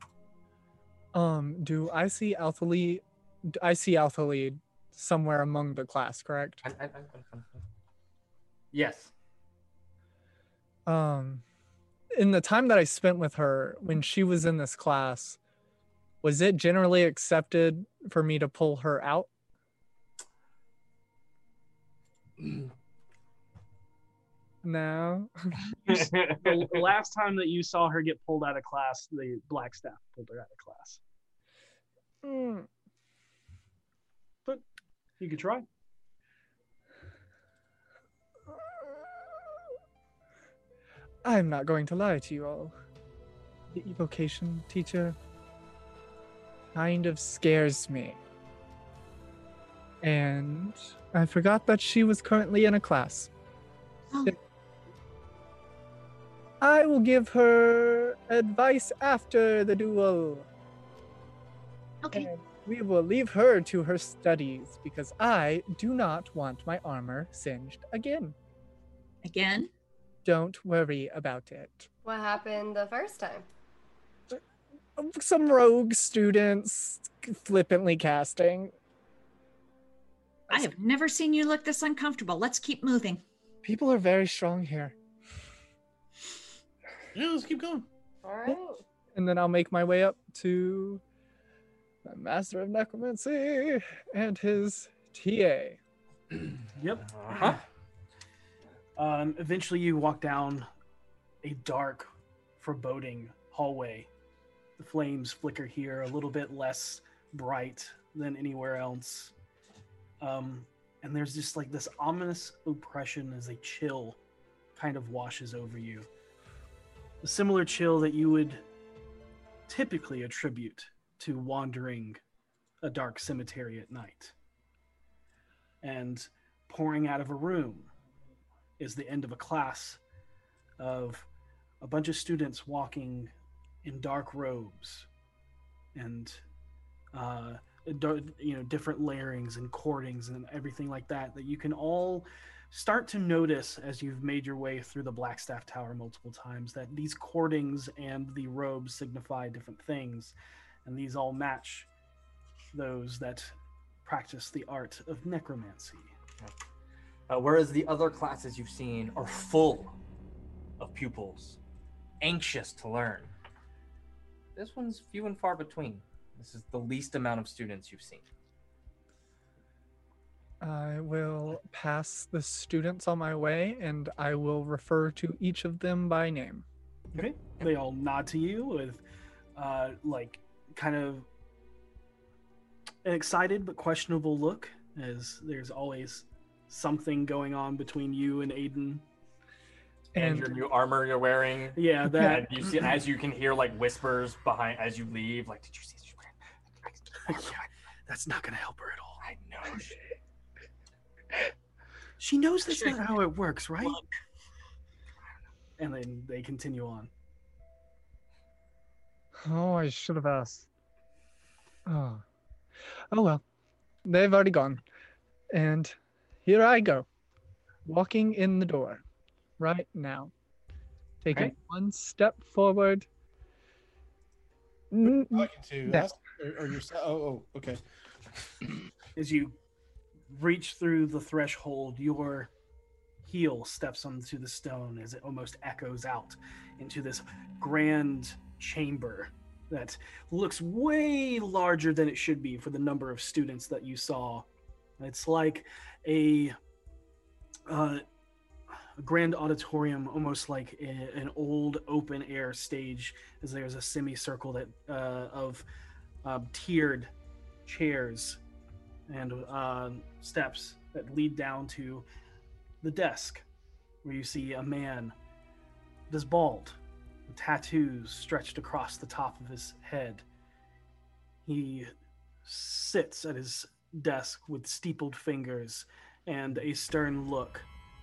Um, do I see Althalee? I see Althalee somewhere among the class, correct? Yes. Um, in the time that I spent with her when she was in this class, was it generally accepted for me to pull her out? <clears throat> No. <laughs> the, last time that you saw her get pulled out of class, the black staff pulled her out of class. Hmm. But you could try. I'm not going to lie to you all. The evocation teacher kind of scares me. And I forgot that she was currently in a class. Oh, I will give her advice after the duel. okay. And we will leave her to her studies because I do not want my armor singed again. Again? Don't worry about it. What happened the first time? Some rogue students flippantly casting. I have never seen you look this uncomfortable. Let's keep moving. People are very strong here. Yeah, let's keep going. All right. And then I'll make my way up to my Master of Necromancy and his TA. <clears throat> Yep. Uh-huh. Um, eventually, you walk down a dark, foreboding hallway. The flames flicker here a little bit less bright than anywhere else. Um, and there's just like this ominous oppression as a chill kind of washes over you. A similar chill that you would typically attribute to wandering a dark cemetery at night. And pouring out of a room is the end of a class of a bunch of students walking in dark robes and uh, you know different layerings and cordings and everything like that that you can all start to notice as you've made your way through the Blackstaff Tower multiple times that these cordings and the robes signify different things and these all match those that practice the art of necromancy. Uh, whereas the other classes you've seen are full of pupils, anxious to learn. This one's few and far between. This is the least amount of students you've seen. I will pass the students on my way and I will refer to each of them by name. Okay. They all nod to you with, uh, like, kind of an excited but questionable look, as there's always something going on between you and Aiden. And, And your new armor you're wearing. Yeah, <laughs> that. And you see, as you can hear like whispers behind as you leave, like, did you see? she's <laughs> wearing- That's not going to help her at all. I know. She knows that's not how it works, right? And then they continue on. Oh, I should have asked. Oh. Oh well. They've already gone. And here I go. Walking in the door. Right now. Taking Okay. one step forward. N- Talking to Yeah. us or, or yourself? Oh, oh, okay. <clears throat> As you reach through the threshold, your heel steps onto the stone as it almost echoes out into this grand chamber that looks way larger than it should be for the number of students that you saw. It's like a, uh, a grand auditorium, almost like a- an old open air stage, as there's a semicircle that uh, of uh, tiered chairs and uh, steps that lead down to the desk, where you see a man that is bald, with tattoos stretched across the top of his head. He sits at his desk with steepled fingers and a stern look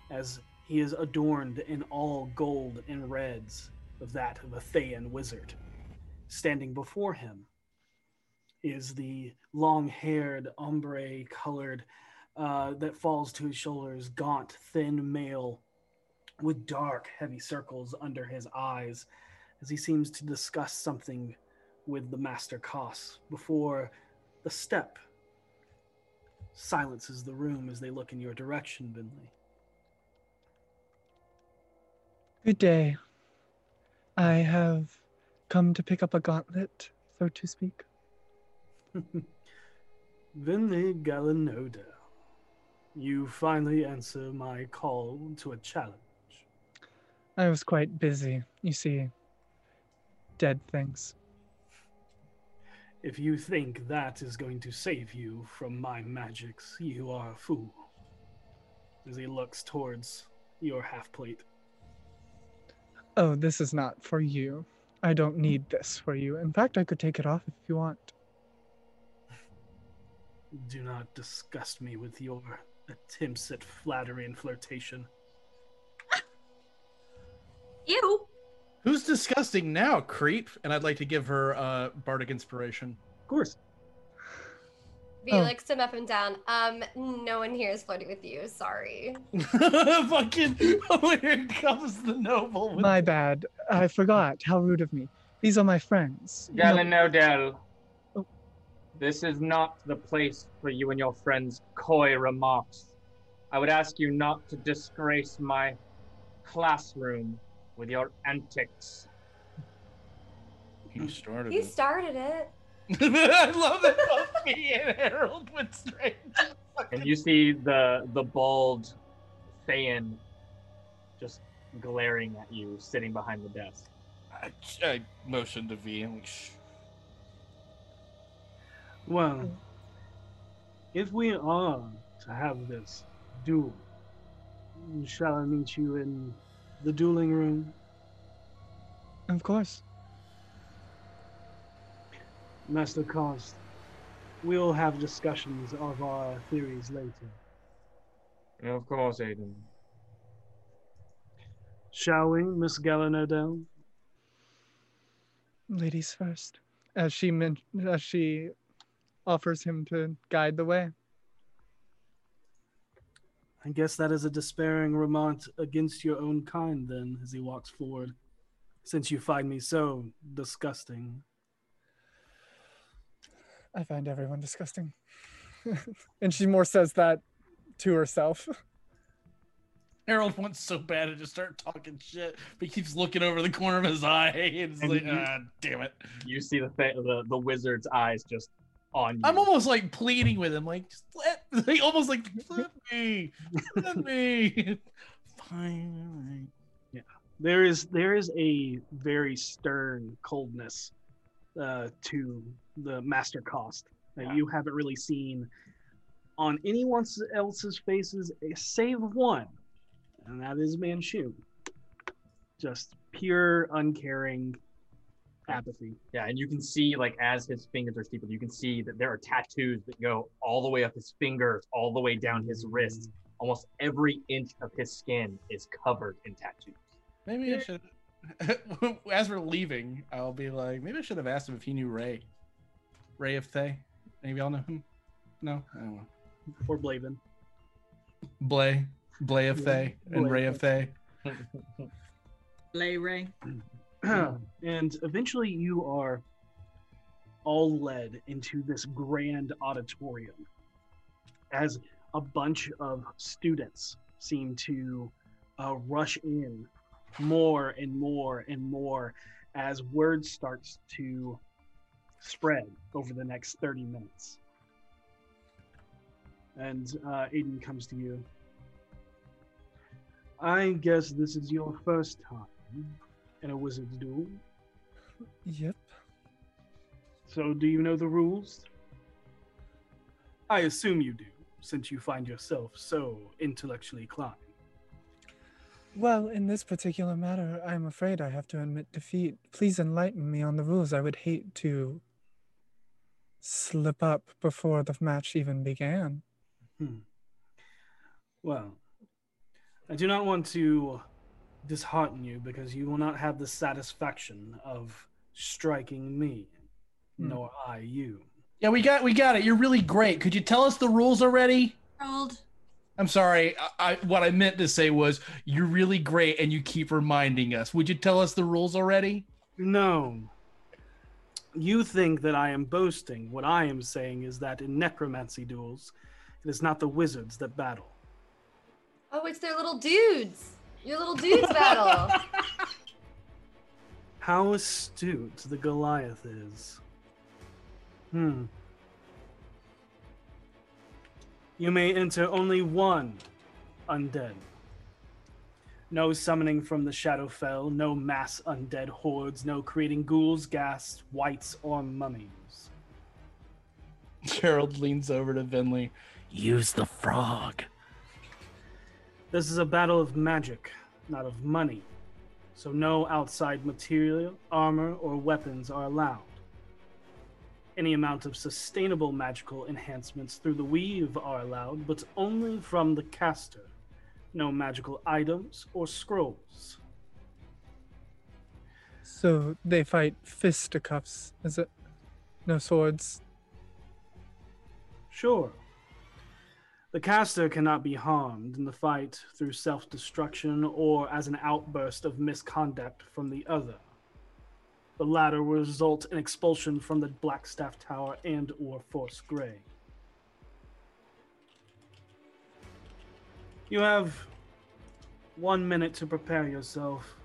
as he is adorned in all gold and reds of that of a Thayan wizard. Standing before him is the long haired, ombre colored, uh, that falls to his shoulders, gaunt, thin male with dark, heavy circles under his eyes as he seems to discuss something with the Master Koss before the step silences the room as they look in your direction, Venli. Good day. I have come to pick up a gauntlet, so to speak. <laughs> Venli Galanoda, you finally answer my call to a challenge. I was quite busy, you see. Dead things. If you think that is going to save you from my magics, you are a fool. As he looks towards your half plate. Oh, this is not for you. I don't need this for you. In fact, I could take it off if you want. Do not disgust me with your attempts at flattery and flirtation. Disgusting now, creep? And I'd like to give her uh, bardic inspiration. Of course. Felix, Oh. him up and down. Um, no one here is flirting with you. Sorry. <laughs> Fucking <laughs> here comes the noble. With... My bad. I forgot. How rude of me. These are my friends. You know- Oh. This is not the place for you and your friends' coy remarks. I would ask you not to disgrace my classroom with your antics. You started He it. started it. <laughs> I love that both me and Harold went straight. And you see the the bald Thayan just glaring at you, sitting behind the desk. I, I motioned to V. I'm. Well, if we are to have this duel, shall I meet you in the dueling room? Of course. Master Cost, we'll have discussions of our theories later. Of course, Aiden. Shall we, Miss Gallinodel? Ladies first. As she men- as she offers him to guide the way. I guess that is a despairing remark against your own kind, then, as he walks forward, since you find me so disgusting. I find everyone disgusting. <laughs> and she more says that to herself. Harold wants so bad to just start talking shit, but he keeps looking over the corner of his eye, <laughs> and it's And like, you- ah, damn it. You see the, th- the the wizard's eyes just on you. I'm almost like pleading with him, like, just <laughs> like almost like, <laughs> let me, let me. <laughs> Fine. Yeah, there is there is a very stern coldness uh, to the Master Cost that Yeah. you haven't really seen on anyone else's faces, save one, and that is Manshoon. Just pure uncaring apathy. Yeah, and you can see like as his fingers are steepled, you can see that there are tattoos that go all the way up his fingers, all the way down his wrists. Mm. Almost every inch of his skin is covered in tattoos. Maybe I should. <laughs> As we're leaving, I'll be like, maybe I should have asked him if he knew Ray. Ray of Thay. Maybe y'all know him. No, I don't know. Or Blaven. Blay, Blay of Thay, and Blay. Ray of Thay. <laughs> Lay Ray. Mm. <clears throat> and eventually you are all led into this grand auditorium as a bunch of students seem to uh, rush in more and more and more as word starts to spread over the next 30 minutes. And uh, Aiden comes to you. I guess this is your first time in a wizard's duel. Yep. So, do you know the rules? I assume you do, since you find yourself so intellectually inclined. Well, in this particular matter, I'm afraid I have to admit defeat. Please enlighten me on the rules. I would hate to slip up before the match even began. Hmm. Well, I do not want to dishearten you because you will not have the satisfaction of striking me, Hmm. nor I you. Yeah, we got we got it. You're really great. Could you tell us the rules already? Harold, I'm sorry. I, I what I meant to say was you're really great and you keep reminding us. Would you tell us the rules already? No. You think that I am boasting. What I am saying is that in necromancy duels, it is not the wizards that battle. Oh, it's their little dudes. Your little dudes battle. <laughs> How astute the Goliath is. Hmm. You may enter only one undead. No summoning from the Shadowfell, no mass undead hordes, no creating ghouls, ghasts, wights, or mummies. Gerald leans over to Venli. Use the frog. This is a battle of magic, not of money. So no outside material, armor, or weapons are allowed. Any amount of sustainable magical enhancements through the weave are allowed, but only from the caster. No magical items or scrolls. So they fight fisticuffs, is it? No swords. Sure. The caster cannot be harmed in the fight through self destruction or as an outburst of misconduct from the other. The latter will result in expulsion from the Blackstaff Tower and or Force Grey. You have one minute to prepare yourself.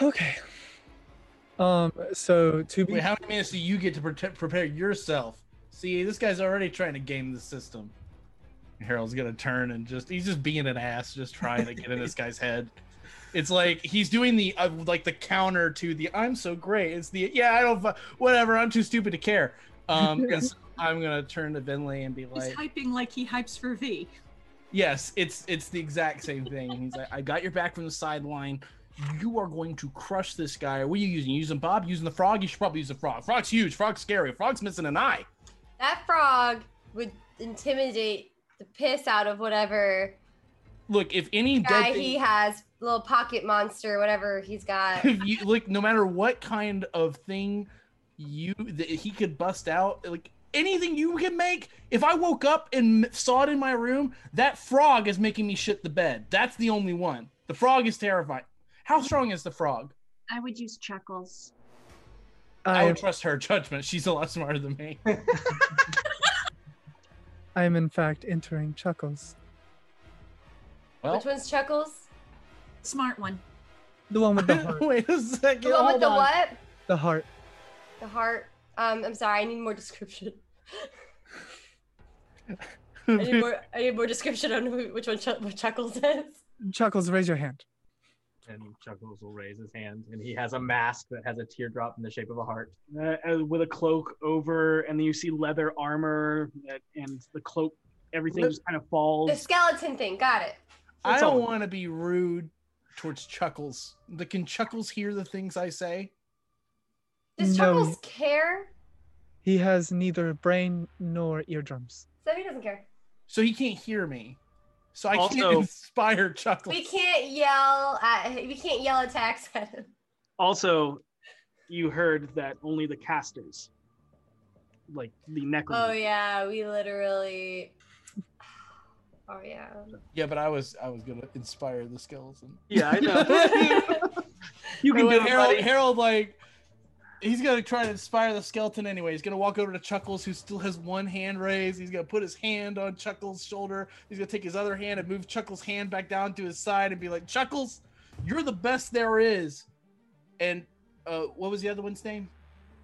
Okay. Um. So to be Wait, how many minutes do you get to prote- prepare yourself? See, this guy's already trying to game the system. Harold's gonna turn and just—he's just being an ass, just trying to get in this <laughs> guy's head. It's like he's doing the uh, like the counter to the "I'm so great." It's the "Yeah, I don't, whatever. I'm too stupid to care." Um, so <laughs> I'm gonna turn to Venli and be like He's hyping like he hypes for V. Yes, it's it's the exact same thing. He's like, I got your back from the sideline. You are going to crush this guy. What are you using? You using Bob? Using the frog? You should probably use the frog. Frog's huge. Frog's scary. Frog's missing an eye. That frog would intimidate the piss out of whatever Look, if any guy dead thing, he has, little pocket monster, whatever he's got. <laughs> if you look, no matter what kind of thing you that he could bust out, like anything you can make. If I woke up and saw it in my room, that frog is making me shit the bed. That's the only one. The frog is terrifying. How strong is the frog? I would use Chuckles. I I would trust her judgment. She's a lot smarter than me. <laughs> I am in fact entering Chuckles, Well, Which one's Chuckles? Smart one. the one with the <laughs> heart. wait a second. The one with the on. what? the heart. The heart. Um, I'm sorry. I need more description. <laughs> I need more. I need more description on who, which one Ch- what Chuckles is. Chuckles, raise your hand. And Chuckles will raise his hand, and he has a mask that has a teardrop in the shape of a heart. uh, uh, with a cloak over, and then you see leather armor, and the cloak, everything just kind of falls. The skeleton thing. Got it. I don't want to be rude towards Chuckles. But can Chuckles hear the things I say? Does No. Chuckles care? He has neither brain nor eardrums. So he doesn't care. So he can't hear me. So I can't inspire Chuckles. We can't yell at. We can't yell attacks at him. Also, you heard that only the casters, like the necklace. Oh yeah, we literally. Oh yeah. Yeah, but I was I was gonna inspire the skeleton. Yeah, I know. <laughs> you can And do it, Harold, buddy. Harold like he's gonna try to inspire the skeleton anyway. He's gonna walk over to Chuckles, who still has one hand raised. He's gonna put his hand on Chuckles' shoulder. He's gonna take his other hand and move Chuckles' hand back down to his side and be like, Chuckles, you're the best there is. And uh, what was the other one's name?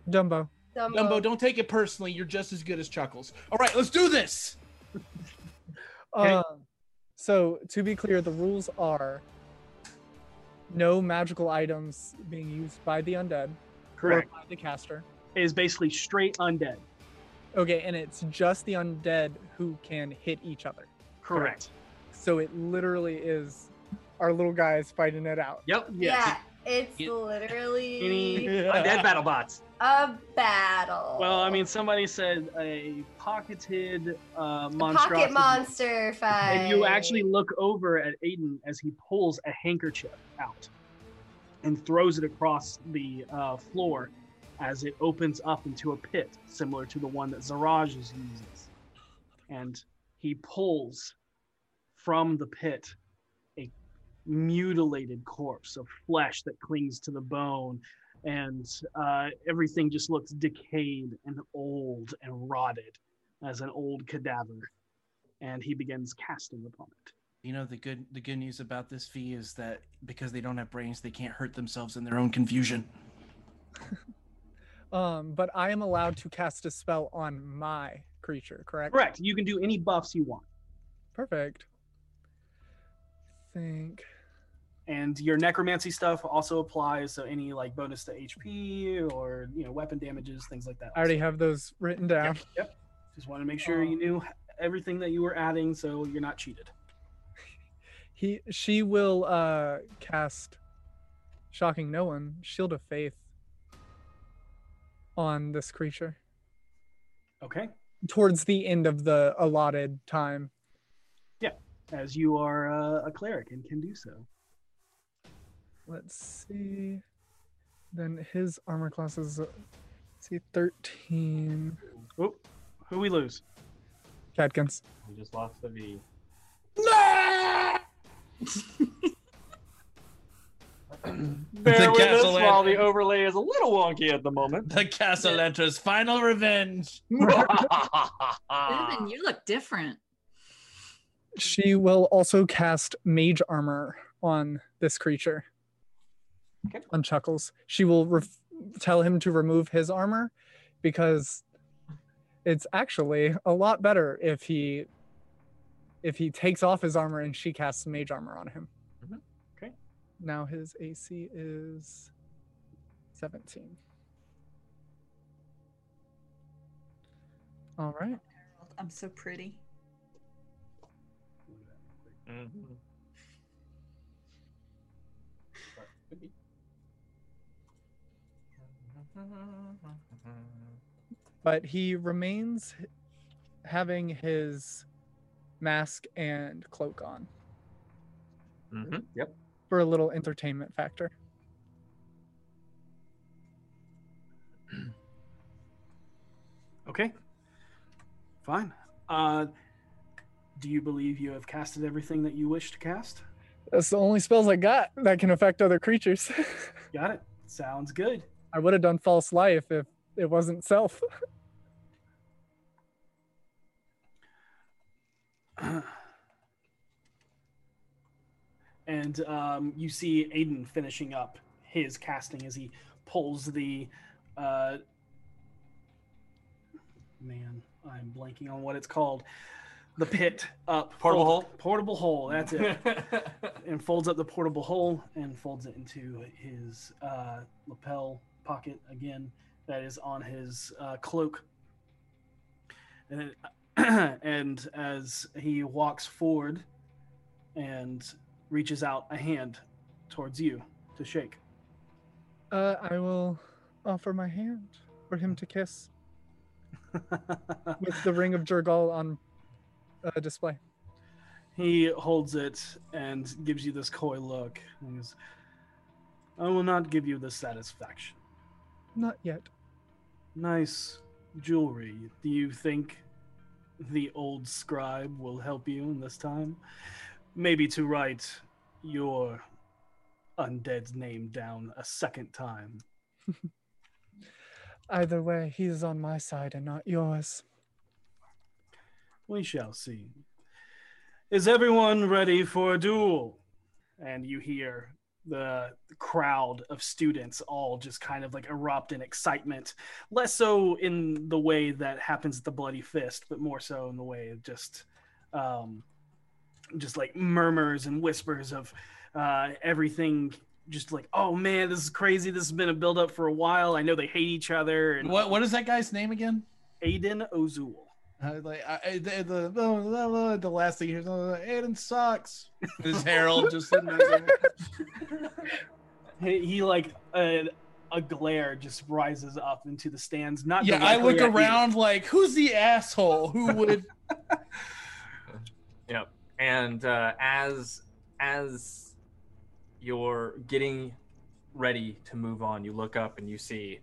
Dumbo. Dumbo. Dumbo, don't take it personally. You're just as good as Chuckles. All right, let's do this. <laughs> Uh, so to be clear, the rules are no magical items being used by the undead Correct. or the caster. It is basically straight undead. Okay, and it's just the undead who can hit each other. Correct. So it literally is our little guys fighting it out. Yep. Yeah, it's literally Any Undead battle bots. a battle. Well, I mean, somebody said a pocketed uh, A monstrosity. pocket monster fight. And you actually look over at Aiden as he pulls a handkerchief out and throws it across the uh, floor as it opens up into a pit similar to the one that Zaraj uses. And he pulls from the pit a mutilated corpse of flesh that clings to the bone. And uh, everything just looks decayed and old and rotted as an old cadaver and he begins casting upon it. You know the good the good news about this fee is that because they don't have brains, they can't hurt themselves in their own confusion. <laughs> Um, but I am allowed to cast a spell on my creature, correct? Correct. You can do any buffs you want. Perfect. think And your necromancy stuff also applies, so any like bonus to HP or you know weapon damages, things like that. I already have those written down. Yep. Just want to make sure you knew everything that you were adding, so you're not cheated. He she will uh cast shocking no one, shield of faith on this creature Okay. towards the end of the allotted time. Yeah. As you are uh, a cleric and can do so. Let's see. Then his armor class is uh, let's see 13. Oop. Who we lose? Cadkins. We just lost the V. Bear with us castle while the overlay is a little wonky at the moment. The castle enters final revenge. <laughs> Evan, you look different. She will also cast mage armor on this creature. On Chuckles. She will ref- tell him to remove his armor because it's actually a lot better if he if he takes off his armor and she casts mage armor on him. Mm-hmm. Okay. Now his AC is 17. All right. I'm so pretty. Mm-hmm. but he remains having his mask and cloak on Mm-hmm. Yep. for a little entertainment factor. <clears throat> Okay. Fine. Uh, do you believe you have casted everything that you wish to cast? That's the only spells I got that can affect other creatures. <laughs> Got it. Sounds good. I would have done false life if it wasn't self. <laughs> <clears throat> and um, you see Aiden finishing up his casting as he pulls the. Uh, man, I'm blanking on what it's called. The pit up. <laughs> Portable fold- hole? Portable hole. That's it. <laughs> and folds up the portable hole and folds it into his uh, lapel pocket again. That is on his uh, cloak. And, it- <clears throat> and as he walks forward and reaches out a hand towards you to shake. Uh, I will offer my hand for him to kiss <laughs> with the ring of Jergal on uh, display. He holds it and gives you this coy look. And goes, I will not give you this satisfaction. Not yet. Nice jewelry. Do you think the old scribe will help you in this time? Maybe to write your undead's name down a second time. <laughs> Either way, he is on my side and not yours. We shall see. Is everyone ready for a duel? And you hear the crowd of students all just kind of like erupt in excitement. Less so in the way that happens at the Bloody Fist, but more so in the way of just, um, just like murmurs and whispers of uh, everything. Just like, oh man, this is crazy. This has been a build up for a while. I know they hate each other. And What what is that guy's name again? Aiden Ozul. Uh, like I, I- the, the, the, the last thing here's uh, Aiden sucks. Is Harold just sitting there? He, he like a, a glare just rises up into the stands. Not Yeah, I look at you. around like, who's the asshole who would? Yep. And uh, as as you're getting ready to move on, you look up and you see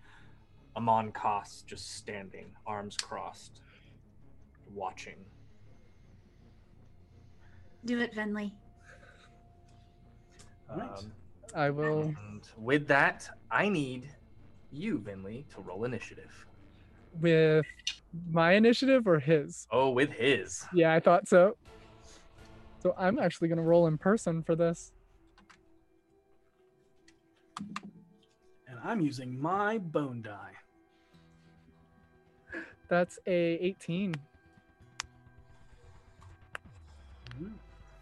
Amon Koss just standing, arms crossed, watching. Do it, Venli. Um, I will. and with that, I need you, Venli, to roll initiative. With my initiative or his? Oh, with his. Yeah, I thought so. So I'm actually going to roll in person for this. And I'm using my bone die. That's a 18.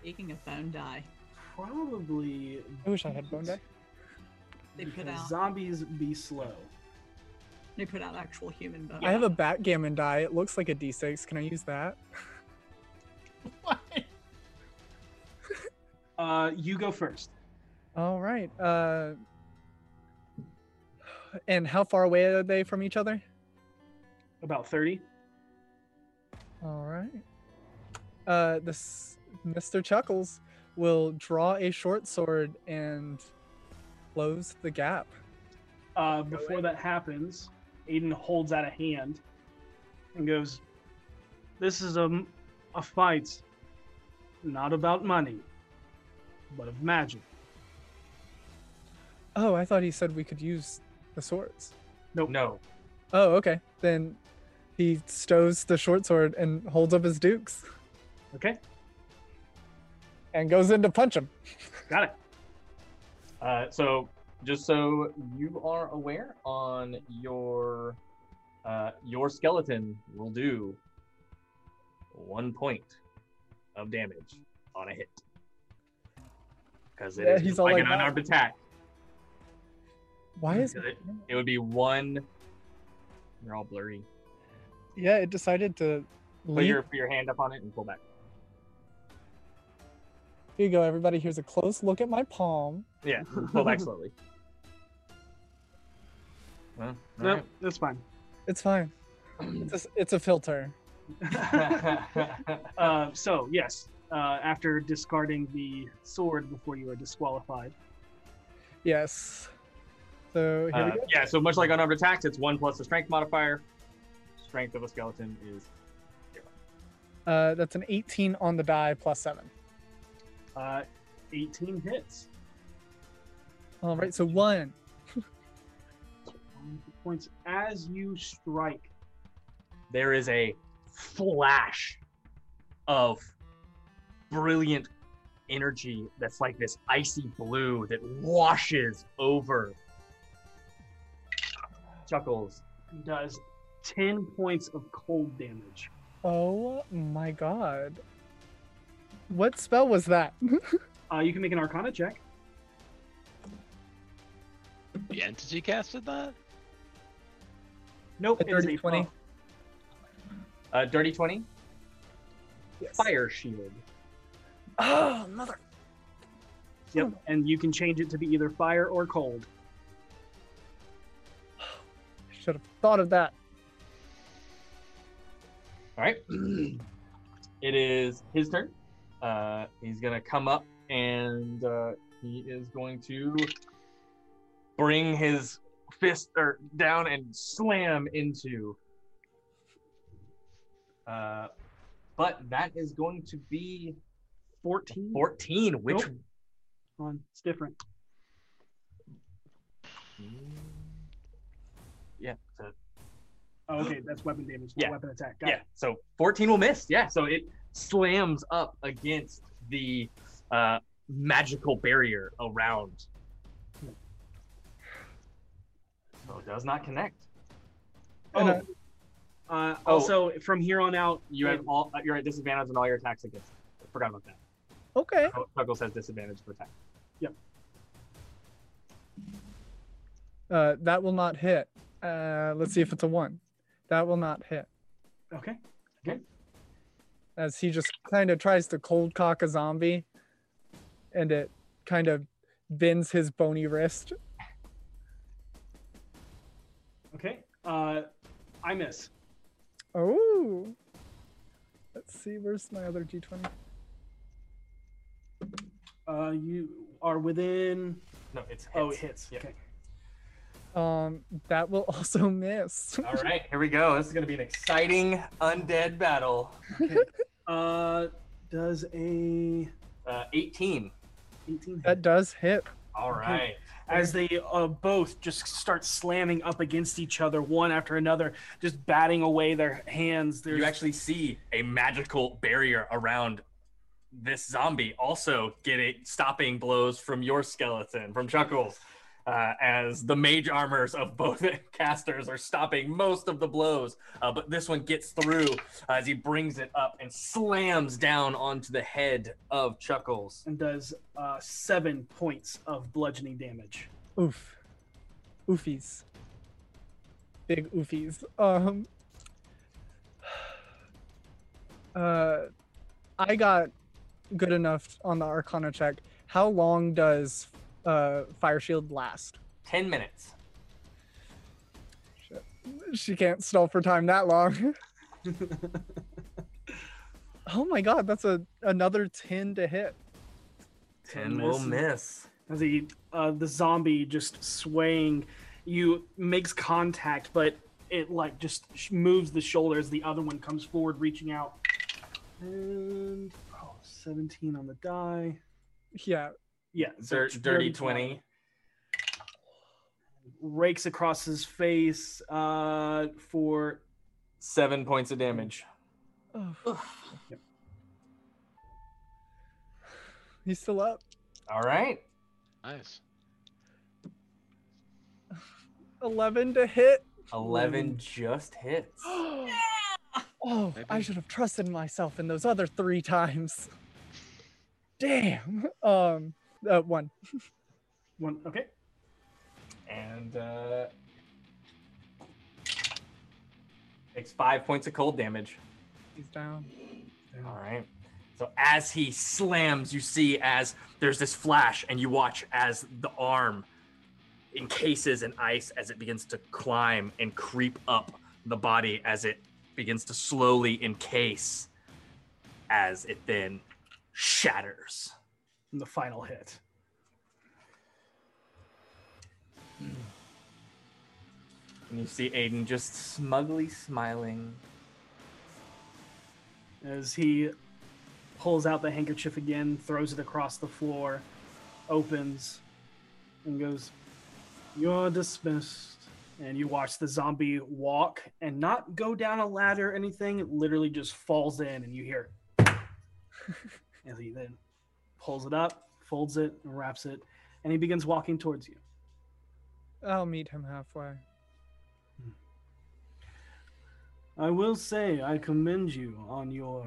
Speaking of bone die, Probably. I wish I had bone die. they put out zombies be slow. they put out actual human bone. I have a backgammon die. It looks like a d6. Can I use that? what? <laughs> Uh, you go first. All right. Uh, and how far away are they from each other? About thirty. All right. Uh, this Mr. Chuckles will draw a short sword and close the gap. Uh, before that happens, Aiden holds out a hand and goes, "This is a a fight, not about money, but of magic." Oh, I thought he said we could use the swords. Nope. No. Oh, okay. Then he stows the short sword and holds up his dukes Okay, and goes in to punch him. got it. Uh, so, just so you are aware, on your uh, your skeleton will do one point of damage on a hit because it Yeah, is like, like an that. unarmed attack. Why is it, it would be one. You're all blurry. Yeah, it decided to Put leave. your put your hand up on it and pull back. Here you go, everybody. Here's a close look at my palm. Yeah, pull back slowly. <laughs> Well, No, alright. that's fine. It's fine. It's a, it's a filter. <laughs> Uh, so yes, uh, after discarding the sword before you are disqualified. Yes. So here Uh, we go. yeah, so much like unarmed attacks, it's one plus the strength modifier. Strength of a skeleton is Uh, that's an 18 on the die plus seven. Uh, 18 hits. All right, so one. Points as you strike. there is a flash of brilliant energy that's like this icy blue that washes over Chuckles. Does 10 points of cold damage. Oh my god. What spell was that? <laughs> Uh, you can make an Arcana check. The entity casted that? Nope, A it is dirty 20. foe. Uh, dirty 20. Fire shield. oh, mother. Yep, and you can change it to be either fire or cold. <sighs> Should have thought of that. All right. <clears throat> it is his turn. Uh, he's gonna come up and uh, he is going to bring his fist or down and slam into. Uh, but that is going to be 14. 14, which Nope. On, it's different. yeah, so Oh, okay, that's weapon damage, Yeah. weapon attack. Got yeah, it. so 14 will miss. Yeah, so it slams up against the uh, magical barrier around. So it does not connect. Oh. Uh, uh oh. also, from here on out, you have all uh, you're at disadvantage on all your attacks against. I forgot about that. Okay. Tuggles has disadvantage for attack. Yep. Uh, that will not hit. Uh, let's see if it's a one. That will not hit. Okay. Okay. As he just kind of tries to cold cock a zombie, and it kind of bends his bony wrist. Okay. Uh, I miss. Oh. Let's see. Where's my other d20? Uh, you are within. No, it's Oh, it hits. hits. Okay. Um, that will <laughs> also miss. All right, here we go. This is gonna be an exciting undead battle. Uh, does a Uh, 18. 18 That does hit. All right. as they uh, both just start slamming up against each other, one after another, just batting away their hands. There's You actually see a magical barrier around this zombie, also getting stopping blows from your skeleton, from Chuckles, uh, as the mage armors of both <laughs> casters are stopping most of the blows. Uh, but this one gets through uh, as he brings it up and slams down onto the head of Chuckles. and does uh, seven points of bludgeoning damage. Oof. Oofies. Big oofies. Um. <sighs> Uh, I got good enough on the Arcana check. How long does uh Fire Shield last? 10 minutes. She can't stall for time that long. <laughs> <laughs> oh my god, that's a another ten to hit. 10 will Miss. miss. As he, uh, the zombie just swaying, you makes contact, but it like just moves the shoulders. The other one comes forward, reaching out, and oh, 17 on the die. Yeah. Yeah, Dir- so dirty 20. rakes across his face uh, for Seven points of damage. He's still up. All right. Nice. Eleven to hit. 11 just hits. <gasps> Oh, I should have trusted myself in those other three times. Damn. Um, uh, one. one. Okay. And uh, takes five points of cold damage. He's down. All right. So as he slams, you see as there's this flash, and you watch as the arm encases in ice as it begins to climb and creep up the body as it begins to slowly encase as it then shatters. And the final hit. And you see Aiden just smugly smiling. As he pulls out the handkerchief again, throws it across the floor, opens, and goes, You're dismissed. And you watch the zombie walk and not go down a ladder or anything. It literally just falls in, and you hear. <laughs> As he then pulls it up, folds it, and wraps it, and he begins walking towards you. I'll meet him halfway. I will say I commend you on your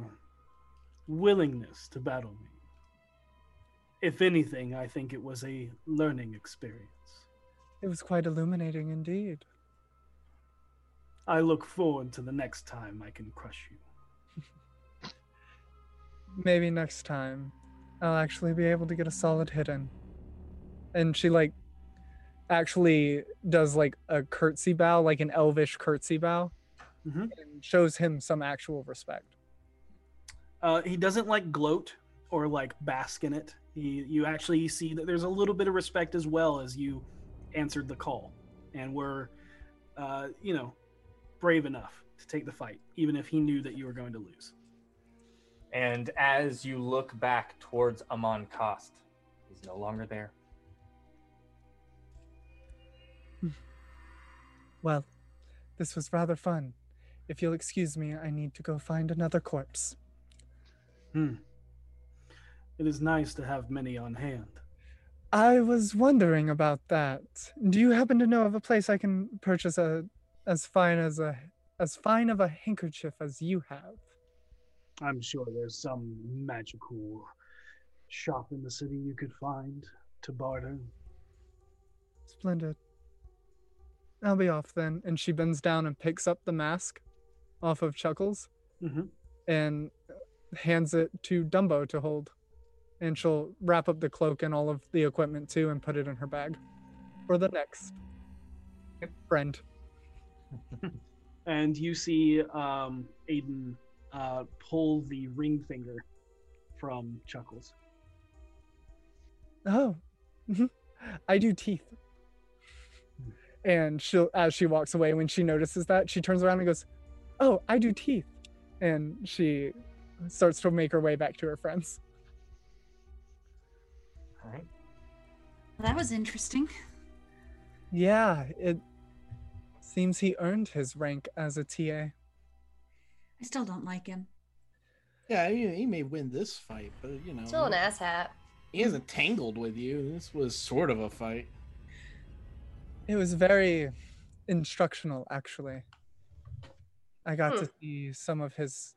willingness to battle me. If anything, I think it was a learning experience. It was quite illuminating indeed. I look forward to the next time I can crush you. <laughs> Maybe next time I'll actually be able to get a solid hit in. And she like actually does like a curtsy bow, like an elvish curtsy bow, Mhm. and shows him some actual respect. Uh, he doesn't like gloat or like bask in it. He, you actually see that there's a little bit of respect as well as you answered the call and were, uh, you know, brave enough to take the fight, even if he knew that you were going to lose. And as you look back towards Amon Kost, he's no longer there. Well, this was rather fun. If you'll excuse me, I need to go find another corpse. Hmm. It is nice to have many on hand. I was wondering about that. Do you happen to know of a place I can purchase a as fine as a as fine of a handkerchief as you have? I'm sure there's some magical shop in the city you could find to barter. Splendid. I'll be off then. And she bends down and picks up the mask off of Chuckles Mhm. and hands it to Dumbo to hold. And she'll wrap up the cloak and all of the equipment too and put it in her bag for the next friend. <laughs> and you see um, Aiden uh, pull the ring finger from Chuckles. Oh. <laughs> I do teeth. And she'll, as she walks away, when she notices that, she turns around and goes, "Oh, I do teeth," and she starts to make her way back to her friends. All right. That was interesting. Yeah, it seems he earned his rank as a TA. I still don't like him. Yeah, he, he may win this fight, but you know, Still an asshat. he hasn't tangled with you. This was sort of a fight. It was very instructional, actually. I got Hmm. to see some of his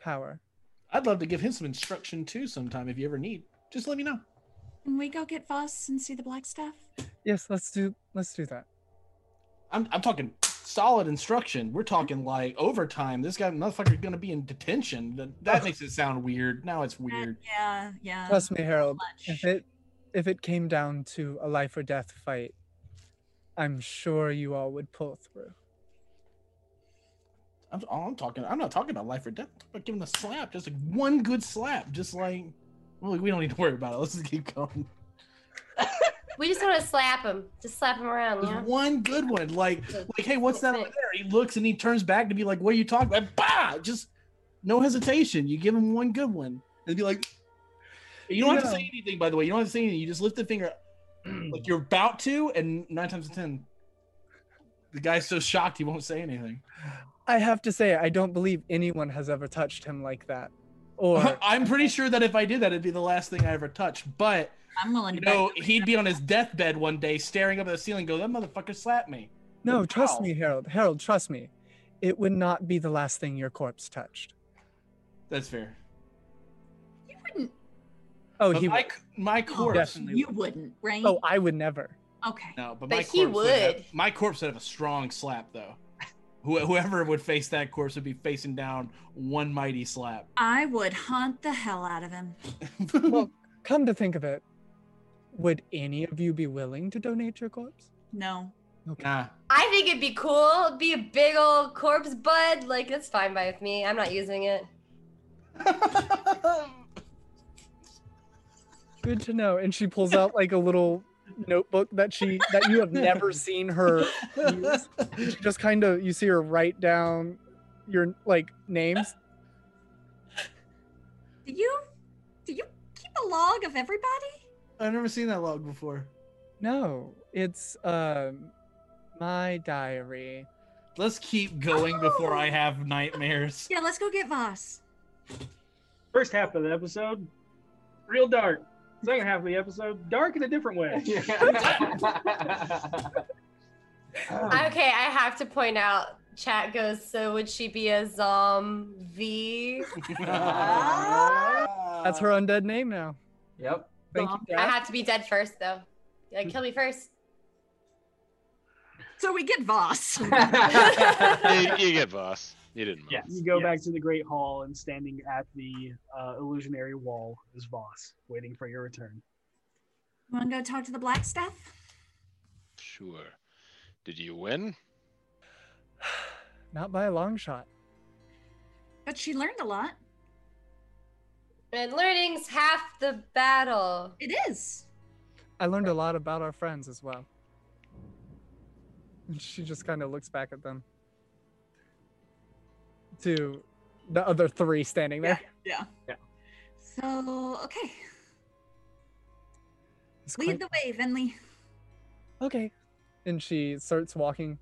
power. I'd love to give him some instruction too sometime if you ever need. Just let me know. Can we go get Voss and see the black stuff? Yes, let's do let's do that. I'm I'm talking solid instruction. We're talking like overtime. This guy motherfucker's gonna be in detention. That, that makes it sound weird. Now it's weird. Yeah, yeah. Trust me, Harold. If it if it came down to a life or death fight, I'm sure you all would pull through. I'm, all I'm talking. I'm not talking about life or death. I'm talking giving a slap, just like one good slap, just like. Well, we don't need to worry about it. Let's just keep going. We just want to slap him. Just slap him around, you know? one good one, like, like, hey, what's that over there? He looks and he turns back to be like, "What are you talking about?" Bah! Just no hesitation. You give him one good one and be like, you don't have to say anything. By the way, you don't have to say anything. You just lift the finger, <clears throat> like you're about to, and nine times out of ten, the guy's so shocked he won't say anything. I have to say, I don't believe anyone has ever touched him like that. Or uh-huh. I'm pretty sure that if I did that, it'd be the last thing I ever touched. But I'm willing you to know, he'd be on his deathbed one day, staring up at the ceiling, go, "That motherfucker slapped me." no, trust Wow. me, Harold. Harold, trust me. It would not be the last thing your corpse touched. That's fair. You wouldn't. Oh, But he my, would. my Oh, corpse. Definitely you wouldn't, right? Oh, I would never. okay. No, but, But my he corpse would. have- my corpse would have a strong slap, though. Who- Whoever would face that corpse would be facing down one mighty slap. I would hunt the hell out of him. <laughs> Well, come to think of it, would any of you be willing to donate your corpse? No. Nah. I think it'd be cool. It'd be a big old corpse bud. Like, that's fine by with me. I'm not using it. <laughs> Good to know. And she pulls out like a little notebook that she that you have never <laughs> seen her use. She just kind of you see her write down your like names. Do you? Do you keep a log of everybody? I've never seen that log before. No, it's um my diary. Let's keep going before I have nightmares. Yeah, let's go get Voss. First half of the episode, real dark. Second half of the episode, dark in a different way. <laughs> Okay, I have to point out. Chat goes. So would she be a zombie? That's her undead name now. Yep. Thank you, I have to be dead first, though. Like kill me first. So we get Voss. <laughs> <laughs> you, you get boss. You didn't. Move. You go back to the Great Hall, and standing at the uh, illusionary wall is Voss, waiting for your return. You want to go talk to the black staff? Sure. Did you win? <sighs> Not by a long shot. But she learned a lot. And learning's half the battle. It is. I learned a lot about our friends as well. And she just kind of looks back at them. To the other three standing there. Yeah. Yeah. So, okay. It's Lead quite- the way, Venli. Okay. And she starts walking.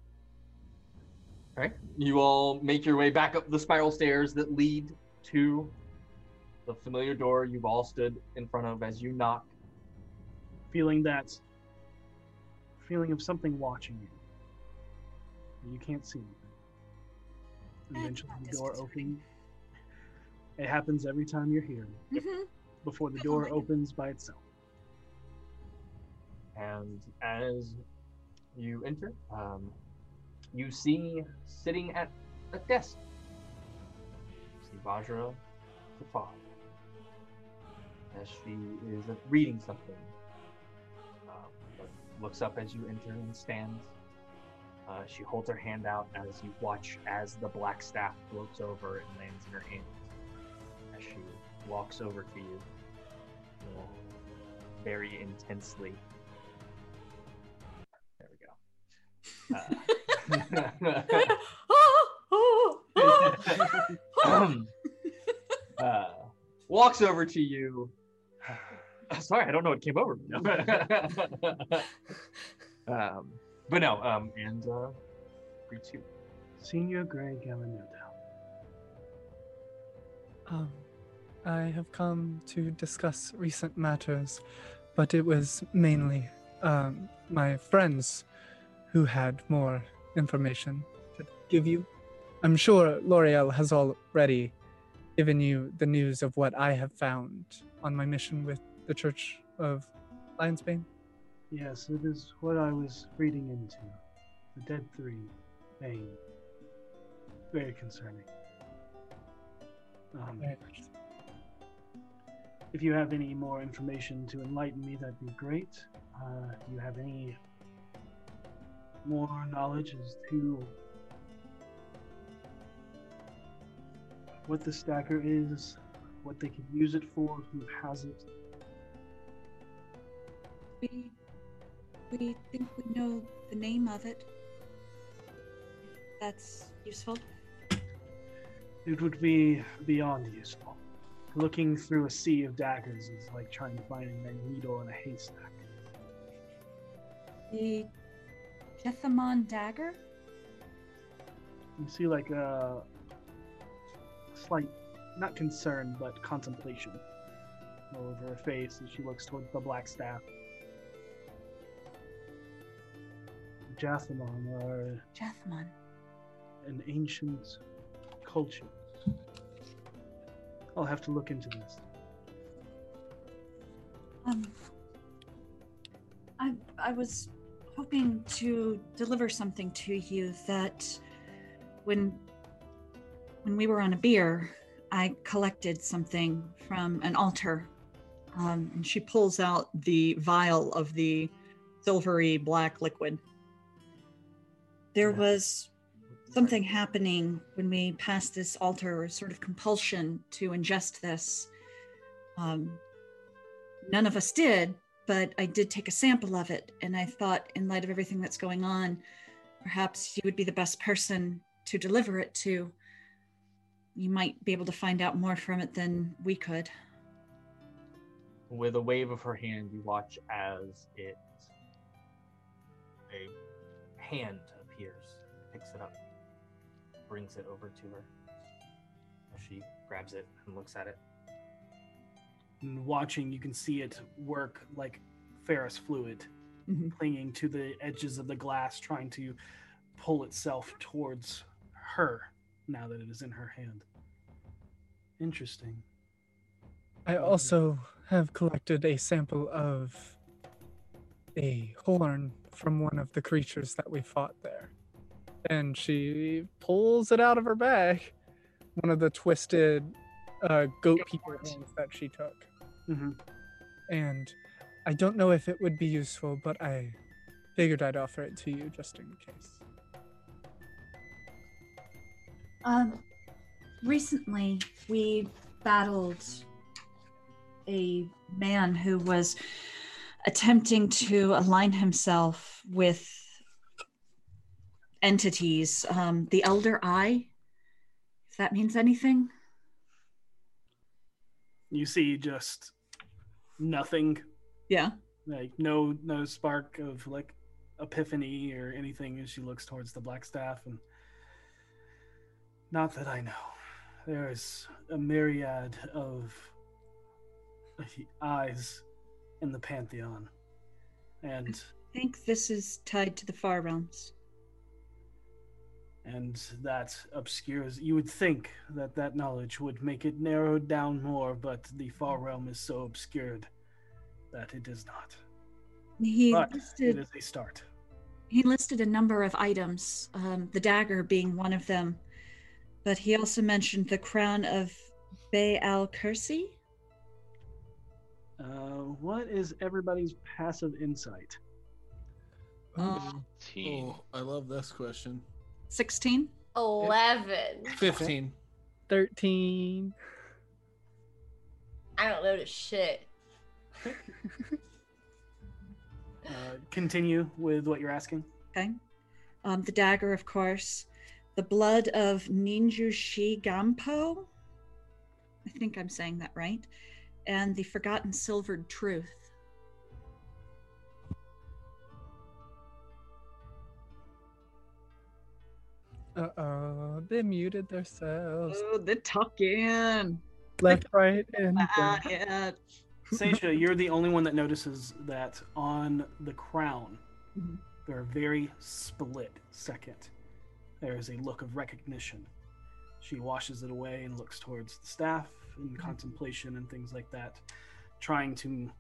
Okay. You all make your way back up the spiral stairs that lead to the familiar door you've all stood in front of as you knock. feeling that feeling of something watching you. And you can't see anything. Eventually, the door opens. It happens every time you're here. Mhm. Before the door like it. opens by itself. And as you enter, um, you see sitting at a desk. You see Vajra Safahr as she is reading something. Um, but looks up as you enter and stands. Uh, she holds her hand out as you watch as the black staff floats over and lands in her hand. As she walks over to you, uh, very intensely. There we go. Uh, <laughs> uh, walks over to you. <laughs> Sorry, I don't know what came over me. <laughs> um, but no, um, and uh, greets you. Senior Greg Gallinota. Um, I have come to discuss recent matters, but it was mainly um, my friends who had more information to give you. I'm sure Laeral has already given you the news of what I have found on my mission with the Church of Lionsbane. Yes, it is what I was reading into. The Dead Three, Bane. Very concerning. Um, Very if you have any more information to enlighten me, that'd be great. Uh, do you have any more knowledge as to what the stacker is, what they could use it for, who has it? We we think we know the name of it. That's useful. It would be beyond useful. Looking through a sea of daggers is like trying to find a needle in a haystack. The Jethamon dagger? You see like a slight, not concern, but contemplation over her face as she looks towards the black staff. Jathamon are Jethamon. an ancient culture. I'll have to look into this. Um, I I was hoping to deliver something to you that when when we were on a beer, I collected something from an altar. Um, and she pulls out the vial of the silvery black liquid. There was something happening when we passed this altar, a sort of compulsion to ingest this. Um, none of us did, but I did take a sample of it. And I thought, in light of everything that's going on, perhaps you would be the best person to deliver it to. You might be able to find out more from it than we could. With a wave of her hand, you watch as it a hand picks it up, brings it over to her. She grabs it and looks at it. And watching, you can see it work like ferrous fluid, Mhm. clinging to the edges of the glass, trying to pull itself towards her now that it is in her hand. Interesting. I also have collected a sample of a horn from one of the creatures that we fought there. And she pulls it out of her bag. One of the twisted uh, goat people horns that she took. Mm-hmm. And I don't know if it would be useful, but I figured I'd offer it to you just in case. Um, recently we battled a man who was attempting to align himself with entities. Um, the Elder Eye, if that means anything. You see just nothing, Yeah. like no no spark of like epiphany or anything as she looks towards the black staff and not that I know. There's a myriad of eyes in the pantheon. and I think this is tied to the far realms. And that obscures. You would think that that knowledge would make it narrowed down more, but the far realm is so obscured that it is not. He but listed it is a start. he listed a number of items, um, the dagger being one of them, but he also mentioned the crown of Bay Al Kursi. Uh, what is everybody's passive insight? Um, Oh, I love this question. 16. 11. 15. 13. I don't know the shit. Uh, continue with what you're asking. Okay. Um, the dagger, of course. The blood of Ninju Shi Gampo. I think I'm saying that right. And the forgotten silvered truth. Uh oh, they muted themselves. Oh, the talking. Left, right, and Ah, center. yeah. Seisha, you're the only one that notices that on the crown, Mhm. for a very split second, there is a look of recognition. She washes it away and looks towards the staff in contemplation and things like that, trying to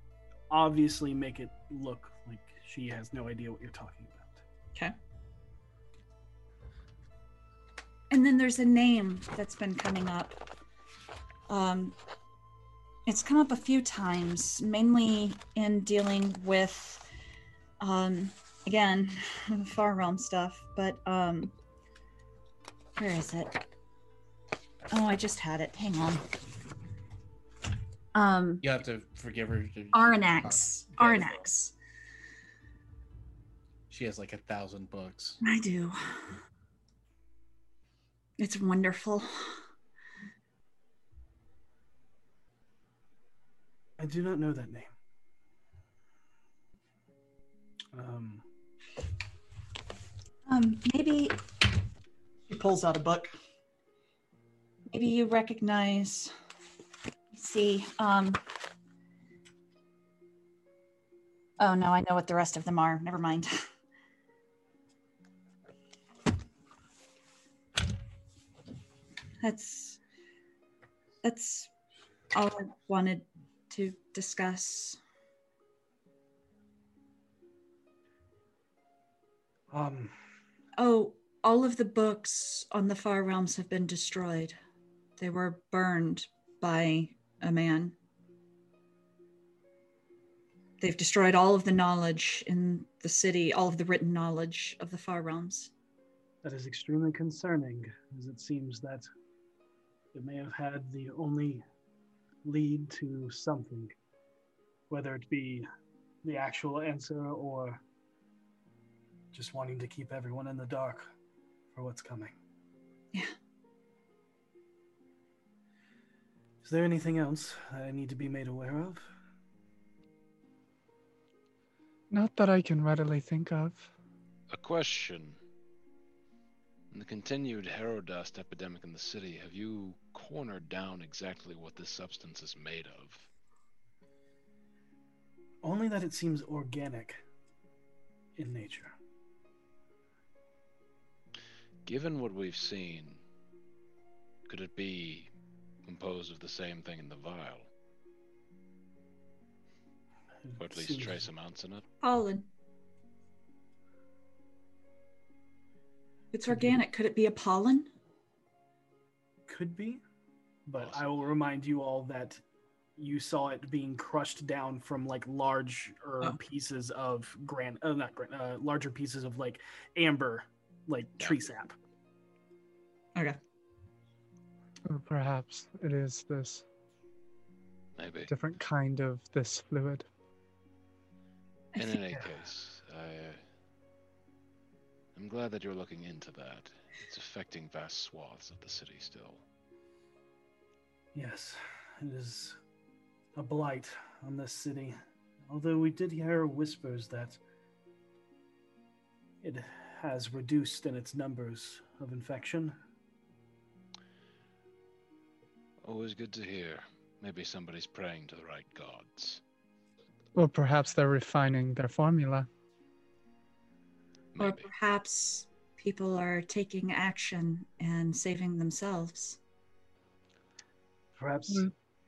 obviously make it look like she has no idea what you're talking about. Okay. And then there's a name that's been coming up. Um, it's come up a few times, mainly in dealing with, um, again, <laughs> far realm stuff. But um, where is it? Oh, I just had it. Hang on. Um, You have to forgive her. Aurinax. Aurinax. She has like a thousand books. I do. It's wonderful. I do not know that name. Um, Um, maybe He pulls out a book. maybe you recognize. see. Um. Oh no, I know what the rest of them are. Never mind. <laughs> That's that's all I wanted to discuss. um, Oh, all of the books on the Far Realms have been destroyed. They were burned by a man. They've destroyed all of the knowledge in the city, all of the written knowledge of the Far Realms. That is extremely concerning, as it seems that it may have had the only lead to something, whether it be the actual answer or just wanting to keep everyone in the dark for what's coming. Yeah. <laughs> Is there anything else that I need to be made aware of? Not that I can readily think of. A question. In the continued Herodust epidemic in the city, have you cornered down exactly what this substance is made of? Only that it seems organic in nature. Given what we've seen, could it be composed of the same thing in the vial? Or at least trace amounts in it? Pollen. It's organic. Could it be a pollen? could be, but I will remind you all that you saw it being crushed down from like large Oh. pieces of gran, uh, not gran, uh, larger pieces of like amber, like tree sap. Okay. Or perhaps it is this Maybe. different kind of this fluid. In think- any case, I, uh, I'm glad that you're looking into that. It's affecting vast swaths of the city still. Yes, it is a blight on this city. Although we did hear whispers that it has reduced in its numbers of infection. Always good to hear. Maybe somebody's praying to the right gods. Or perhaps they're refining their formula. Or perhaps people are taking action and saving themselves. Perhaps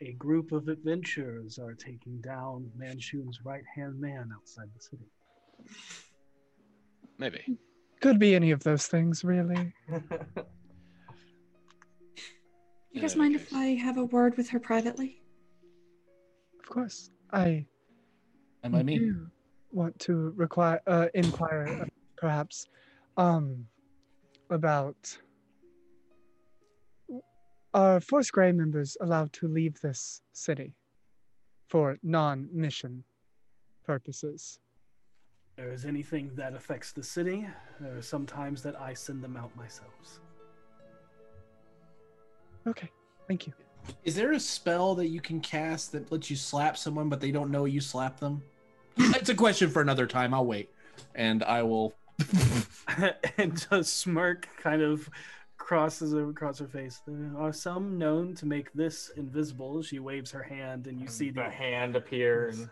a group of adventurers are taking down Manshoon's right hand man outside the city. Maybe. Could be any of those things, really. <laughs> You guys mind if I have a word with her privately? Of course. I Am I me? do want to require uh, inquire perhaps um about are Force Grey members allowed to leave this city for non-mission purposes? there is anything that affects the city, there are some times that I send them out myself. Okay, thank you. Is there a spell that you can cast that lets you slap someone but they don't know you slap them? it's a question for another time. I'll wait. And I will <laughs> and a smirk kind of crosses across her face. There are some known to make this invisible. She waves her hand, and you see the the hand appear and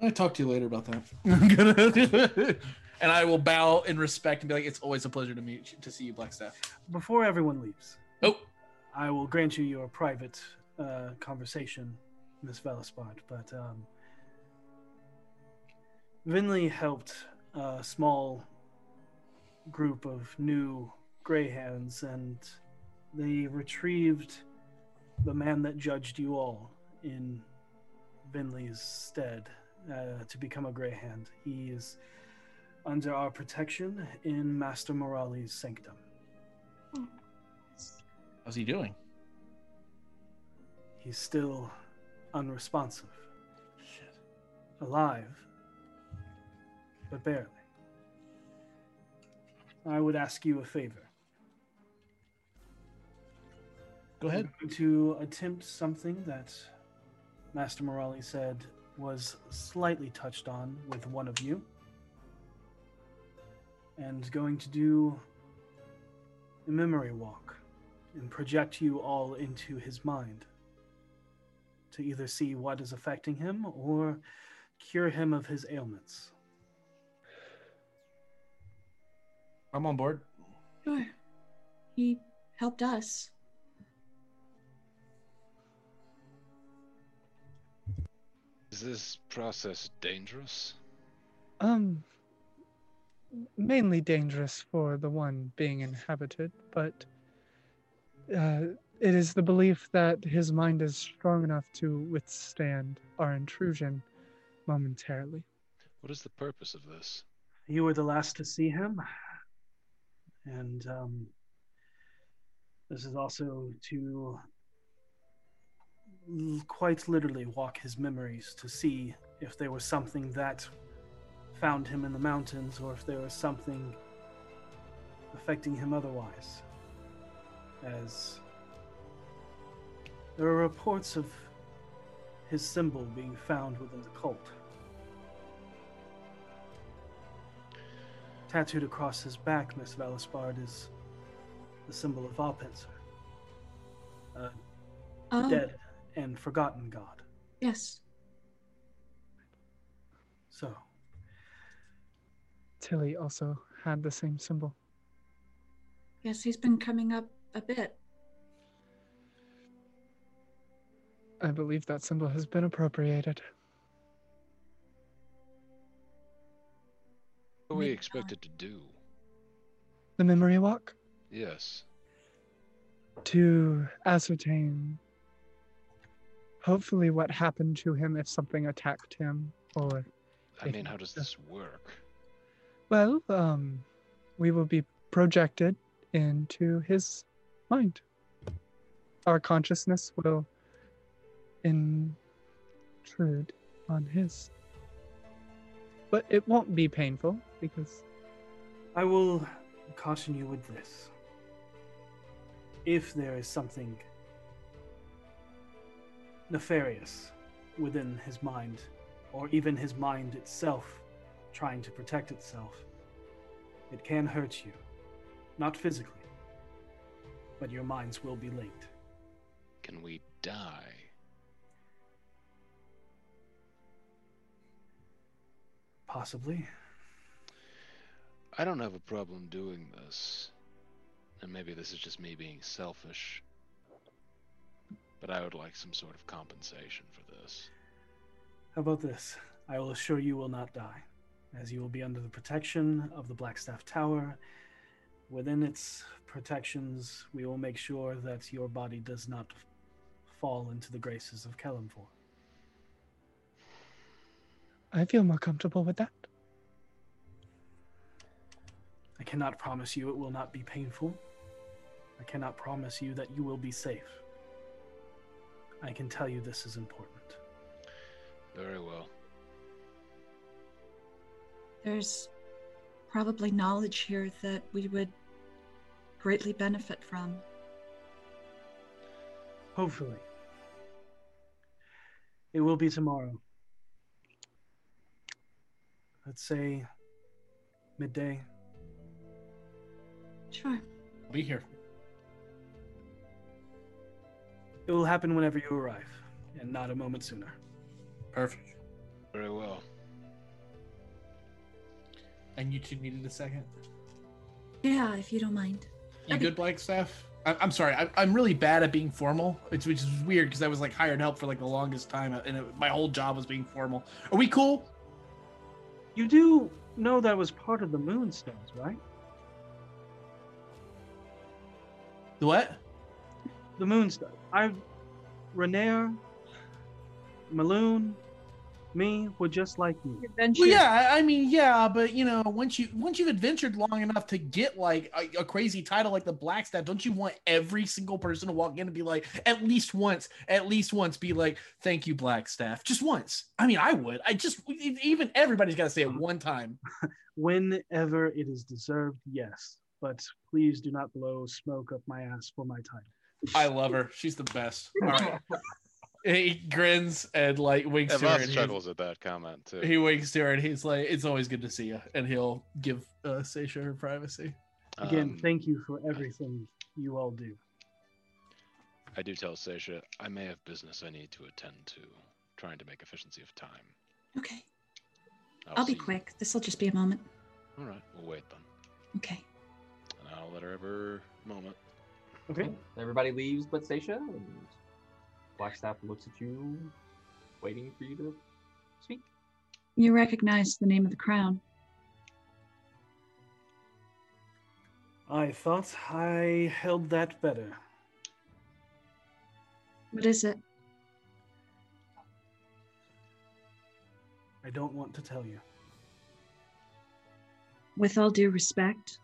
I'll talk to you later about that. <laughs> And I will bow in respect and be like, it's always a pleasure to meet you, to see you, Blackstaff. Before everyone leaves, oh, I will grant you your private uh, conversation, Miss Velospot. But um, Venli helped a small group of new greyhounds and they retrieved the man that judged you all in Venli's stead uh, to become a greyhound. He is under our protection in Master Morali's sanctum. How's he doing? He's still unresponsive. Shit. Alive, but barely. I would ask you a favor. Go ahead. I'm going to attempt something that Master Morali said was slightly touched on with one of you. And going to do a memory walk and project you all into his mind to either see what is affecting him or cure him of his ailments. I'm on board. Sure. He helped us. Is this process dangerous? Um, mainly dangerous for the one being inhabited, but uh, it is the belief that his mind is strong enough to withstand our intrusion momentarily. What is the purpose of this? You were the last to see him, and um, this is also to quite literally walk his memories to see if there was something that found him in the mountains or if there was something affecting him otherwise. As there are reports of his symbol being found within the cult. Tattooed across his back, Miss Valispard, is the symbol of Valpenser, a Oh. dead and forgotten god. Yes. So, Tilly also had the same symbol. Yes, he's been coming up a bit. I believe that symbol has been appropriated. What are we expected to do? The memory walk Yes. to ascertain hopefully what happened to him if something attacked him or I mean, how does this work? well um we will be projected into his mind our consciousness will intrude on his but it won't be painful because I will caution you with this. If there is something nefarious within his mind, or even his mind itself trying to protect itself, it can hurt you. Not physically, but your minds will be linked. Can we die? Possibly. I don't have a problem doing this. And maybe this is just me being selfish. But I would like some sort of compensation for this. How about this? I will assure you will not die, as you will be under the protection of the Blackstaff Tower. Within its protections, we will make sure that your body does not fall into the graces of Kelemvor. I feel more comfortable with that. I cannot promise you it will not be painful. I cannot promise you that you will be safe. I can tell you this is important. Very well. There's probably knowledge here that we would greatly benefit from. Hopefully. It will be tomorrow. Let's say midday. Sure. I'll be here. It will happen whenever you arrive, and not a moment sooner. Perfect. Very well. And you two needed a second. Yeah, if you don't mind. You good, Blackstaff? I- I'm sorry. I- I'm really bad at being formal, which which is weird because I was like hired help for like the longest time, uh, and it, my whole job was being formal. Are we cool? You do know that was part of the Moonstones, right? The what? The Moonstone. I, Renaer, Meloon, me were just like you. Well, yeah. I I mean, yeah, but you know, once you once you've adventured long enough to get like a, a crazy title like the Blackstaff, don't you want every single person to walk in and be like, at least once, at least once, be like, "Thank you, Blackstaff," just once. I mean, I would. I just even everybody's got to say it um, one time. <laughs> Whenever it is deserved, yes. But please do not blow smoke up my ass for my title. I love her. She's the best. All right. <laughs> he grins and like winks Yeah, to her. Voss and he- chuckles at that comment too. He winks to her and he's like, "It's always good to see you," and he'll give uh, Seisha her privacy. Again, Um, thank you for everything you all do. I do tell Seisha I may have business I need to attend to, trying to make efficiency of time. Okay. I'll, I'll be quick. This will just be a moment. All right, we'll wait then, Okay. and I'll let her have her moment. Okay. Everybody leaves but Stacia, and Blackstaff looks at you, waiting for you to speak. You recognize the name of the crown. I thought I held that better. What is it? I don't want to tell you. With all due respect,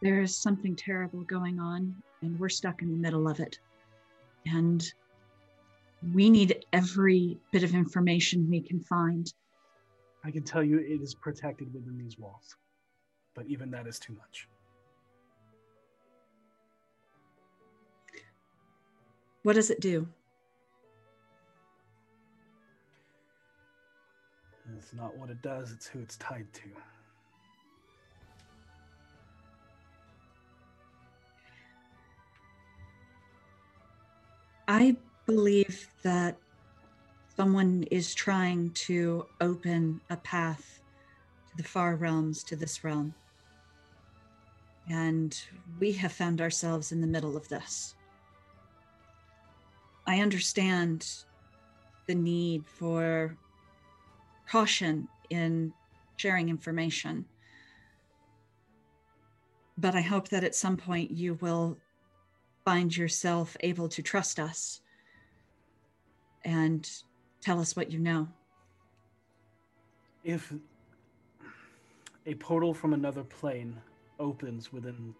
there is something terrible going on, and we're stuck in the middle of it. And we need every bit of information we can find. I can tell you it is protected within these walls, but even that is too much. What does it do? It's not what it does, it's who it's tied to. I believe that someone is trying to open a path to the far realms, to this realm. And we have found ourselves in the middle of this. I understand the need for caution in sharing information. But I hope that at some point you will find yourself able to trust us and tell us what you know. If a portal from another plane opens within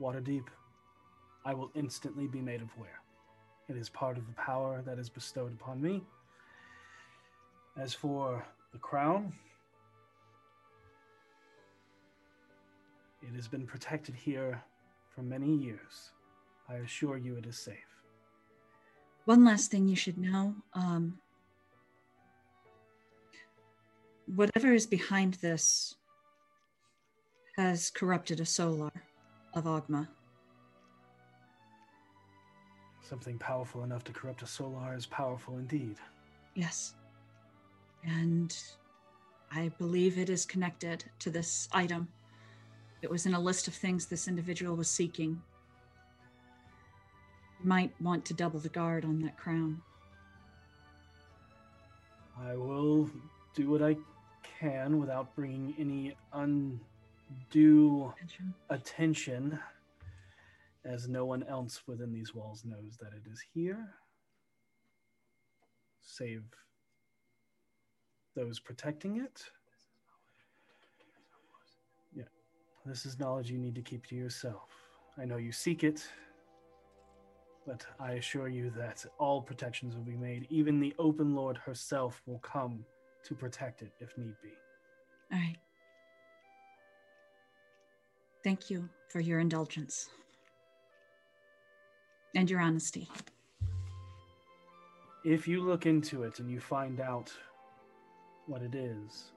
Waterdeep, I will instantly be made aware. It is part of the power that is bestowed upon me. As for the crown, it has been protected here for many years. I assure you it is safe. One last thing you should know um, whatever is behind this has corrupted a solar of Oghma. Something powerful enough to corrupt a solar is powerful indeed. Yes. And I believe it is connected to this item. It was in a list of things this individual was seeking. Might want to double the guard on that crown. I will do what I can without bringing any undue Attention. attention, as no one else within these walls knows that it is here, save those protecting it. Yeah, this is knowledge you need to keep to yourself. I know you seek it, but I assure you that all protections will be made. Even the Open Lord herself will come to protect it if need be. All right. Thank you for your indulgence and your honesty. If you look into it and you find out what it is,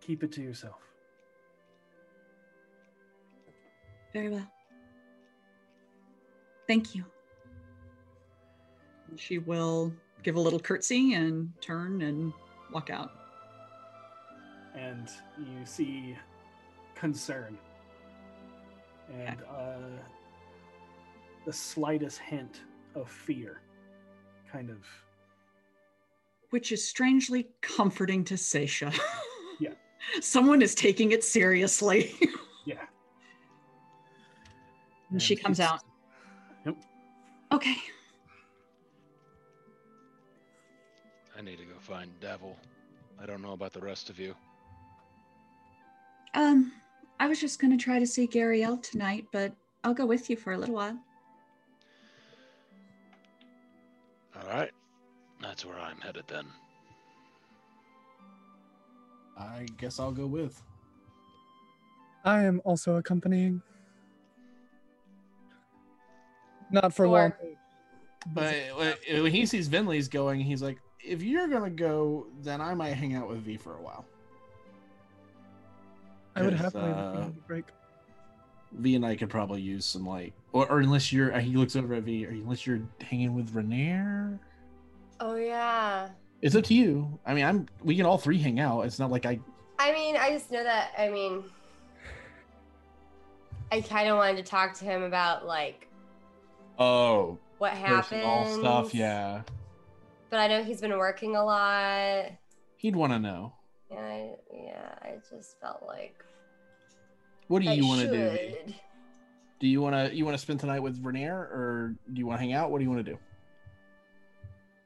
keep it to yourself. Very well. Thank you. She will give a little curtsy and turn and walk out. and you see concern and uh, the slightest hint of fear kind of Which is strangely comforting to Seisha. Yeah. <laughs> Someone is taking it seriously. <laughs> yeah and she comes out. Yep. Okay. I need to go find Davil. I don't know about the rest of you. Um, I was just gonna try to see Gariel tonight, but I'll go with you for a little while. All right. That's where I'm headed then. I guess I'll go with. I am also accompanying. Not for Or- long. But when when he sees Venli's going, he's like, if you're gonna go, then I might hang out with V for a while. I would Yes, happily uh, uh, break. V and I could probably use some like, or, or unless you're, he looks over at V, or unless you're hanging with Renaer. Oh yeah. It's up to you. I mean, I'm. We can all three hang out. It's not like I. I mean, I just know that. I mean, I kind of wanted to talk to him about like Oh, what happened. personal stuff. Yeah, But I know he's been working a lot. he'd want to know. And I, yeah, I just felt like. What do I you want to do? Do you want to you want to spend tonight with Renaer, or do you want to hang out? What do you want to do?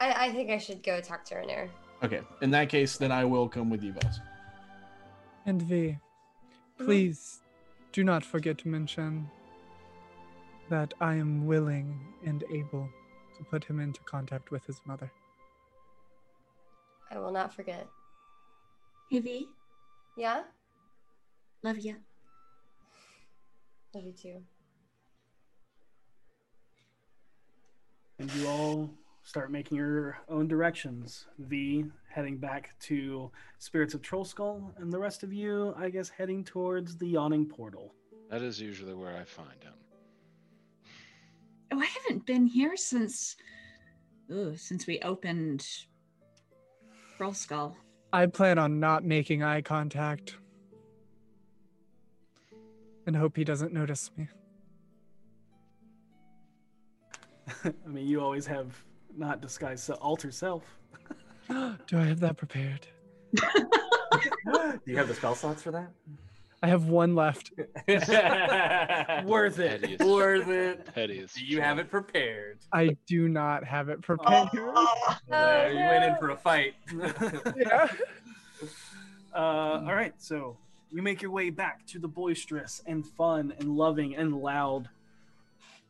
I, I think I should go talk to Renaer. Okay, in that case, then I will come with you guys. And V, mm-hmm. please do not forget to mention that I am willing and able to put him into contact with his mother. I will not forget. Hey V, Yeah? love you. Love you too. and you all start making your own directions. V heading back to Spirits of Troll Skull, and the rest of you, I guess, heading towards the yawning portal. That is usually where I find him. Oh, I haven't been here since, ugh, since we opened Troll Skull. I plan on not making eye contact and hope he doesn't notice me. <laughs> I mean, you always have not disguised se- alter self. <gasps> Do I have that prepared? <laughs> Do you have the spell slots for that? I have one left. <laughs> <laughs> Worth it. Hideous. Worth it. Pettiest. Do you have it prepared? I do not have it prepared. There, you went in for a fight. <laughs> yeah. Uh, all right, so you make your way back to the boisterous and fun and loving and loud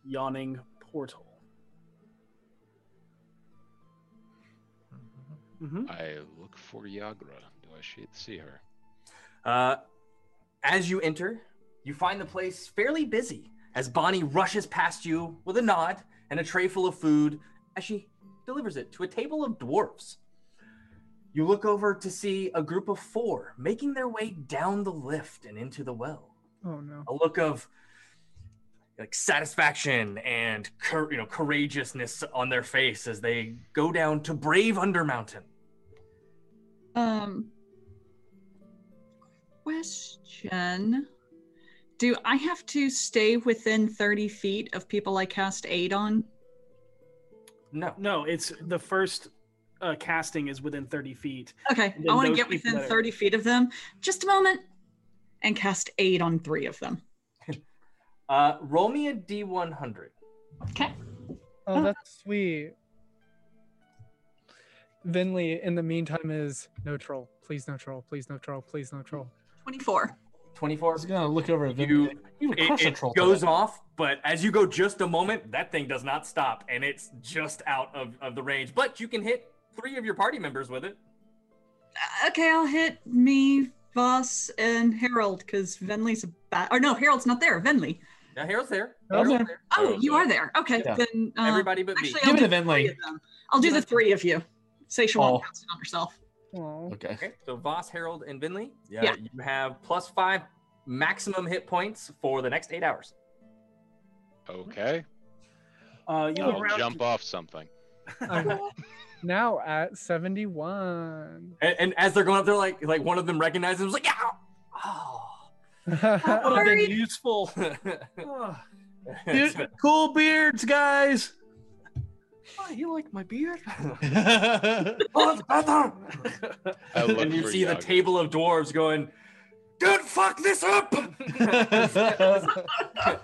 yawning portal. Mm-hmm. I look for Yagra. Do I see her? Uh, as you enter, you find the place fairly busy as Bonnie rushes past you with a nod and a tray full of food as she delivers it to a table of dwarfs. You look over to see a group of four making their way down the lift and into the well. Oh no. A look of like satisfaction and cour- you know courageousness on their face as they go down to brave Undermountain. Um, question: Do I have to stay within thirty feet of people I cast aid on? No, no, it's the first uh, casting is within 30 feet. Okay, I want to get within that are- thirty feet of them. Just a moment, and cast aid on three of them. <laughs> Uh, roll me a d100. Okay. Oh, that's sweet. Venli, in the meantime, is no troll. Please no troll. Please no troll. Please no troll. Twenty-four. 24. I was gonna look over at you. You would It, crush a it troll goes today. off, but as you go just a moment, that thing does not stop, and it's just out of, of the range. But you can hit three of your party members with it. Okay, I'll hit me, Voss, and Harold because Venli's a bad. Or no, Harold's not there. Venli. Yeah, Harold's there. Harold's Harold's there. Oh, you are there. Okay, Yeah. then uh, Everybody but me. actually, Give I'll it do to the three Venli. of. I'll do the three of you. Say she Oh. won't cast on herself. Okay. Okay. So Voss, Harold, and Venli. Yeah, Yeah. You have plus five maximum hit points for the next eight hours. Okay. Uh, you I'll look around. jump off something. <laughs> I'm now at 71. And, and as they're going up, they're like, like one of them recognizes him. was like, yeah. <laughs> That would have been useful. <laughs> Dude, cool beards, guys. Oh, you like my beard? <laughs> oh, it's better. I and you for see the table of dwarves going, dude, fuck this up. <laughs>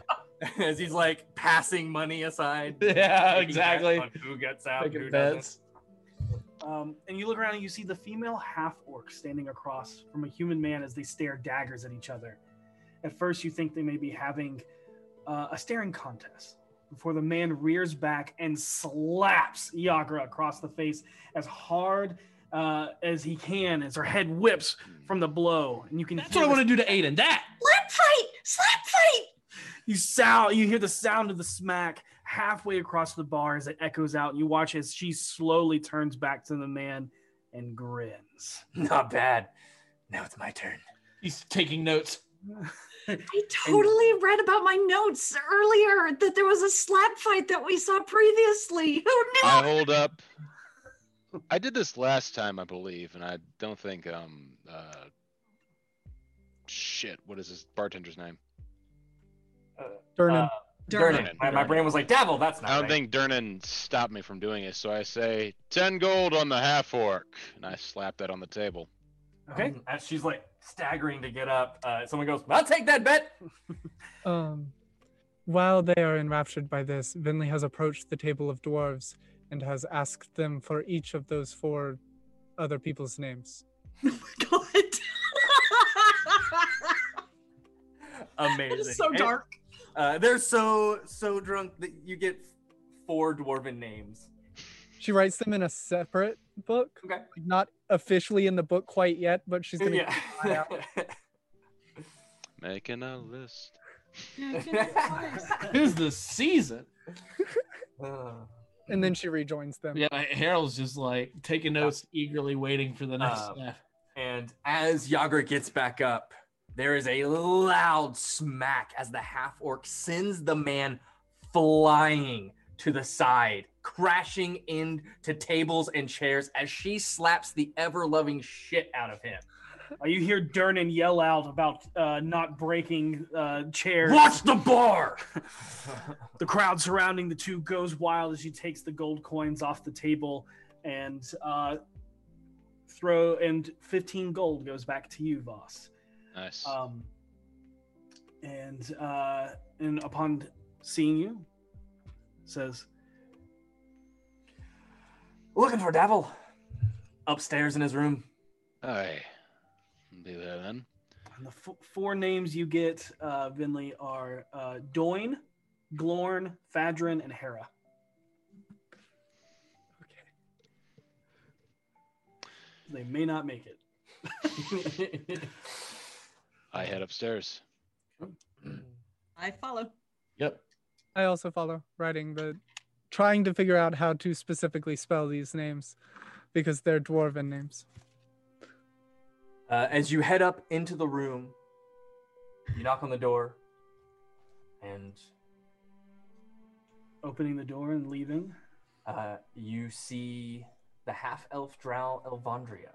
As he's like passing money aside. Yeah, exactly. Who gets out? Taking Who bets. doesn't. Um, and you look around and you see the female half orc standing across from a human man as they stare daggers at each other. At first, you think they may be having uh, a staring contest before the man rears back and slaps Yagra across the face as hard uh, as he can as her head whips from the blow. And you can That's what I want to do to Aiden. That. Slap fight! Slap fight! You sound you hear the sound of the smack halfway across the bar as it echoes out, and you watch as she slowly turns back to the man and grins. <laughs> Not bad. Now it's my turn. He's taking notes. <laughs> I <laughs> totally read about my notes earlier that there was a slap fight that we saw previously. <laughs> Who knew? I hold up. I did this last time, I believe, and I don't think um uh shit. What is this bartender's name? Durnan. Uh, Durnan. My, my brain was like, devil, that's not I don't right. think Durnan stopped me from doing it, so I say ten gold on the half orc, and I slap that on the table. Okay. Um, as she's like staggering to get up, uh, someone goes, I'll take that bet. <laughs> Um, while they are enraptured by this, Venli has approached the table of dwarves and has asked them for each of those four other people's names. <laughs> <laughs> Amazing. so And, dark. uh, they're so, so drunk that you get four dwarven names. She writes them in a separate book. Okay. Not officially in the book quite yet, but she's gonna. Yeah. keep <laughs> out. Making a list. Tis <laughs> the season. and then she rejoins them. Yeah, Harold's just like taking notes, eagerly waiting for the next Um, step. And as Yagra gets back up, there is a loud smack as the half orc sends the man flying to the side, crashing into tables and chairs as she slaps the ever loving shit out of him. Uh, you hear Durnan yell out about uh, not breaking uh, chairs. Watch the bar! <laughs> the crowd surrounding the two goes wild as she takes the gold coins off the table and uh, throw and 15 gold goes back to you, Voss. Nice. Um, and uh, and upon seeing you, says, Looking for Davil. Upstairs in his room. All right. Be there then. And the f- four names you get, uh, Venli, are uh, Doin, Glorn, Fadrin, and Hera. Okay. They may not make it. <laughs> I head upstairs. I follow. Yep. I also follow writing the, trying to figure out how to specifically spell these names, because they're dwarven names. Uh, as you head up into the room, you knock on the door, and opening the door and leaving. Uh, you see the half elf drow Elvandria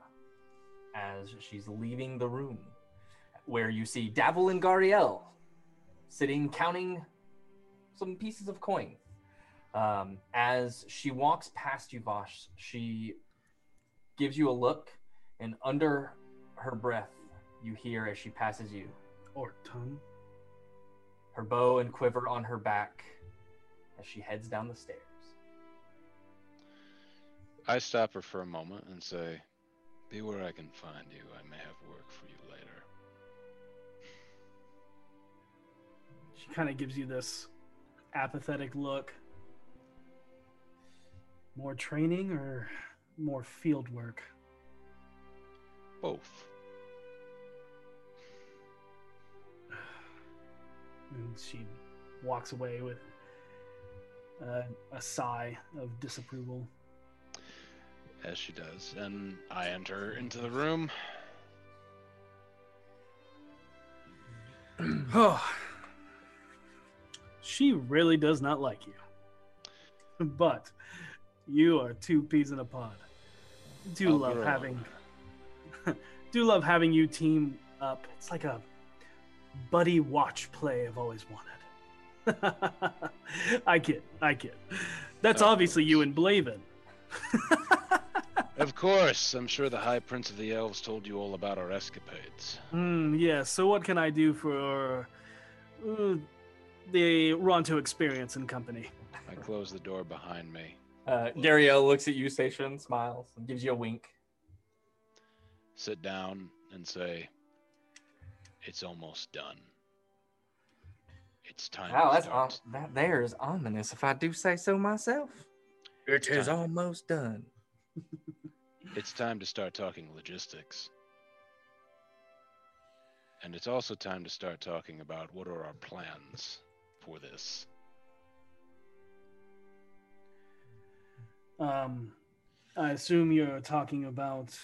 as she's leaving the room, where you see Dabble and Gariel sitting counting some pieces of coin. Um, as she walks past you, Voss, she gives you a look, and under her breath, you hear as she passes you Or tongue. her bow and quiver on her back as she heads down the stairs. I stop her for a moment and say, Be where I can find you. I may have work for you later. She kind of gives you this apathetic look. More training or more field work? Both. <sighs> And she walks away with uh, a sigh of disapproval. As she does. And I enter into the room. <clears throat> <sighs> Oh, she really does not like you. <laughs> But you are two peas in a pod. Do I'll love having <laughs> do love having you team up. It's like a buddy watch play I've always wanted. <laughs> I kid, I kid. That's Of obviously you and Blaven. Of course, I'm sure the High Prince of the Elves told you all about our escapades. Hmm, yeah, so what can I do for uh, the Ronto experience and company? I close the door behind me. Uh, Gariel looks at you, Station, smiles, and gives you a wink. sit down and say, "It's almost done. It's time." Wow, to that's start. om- that there is ominous, if I do say so myself. It is Time. almost done. <laughs> It's time to start talking logistics. And it's also time to start talking about what are our plans for this. Um, I assume you're talking about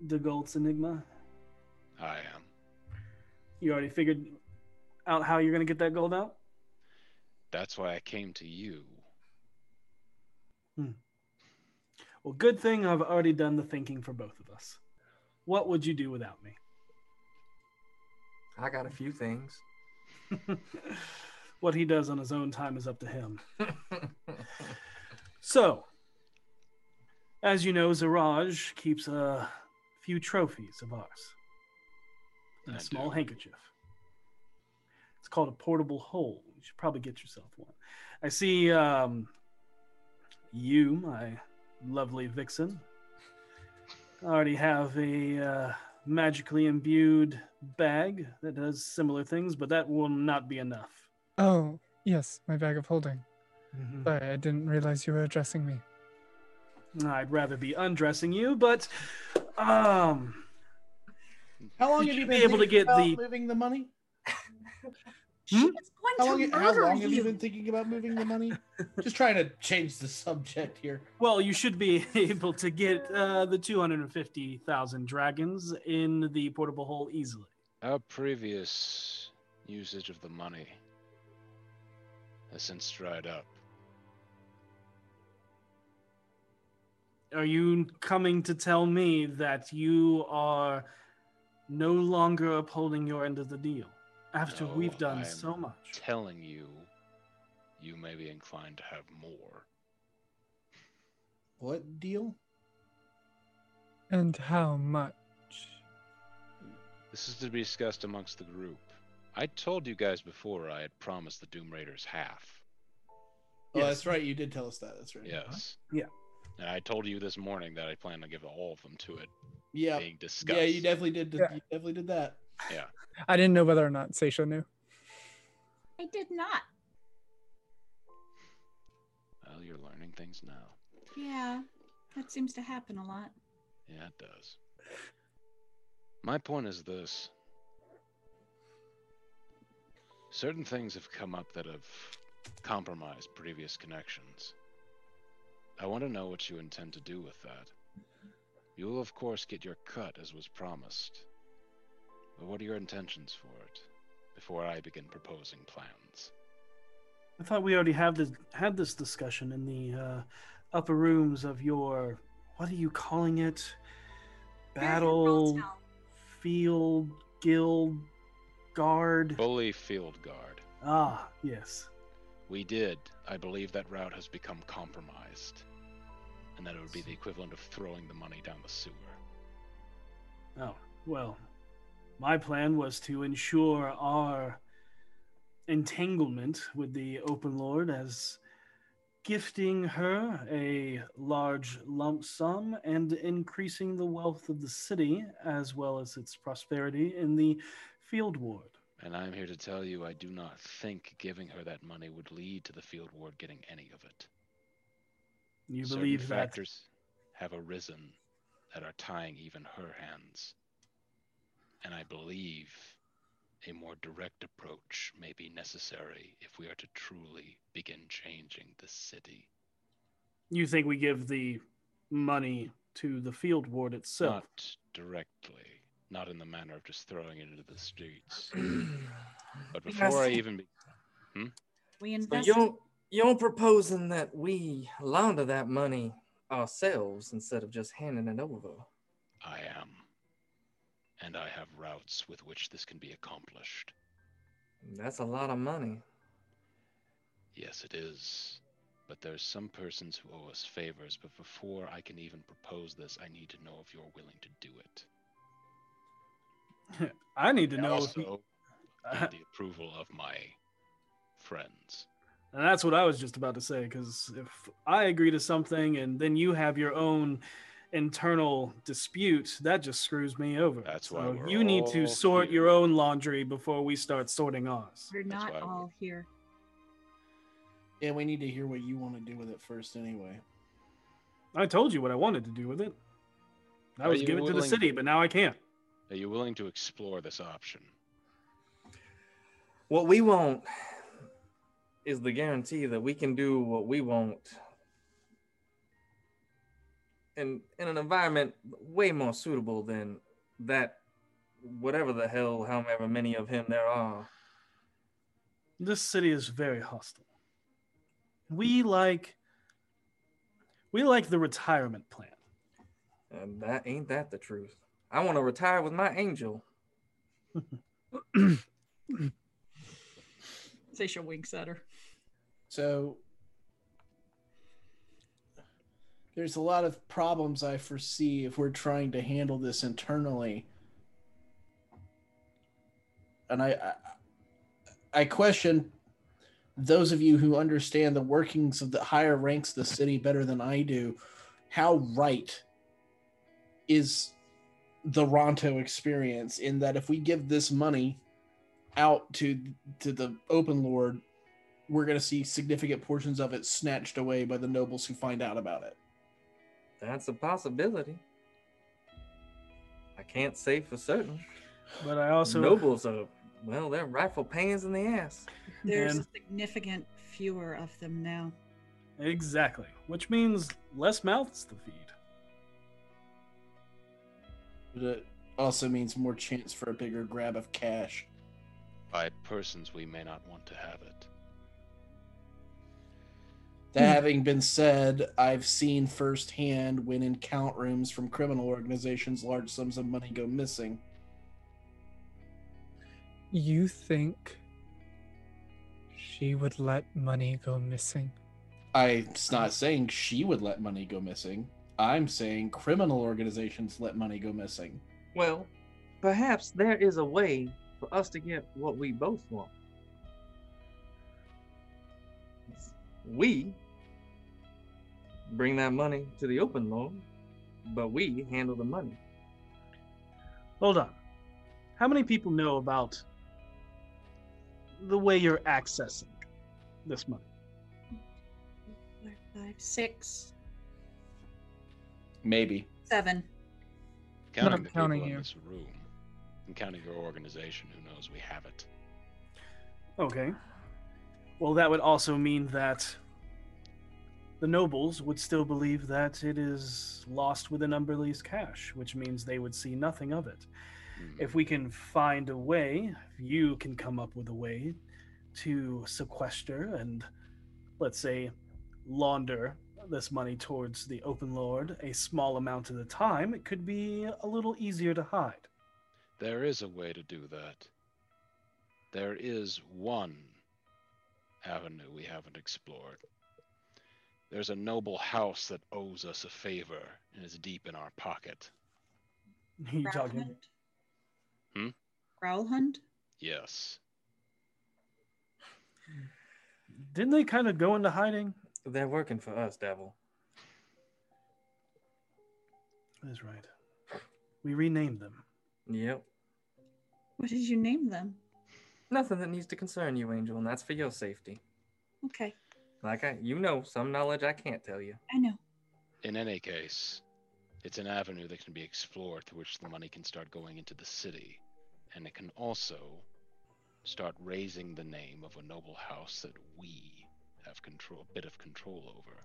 the Gold's Enigma. I am. You already figured out how you're going to get that gold out? That's why I came to you. Well, good thing I've already done the thinking for both of us. What would you do without me? I got a few things. <laughs> what he does on his own time is up to him. <laughs> So, as you know, Zaraj keeps a few trophies of ours in a small do. handkerchief. It's called a portable hole. You should probably get yourself one. I see um, you, my lovely vixen, I already have a uh, magically imbued bag that does similar things, but that will not be enough. Oh, yes, my bag of holding. Mhm. Sorry, I didn't realize you were addressing me. I'd rather be undressing you, but um, How long You have you been be able to get about the- moving the money? <laughs> Hmm? How long, how murder long have you you. been thinking about moving the money? <laughs> Just trying to change the subject here. well, you should be <laughs> able to get uh, the two hundred and fifty thousand dragons in the portable hole easily. Our previous usage of the money has since dried up. Are you coming to tell me that you are no longer upholding your end of the deal after No, we've done I am so much? Telling you, you may be inclined to have more. What deal? And how much? This is to be discussed amongst the group. I told you guys before I had promised the Doom Raiders half. Oh, Yes. that's right. You did tell us that. That's right. Yes. Uh-huh. Yeah. And I told you this morning that I plan to give all of them to it Yeah. being discussed. Yeah, you definitely did. Yeah. You definitely did that. Yeah. I didn't know whether or not Seisha knew. I did not. Well, you're learning things now. Yeah, that seems to happen a lot. Yeah, it does. My point is this. Certain things have come up that have compromised previous connections. I want to know what you intend to do with that. You will, of course, get your cut as was promised. But what are your intentions for it before I begin proposing plans? I thought we already have this had this discussion in the uh, upper rooms of your what are you calling it? Battle field guild guard. Bully field guard. Ah, yes. We did. I believe that route has become compromised. And that it would be the equivalent of throwing the money down the sewer. Oh, well, my plan was to ensure our entanglement with the Open Lord as gifting her a large lump sum and increasing the wealth of the city as well as its prosperity in the field ward. And I'm here to tell you I do not think giving her that money would lead to the field ward getting any of it. You Certain believe that factors have arisen that are tying even her hands. And I believe a more direct approach may be necessary if we are to truly begin changing the city. you think we give the money to the field ward itself. Not directly, not in the manner of just throwing it into the streets. <clears throat> but Yes. before I even be- hmm? We So invest. you're you're proposing that we launder that money ourselves instead of just handing it over. I am. And I have routes with which this can be accomplished. That's a lot of money. Yes, it is. But there's some persons who owe us favors, but before I can even propose this, I need to know if you're willing to do it. <laughs> I need to And know also you- need <laughs> the approval of my friends. And that's what I was just about to say, because if I agree to something and then you have your own internal dispute, that just screws me over. That's why so we're you need to sort here. your own laundry before we start sorting ours. We're That's not why we- all here. Yeah, we need to hear what you want to do with it first, anyway. I told you what I wanted to do with it. I Are was you give it to the willing- city, but now I can't. Are you willing to explore this option? What we want is the guarantee that we can do what we want in in an environment way more suitable than that whatever the hell however many of him there are. This city is very hostile. We like we like the retirement plan. And that ain't that the truth. I want to retire with my angel. Seisha winks at her. So there's a lot of problems I foresee if we're trying to handle this internally. And I I, I question those of you who understand the workings of the higher ranks of the city better than I do, how right is the Ronto experience in that if we give this money out to to the open lord we're going to see significant portions of it snatched away by the nobles who find out about it. That's a possibility. I can't say for certain. But I also nobles are well, they're rifle pains in the ass. There's And- a significant fewer of them now. Exactly. Which means less mouths to feed. But it also means more chance for a bigger grab of cash. By persons we may not want to have it. That having been said, I've seen firsthand when in count rooms from criminal organizations large sums of money go missing. You think she would let money go missing? I'm not saying she would let money go missing. I'm saying criminal organizations let money go missing. Well, perhaps there is a way for us to get what we both want. We bring that money to the open loan, but we handle the money. Hold on. How many people know about the way you're accessing this money? Four, five, six, Maybe. seven. Counting I'm the people counting in this room, and counting your organization who knows we have it. Okay. Well, that would also mean that the nobles would still believe that it is lost within Umberlee's cache, which means they would see nothing of it. Hmm. If we can find a way, if you can come up with a way to sequester and, let's say, launder this money towards the open lord a small amount at a time, it could be a little easier to hide. There is a way to do that. There is one avenue we haven't explored. There's a noble house that owes us a favor and is deep in our pocket. You talking? Gralhund? Hmm? Gralhund? Yes. Didn't they kind of go into hiding? They're working for us, Davil. That's right. We renamed them. Yep. What did you name them? Nothing that needs to concern you, Angel, and that's for your safety. Okay, Like I, you know, some knowledge I can't tell you. I know. In any case, it's an avenue that can be explored through which the money can start going into the city. And it can also start raising the name of a noble house that we have control a bit of control over.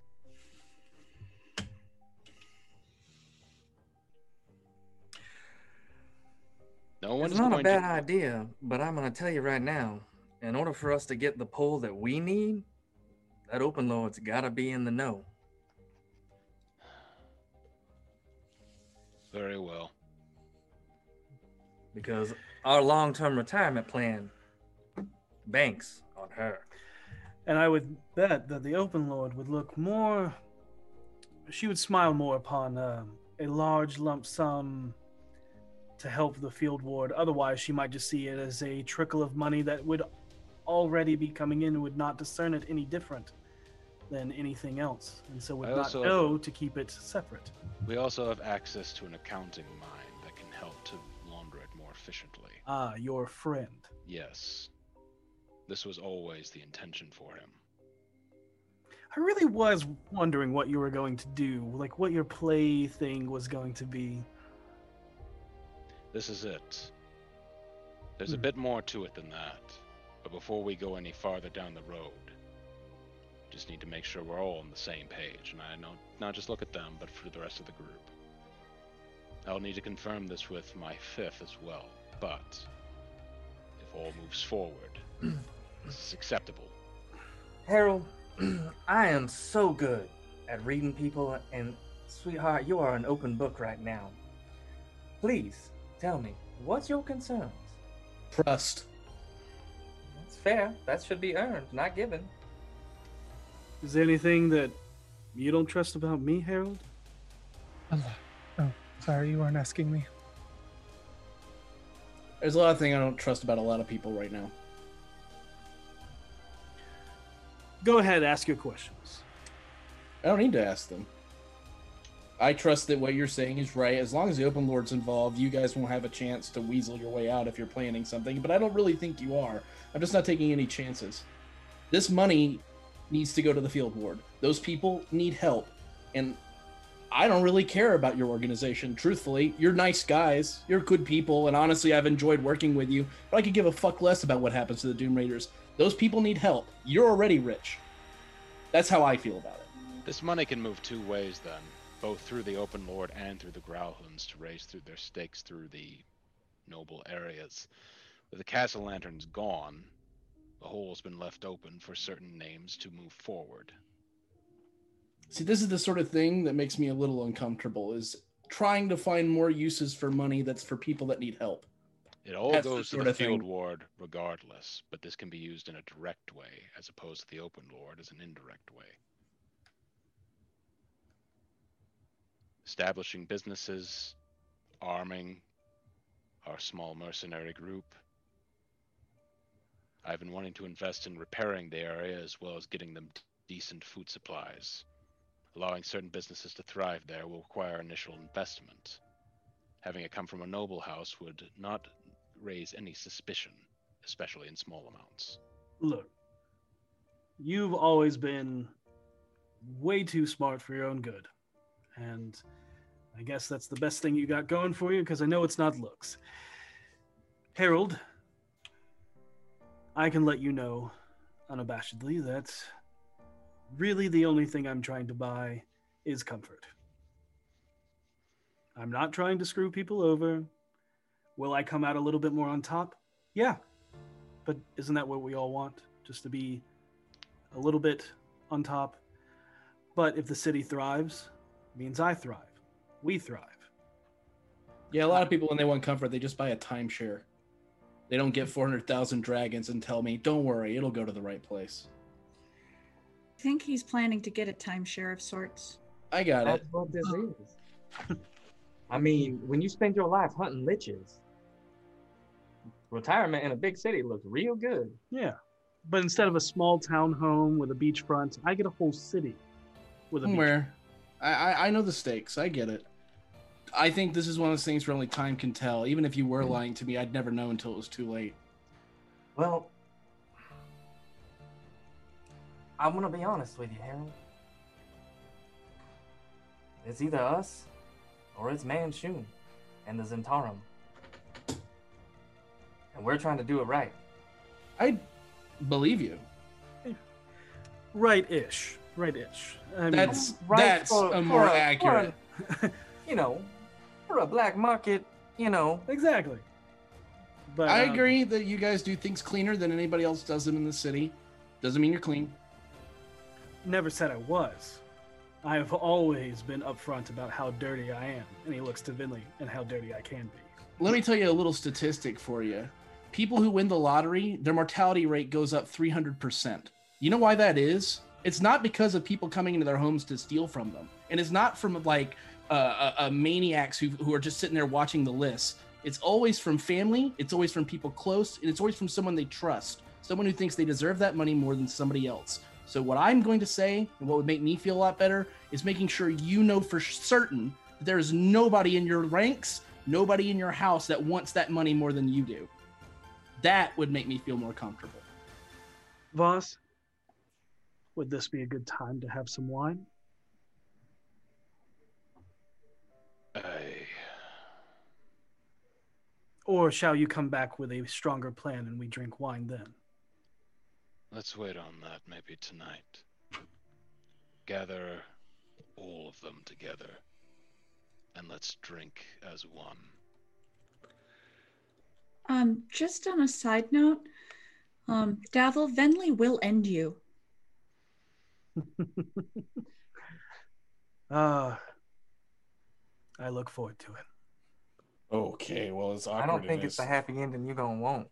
No one It's not a bad to idea, but I'm gonna tell you right now. In order for us to get the pull that we need, that open lord's gotta be in the know. very well. Because our long-term retirement plan banks on her. And I would bet that the open lord would look more. She would smile more upon um, a large lump sum to help the field ward. Otherwise, she might just see it as a trickle of money that would already be coming in and would not discern it any different than anything else. And so would I not know to keep it separate. We also have access to an accounting mind that can help to launder it more efficiently. Ah, your friend. Yes. This was always the intention for him. I really was wondering what you were going to do, like what your play thing was going to be. This is it. There's a Hmm. bit more to it than that. But before we go any farther down the road, just need to make sure we're all on the same page. And I know not just look at them, but for the rest of the group. I'll need to confirm this with my fifth as well. But if all moves forward, <clears throat> this is acceptable. Harold, <clears throat> I am so good at reading people, and sweetheart, you are an open book right now. Please tell me, what's your concerns? Trust. That's fair. That should be earned, not given. Is there anything that you don't trust about me, Harold? Allah. Oh, sorry, you aren't asking me. There's a lot of things I don't trust about a lot of people right now. Go ahead, ask your questions. I don't need to ask them. I trust that what you're saying is right. As long as the open lord's involved, you guys won't have a chance to weasel your way out if you're planning something. But I don't really think you are. I'm just not taking any chances. This money needs to go to the field ward. Those people need help, and I don't really care about your organization. Truthfully, you're nice guys. You're good people, and honestly, I've enjoyed working with you. But I could give a fuck less about what happens to the Doom Raiders. Those people need help. You're already rich. That's how I feel about it. This money can move two ways then, both through the open lord and through the Gralhunds to raise through their stakes through the noble areas. With the Cassalanters gone, the hole's been left open for certain names to move forward. See, this is the sort of thing that makes me a little uncomfortable is trying to find more uses for money that's for people that need help. It all That's the goes to sort the of thing- field ward regardless, but this can be used in a direct way as opposed to the open lord as an indirect way. Establishing businesses, arming our small mercenary group. I've been wanting to invest in repairing the area as well as getting them decent food supplies. Allowing certain businesses to thrive there will require initial investment. Having it come from a noble house would not raise any suspicion, especially in small amounts. Look, you've always been way too smart for your own good. And I guess that's the best thing you got going for you because I know it's not looks. Harold, I can let you know unabashedly that really the only thing I'm trying to buy is comfort. I'm not trying to screw people over. Will I come out a little bit more on top? Yeah. But isn't that what we all want? just to be a little bit on top. But if the city thrives, means I thrive. We thrive. Yeah, a lot of people when they want comfort, they just buy a timeshare. They don't get 400,000 dragons and tell me, "Don't worry, it'll go to the right place." I think he's planning to get a timeshare of sorts. I got That's it. what this is. <laughs> I mean, when you spend your life hunting liches, retirement in a big city looks real good. Yeah. But instead of a small town home with a beachfront, I get a whole city with a. Somewhere. I, I I know the stakes. I get it. I think this is one of those things where only time can tell. Even if you were lying to me, I'd never know until it was too late. Well, I'm gonna be honest with you, Harold. It's either us or it's Manshoon and the Zhentarim. And we're trying to do it right. I believe you. Right ish. Right ish. I mean, That's Right that's for- a for more a- for accurate. <laughs> You know, for a black market, you know. Exactly. But I um, agree that you guys do things cleaner than anybody else does them in the city. Doesn't mean you're clean. Never said I was. I have always been upfront about how dirty I am, and he looks to Venli and how dirty I can be. Let me tell you a little statistic for you. People who win the lottery, their mortality rate goes up 300%. You know why that is? It's not because of people coming into their homes to steal from them. And it's not from like uh, maniacs who, who are just sitting there watching the list. It's always from family, it's always from people close, and it's always from someone they trust. Someone who thinks they deserve that money more than somebody else. So, what I'm going to say, and what would make me feel a lot better, is making sure you know for certain that there is nobody in your ranks, nobody in your house that wants that money more than you do. That would make me feel more comfortable. Voss, would this be a good time to have some wine? I Or shall you come back with a stronger plan and we drink wine then? Let's wait on that maybe tonight. Gather all of them together and let's drink as one. Um, just on a side note, um, Davil, Venli will end you. <laughs> Ah, I look forward to it. Okay, well, as awkward I don't think it's is. the happy ending you're gonna want.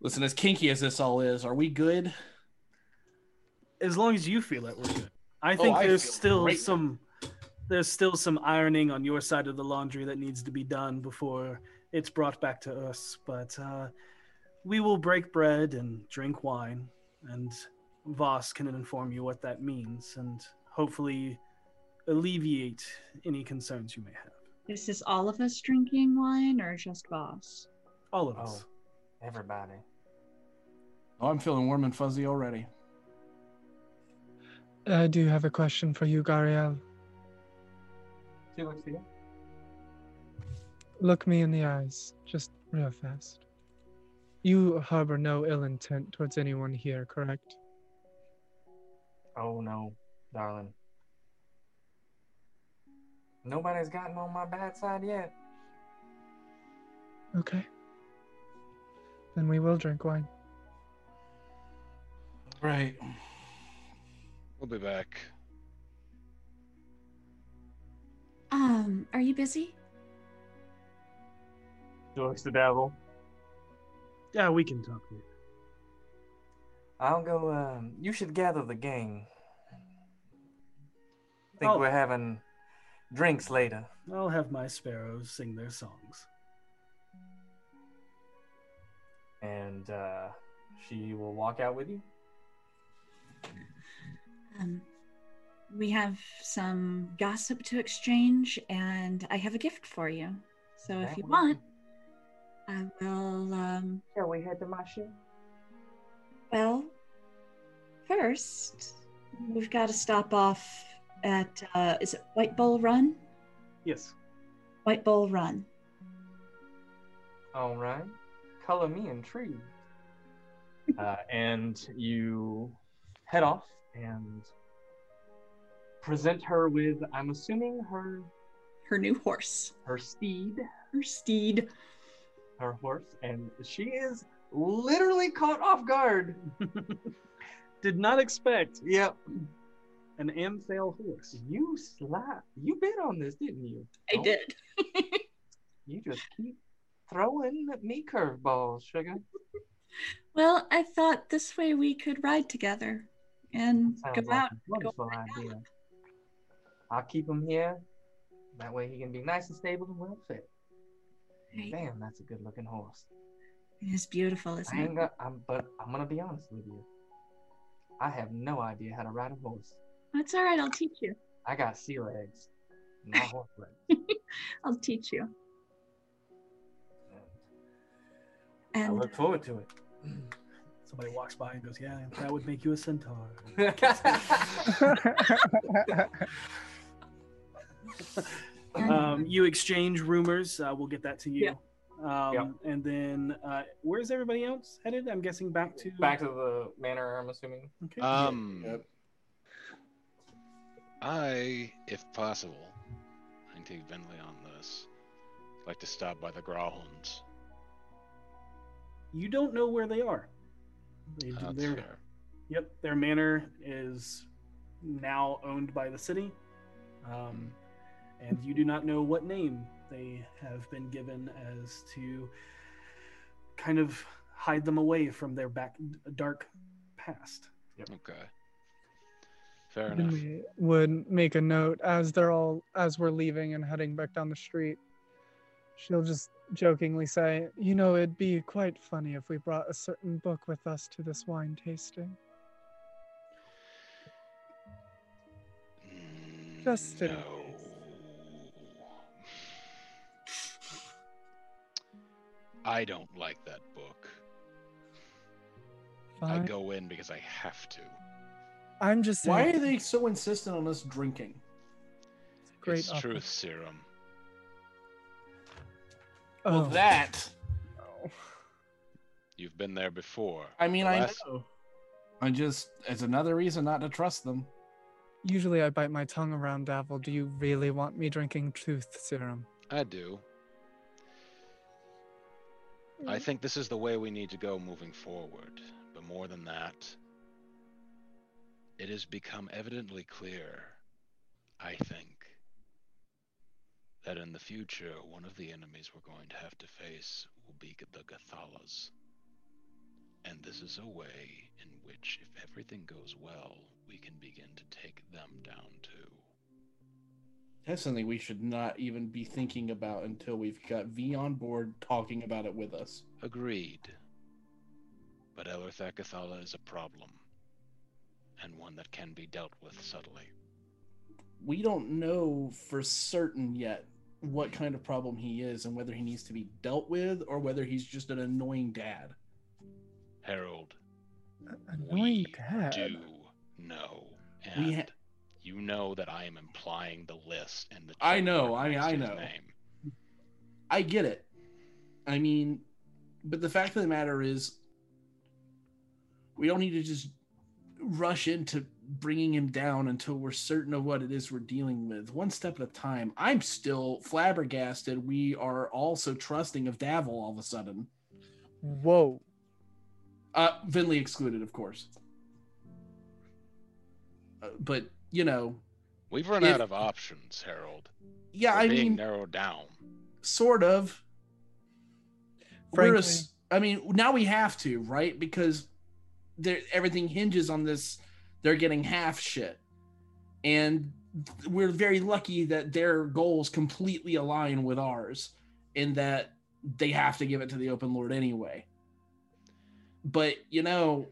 Listen, as kinky as this all is, are we good? As long as you feel it, we're good. I Oh, think I there's still great. some there's still some ironing on your side of the laundry that needs to be done before it's brought back to us. But uh, we will break bread and drink wine, and Voss can inform you what that means, and hopefully alleviate any concerns you may have. Is this all of us drinking wine or just Voss? All of us. Oh, everybody. Oh, I'm feeling warm and fuzzy already. Uh, I do have a question for you, Gariel. She looks to you. Look me in the eyes, just real fast. You harbor no ill intent towards anyone here, correct? Oh no, darling. Nobody's gotten on my bad side yet. Okay. Then we will drink wine. Right. We'll be back. Um, are you busy? She the Devil. Yeah, we can talk later. I'll go. Um, you should gather the gang. Think Oh. we're having drinks later. I'll have my sparrows sing their songs. And uh, she will walk out with you. Um, we have some gossip to exchange, and I have a gift for you. So if you want, I will. Um, Shall we head to my well, first, we've got to stop off at. Uh, is it White Bull Run? Yes. White Bull Run. All right. Color me intrigued. uh, and you head off and present her with, I'm assuming her Her new horse. her steed, Her steed. her horse, and she is literally caught off guard. <laughs> did not expect Yep. an Amphail horse. You slap. You bid on this, didn't you? I Don't- did. <laughs> You just keep throwing me curveballs, sugar. Well, I thought this way we could ride together and Sounds go like out. a wonderful idea. I'll keep him here. That way he can be nice and stable and well fed. Right. Damn, that's a good looking horse. It is beautiful, isn't I it? got, I'm, but I'm gonna be honest with you. I have no idea how to ride a horse. That's all right. I'll teach you. I got sea legs, not <laughs> horse legs. <laughs> I'll teach you. I look forward to it. <clears throat> Somebody walks by and goes, "Yeah, that would make you a centaur." <laughs> um, you exchange rumors. Uh, we'll get that to you. Um, Yep. And then, uh, where's everybody else headed? I'm guessing back to Back to the manor, I'm assuming. Okay. Um, Yep. I, if possible, I can take Venli on this. I'd Like to stop by the Growlings. you don't know where they are. They, That's they're- fair. Yep, their manor is now owned by the city, um, and you do not know what name they have been given as to kind of hide them away from their back dark past. Okay. Fair Then enough. we would make a note as they're all as we're leaving and heading back down the street. She'll just jokingly say, "You know, it'd be quite funny if we brought a certain book with us to this wine tasting." Just in No. I don't like that book. I go in because I have to. I'm just saying. Why are they so insistent on us drinking? Great it's truth serum. Well, Oh, that. <laughs> You've been there before. I mean, The I last- know. I just it's another reason not to trust them. Usually I bite my tongue around Davil. Do you really want me drinking truth serum? I do. I mm. think this is the way we need to go moving forward. But more than that, it has become evidently clear, I think, that in the future, one of the enemies we're going to have to face will be the Gathalas. And this is a way in which, if everything goes well, we can begin to take them down too. That's something we should not even be thinking about until we've got V on board talking about it with us. Agreed. But Elerthak Gathala is a problem, and one that can be dealt with subtly. We don't know for certain yet what kind of problem he is and whether he needs to be dealt with or whether he's just an annoying dad. Harold, Annoying dad. do know, We and ha- you know that I am implying the list and the. I know, I reference I know. Name. I get it. I mean, but the fact of the matter is, we don't need to just rush into bringing him down until we're certain of what it is we're dealing with. One step at a time. I'm still flabbergasted. We are also trusting of Davil all of a sudden. Whoa. Uh, Venli excluded, of course. Uh, but you know, We've run If- out of options, Harold. yeah, We're I being mean, narrowed down. sort of. We're Frankly, s- I mean, now we have to, right? Because there everything hinges on this. They're getting half shit, and we're very lucky that their goals completely align with ours, in that they have to give it to the open lord anyway. But you know,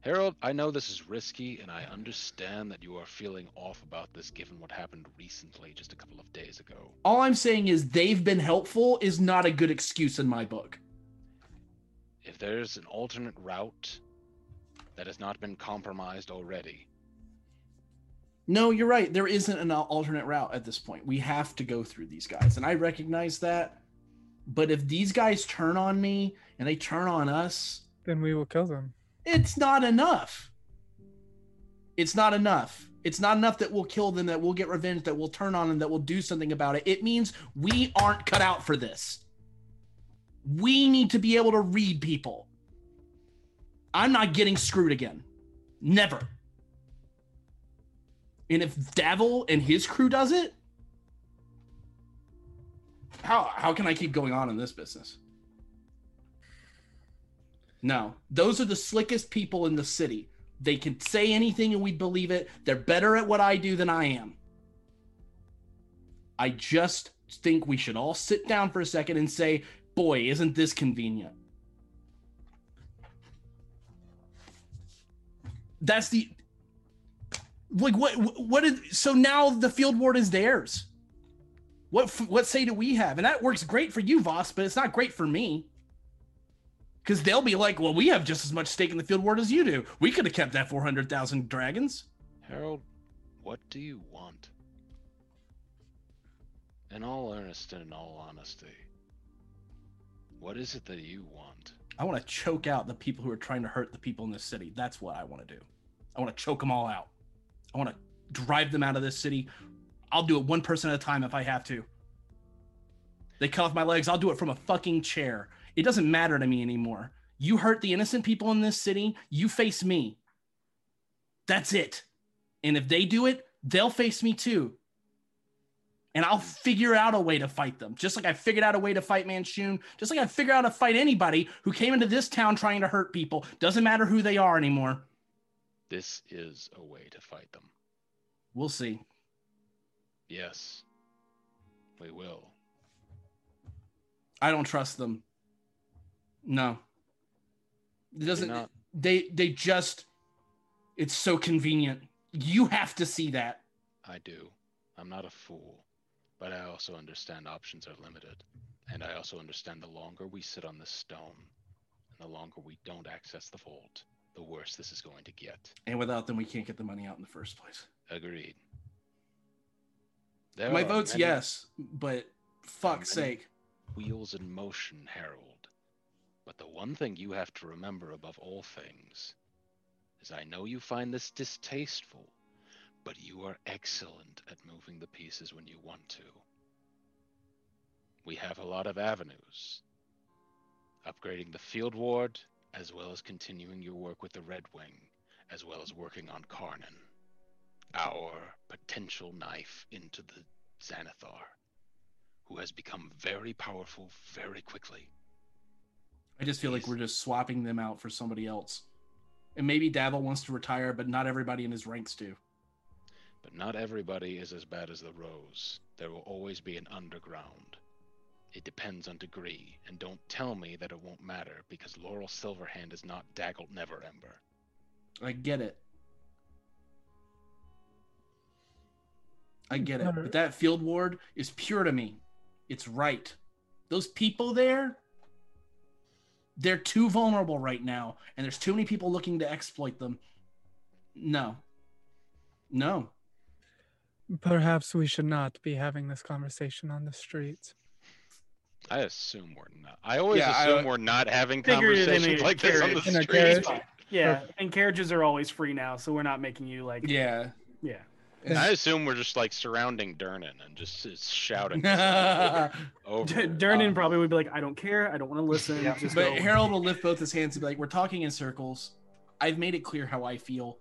Harold, I know this is risky, and I understand that you are feeling off about this given what happened recently, just a couple of days ago. all I'm saying is they've been helpful is not a good excuse in my book. If there's an alternate route that has not been compromised already, No, you're right. There isn't an alternate route at this point. We have to go through these guys, and I recognize that. But if these guys turn on me and they turn on us, then we will kill them. it's not enough. It's not enough. It's not enough that we'll kill them, that we'll get revenge, that we'll turn on them, that we'll do something about it. It means we aren't cut out for this. We need to be able to read people. I'm not getting screwed again. Never. And if Davil and his crew does it, how how can I keep going on in this business? No, those are the slickest people in the city. They can say anything and we believe it. They're better at what I do than I am. I just think we should all sit down for a second and say, boy, isn't this convenient? That's the like what what is so now the field ward is theirs. What what say do we have? And that works great for you, Voss, but it's not great for me. Because they'll be like, well, we have just as much stake in the field ward as you do. We could have kept that 400,000 dragons. Harold, what do you want? In all earnest and in all honesty, what is it that you want? I want to choke out the people who are trying to hurt the people in this city. That's what I want to do. I want to choke them all out. I want to drive them out of this city. I'll do it one person at a time if I have to. They cut off my legs. I'll do it from a fucking chair. It doesn't matter to me anymore. You hurt the innocent people in this city, you face me. That's it. And if they do it, they'll face me too. And I'll figure out a way to fight them. Just like I figured out a way to fight Manshoon, just like I figured out how to fight anybody who came into this town trying to hurt people. Doesn't matter who they are anymore. This is a way to fight them. We'll see. Yes, we will. I don't trust them. No. It doesn't not- they they just it's so convenient. You have to see that. I do. I'm not a fool, but I also understand options are limited. And I also understand the longer we sit on this stone, and the longer we don't access the vault, the worse this is going to get. And without them we can't get the money out in the first place. Agreed. There My vote's many yes, but fuck's sake. Wheels in motion, Harold. But the one thing you have to remember above all things is I know you find this distasteful, but you are excellent at moving the pieces when you want to. We have a lot of avenues. Upgrading the field ward, as well as continuing your work with the Red Wing, as well as working on Karnan. Our potential knife into the Xanathar, who has become very powerful very quickly. I just feel like we're just swapping them out for somebody else. And maybe Davil wants to retire, but not everybody in his ranks do. But not everybody is as bad as the Rose. There will always be an underground. It depends on degree, and don't tell me that it won't matter because Laeral Silverhand is not Dagult Neverember. I get it. I get it. But that field ward is pure to me. It's right. Those people there, they're too vulnerable right now, and there's too many people looking to exploit them. No. No. Perhaps we should not be having this conversation on the street. I assume we're not. I always Yeah, I- assume we're not having Figure it in conversations a like this on the carriage. street. Yeah, and carriages are always free now, so we're not making you like. Yeah. Yeah. And I assume we're just like surrounding Durnan and just s- shouting <laughs> over. D- Durnan um, probably would be like, I don't care. I don't want to listen. Just but go. Harold will lift both his hands and be like, "We're talking in circles. I've made it clear how I feel.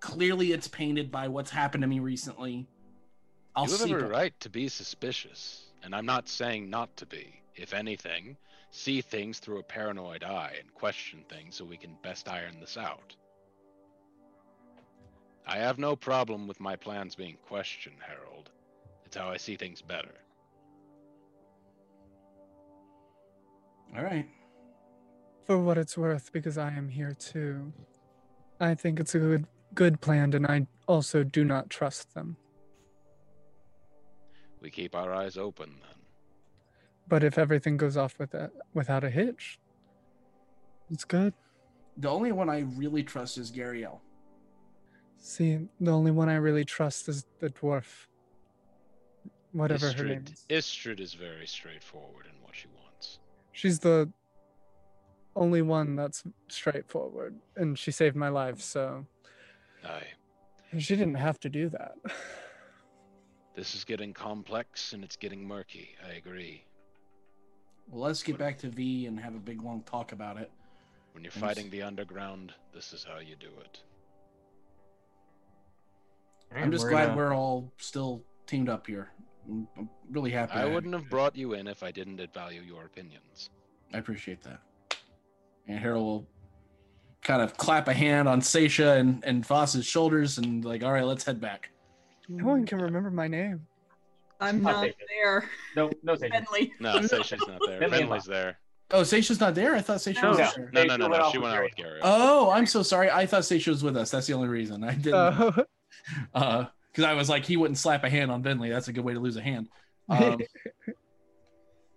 Clearly, it's painted by what's happened to me recently. I'll you have every right to be suspicious, and I'm not saying not to be. If anything, see things through a paranoid eye and question things so we can best iron this out. I have no problem with my plans being questioned, Harold. It's how I see things better. All right. For what it's worth, because I am here too. I think it's a good good plan, and I also do not trust them. We keep our eyes open then. But if everything goes off with that, without a hitch, it's good. The only one I really trust is Gariel. See, the only one I really trust is the dwarf. Whatever her name Istrid, is. Istrid is very straightforward in what she wants. She's the only one that's straightforward, and she saved my life, so Aye. she didn't have to do that. <laughs> This is getting complex and it's getting murky. I agree. Well, let's get back to V and have a big long talk about it. When you're Thanks. fighting the underground, this is how you do it. I'm just we're glad gonna- we're all still teamed up here. I'm, I'm really happy. I to- wouldn't have brought you in if I didn't value your opinions. I appreciate that. And Harold will kind of clap a hand on Seisha and, and Voss's shoulders and like, all right, let's head back. No one can remember my name. I'm Not not taken. there. No, no, Sage. Bentley. No, <laughs> Seisha's not there. Bentley and Bentley's there. Oh, Seisha's not there? I thought Seisha No. was No. there. No, no, Seisha no, no. off She went out with Gary. Oh, I'm so sorry. I thought Seisha was with us. That's the only reason. I didn't. Oh, <laughs> Uh, because I was like, he wouldn't slap a hand on Bentley. That's a good way to lose a hand. <laughs> Um,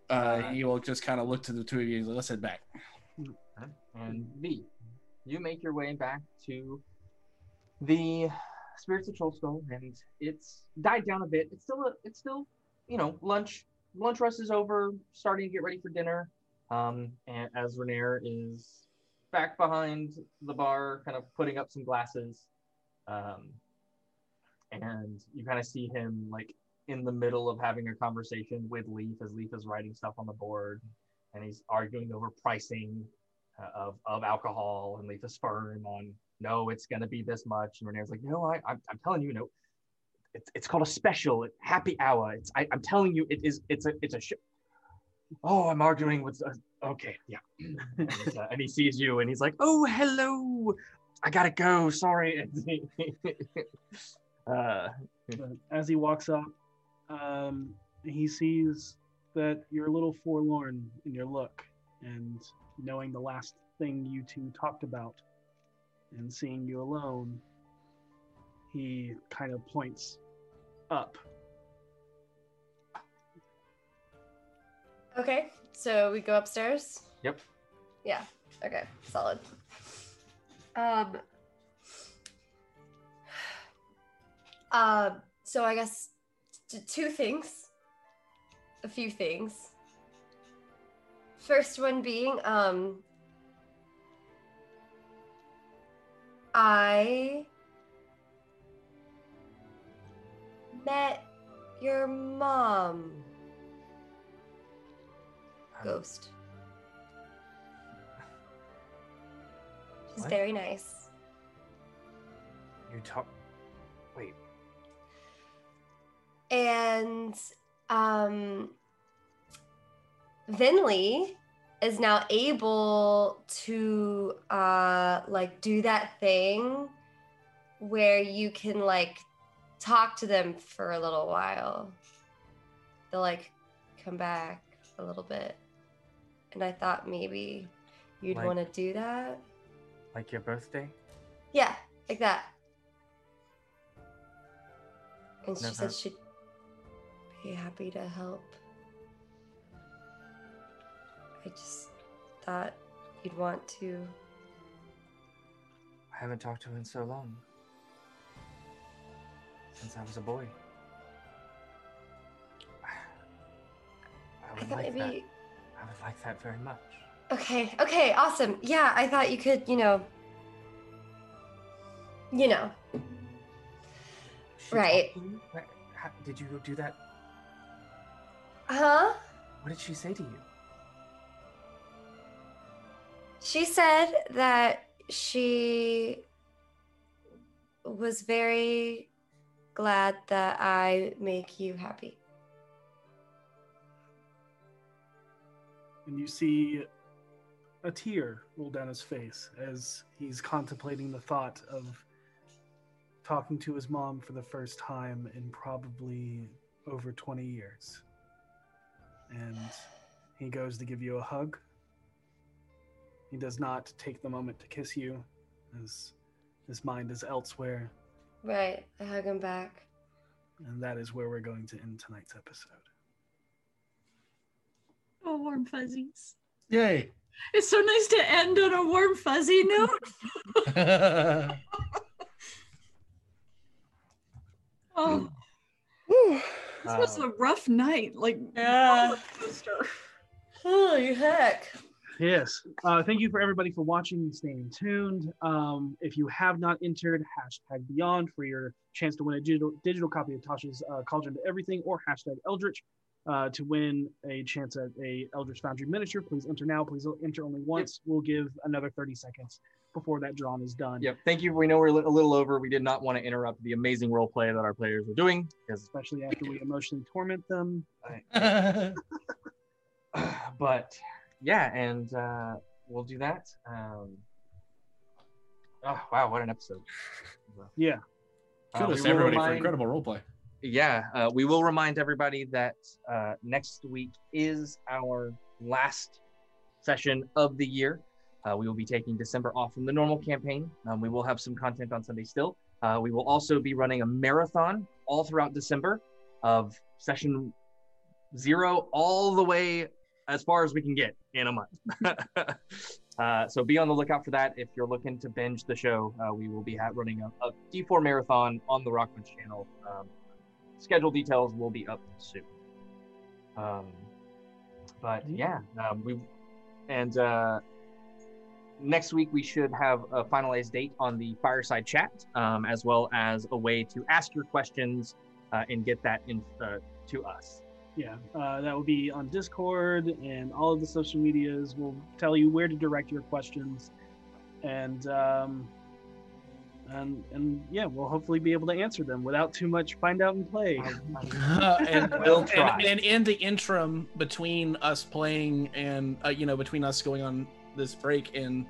uh, he will just kind of look to the two of you and he's let's head back. and V. You make your way back to the Spirits of Trollskull, and it's died down a bit. It's still a, it's still, you know, lunch. Lunch rush is over. Starting to get ready for dinner. Um, and as Renaer is back behind the bar, kind of putting up some glasses, um, and you kind of see him like in the middle of having a conversation with Leaf as Leaf is writing stuff on the board, and he's arguing over pricing uh, of, of alcohol and Leaf is firm on no, it's gonna be this much. And Renaer's like, no, I, I'm, I'm telling you, no, it's, it's called a special happy hour. It's I, I'm telling you, it is it's a it's a sh- oh, I'm arguing with uh, okay, yeah. <laughs> and, uh, and he sees you and he's like, oh, hello, I gotta go. Sorry. <laughs> uh, as he walks up, um, he sees that you're a little forlorn in your look, and knowing the last thing you two talked about, and seeing you alone, he kind of points up. Okay, so we go upstairs. Yep. Yeah. Okay. Solid. Um. Uh, so I guess t- two things. A few things. First one being, um, I met your mom. Ghost. She's What? very nice. You talk. Wait. And um Vinley is now able to uh like do that thing where you can like talk to them for a little while. They'll like come back a little bit. And I thought maybe you'd Like- want to do that. Like your birthday? Yeah, like that. And she said she'd be happy to help. I just thought you'd want to. I haven't talked to her in so long. Since I was a boy. I I would thought like that. maybe. I would like that very much. Okay, okay, awesome. Yeah, I thought you could, you know. You know. She Right. you? How- did you do that? Huh? What did she say to you? She said that she was very glad that I make you happy. and you see a tear roll down his face as he's contemplating the thought of talking to his mom for the first time in probably over 20 years. And he goes to give you a hug. He does not take the moment to kiss you, as his mind is elsewhere. Right, I hug him back. And that is where we're going to end tonight's episode. Oh, warm fuzzies. Yay. It's so nice to end on a warm fuzzy note. <laughs> oh, Whew. this was a rough night. Like, Yeah. roller coaster. Holy heck. Yes. Uh, thank you for everybody for watching and staying tuned. Um, if you have not entered hashtag Beyond for your chance to win a digital digital copy of Tasha's uh, Cauldron to Everything or hashtag Eldritch, Uh, to win a chance at a Eldritch Foundry miniature, please enter now. Please enter only once. We'll give another 30 seconds before that drawn is done. Yep. Thank you. We know we're a a little over. We did not want to interrupt the amazing role play that our players were doing because Especially after we emotionally torment them. <laughs> but yeah, and uh, we'll do that. Um, oh wow, what an episode! <laughs> Yeah. Uh, Kudos we to will everybody for incredible roleplay. Yeah, uh, we will remind everybody that uh, next week is our last session of the year. Uh, we will be taking December off from the normal campaign. Um, we will have some content on Sunday still. Uh, we will also be running a marathon all throughout December of session zero all the way as far as we can get in a month. <laughs> uh, so be on the lookout for that. If you're looking to binge the show, uh, we will be ha- running a, a D4 marathon on the Rock Punch channel. Um, schedule details will be up soon. Um, but yeah, um, we and uh, next week we should have a finalized date on the fireside chat, um, as well as a way to ask your questions uh, and get that in uh, to us. Yeah, uh, that will be on Discord and all of the social medias. will tell you where to direct your questions, and um, and and yeah, we'll hopefully be able to answer them without too much find out and play. <laughs> and, We'll and, try. and in the interim between us playing and uh, you know between us going on this break and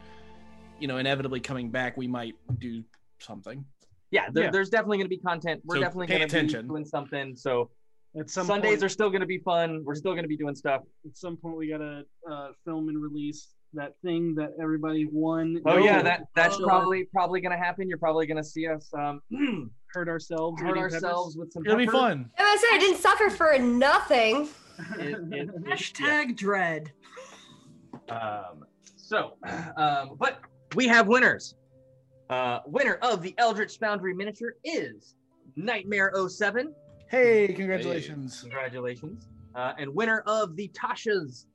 you know inevitably coming back, we might do something. Yeah, there, Yeah. there's definitely going to be content. We're So definitely going to be doing something. So At some Sundays point- are still going to be fun. We're still going to be doing stuff. At some point, we gotta uh, film and release that thing that everybody won. Oh yeah, that that's Oh. probably probably going to happen. You're probably going to see us um, <clears throat> hurt ourselves, hurt ourselves peppers. with some. It'll be pepper. fun. I was say I didn't suffer for nothing. It- it- <laughs> it- Hashtag dread. Um, so, um, but we have winners. Uh, winner of the Eldritch Foundry miniature is Nightmare 07. Hey, congratulations. Congratulations. Uh, and winner of the Tasha's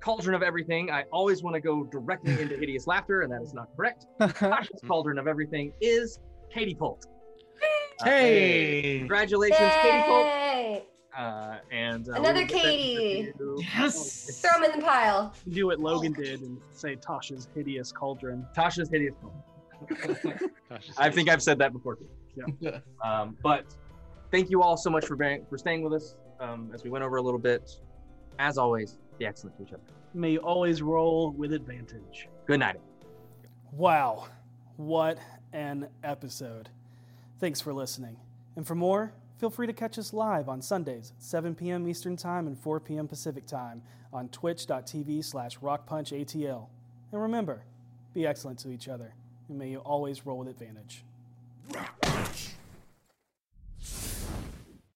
Cauldron of Everything. I always want to go directly into <laughs> Hideous Laughter, and that is not correct. <laughs> Tasha's Cauldron of Everything is Katie Polt. Uh, Hey. Congratulations, Katie Polt. Yay! Uh, and uh, Another will get that Katie. to you. Yes. Throw them in the pile. Do what Logan did and say Tasha's hideous cauldron. Tasha's hideous cauldron. <laughs> I think I've said that before. Too. Yeah. Um, but thank you all so much for bearing, for staying with us um, as we went over a little bit. As always, be excellent to each other. May you always roll with advantage. Good night. Wow, what an episode. Thanks for listening. And for more, feel free to catch us live on Sundays 7 p.m. Eastern Time and 4 p.m. Pacific Time on twitch.tv slash rockpunchatl. And remember, be excellent to each other, and may you always roll with advantage.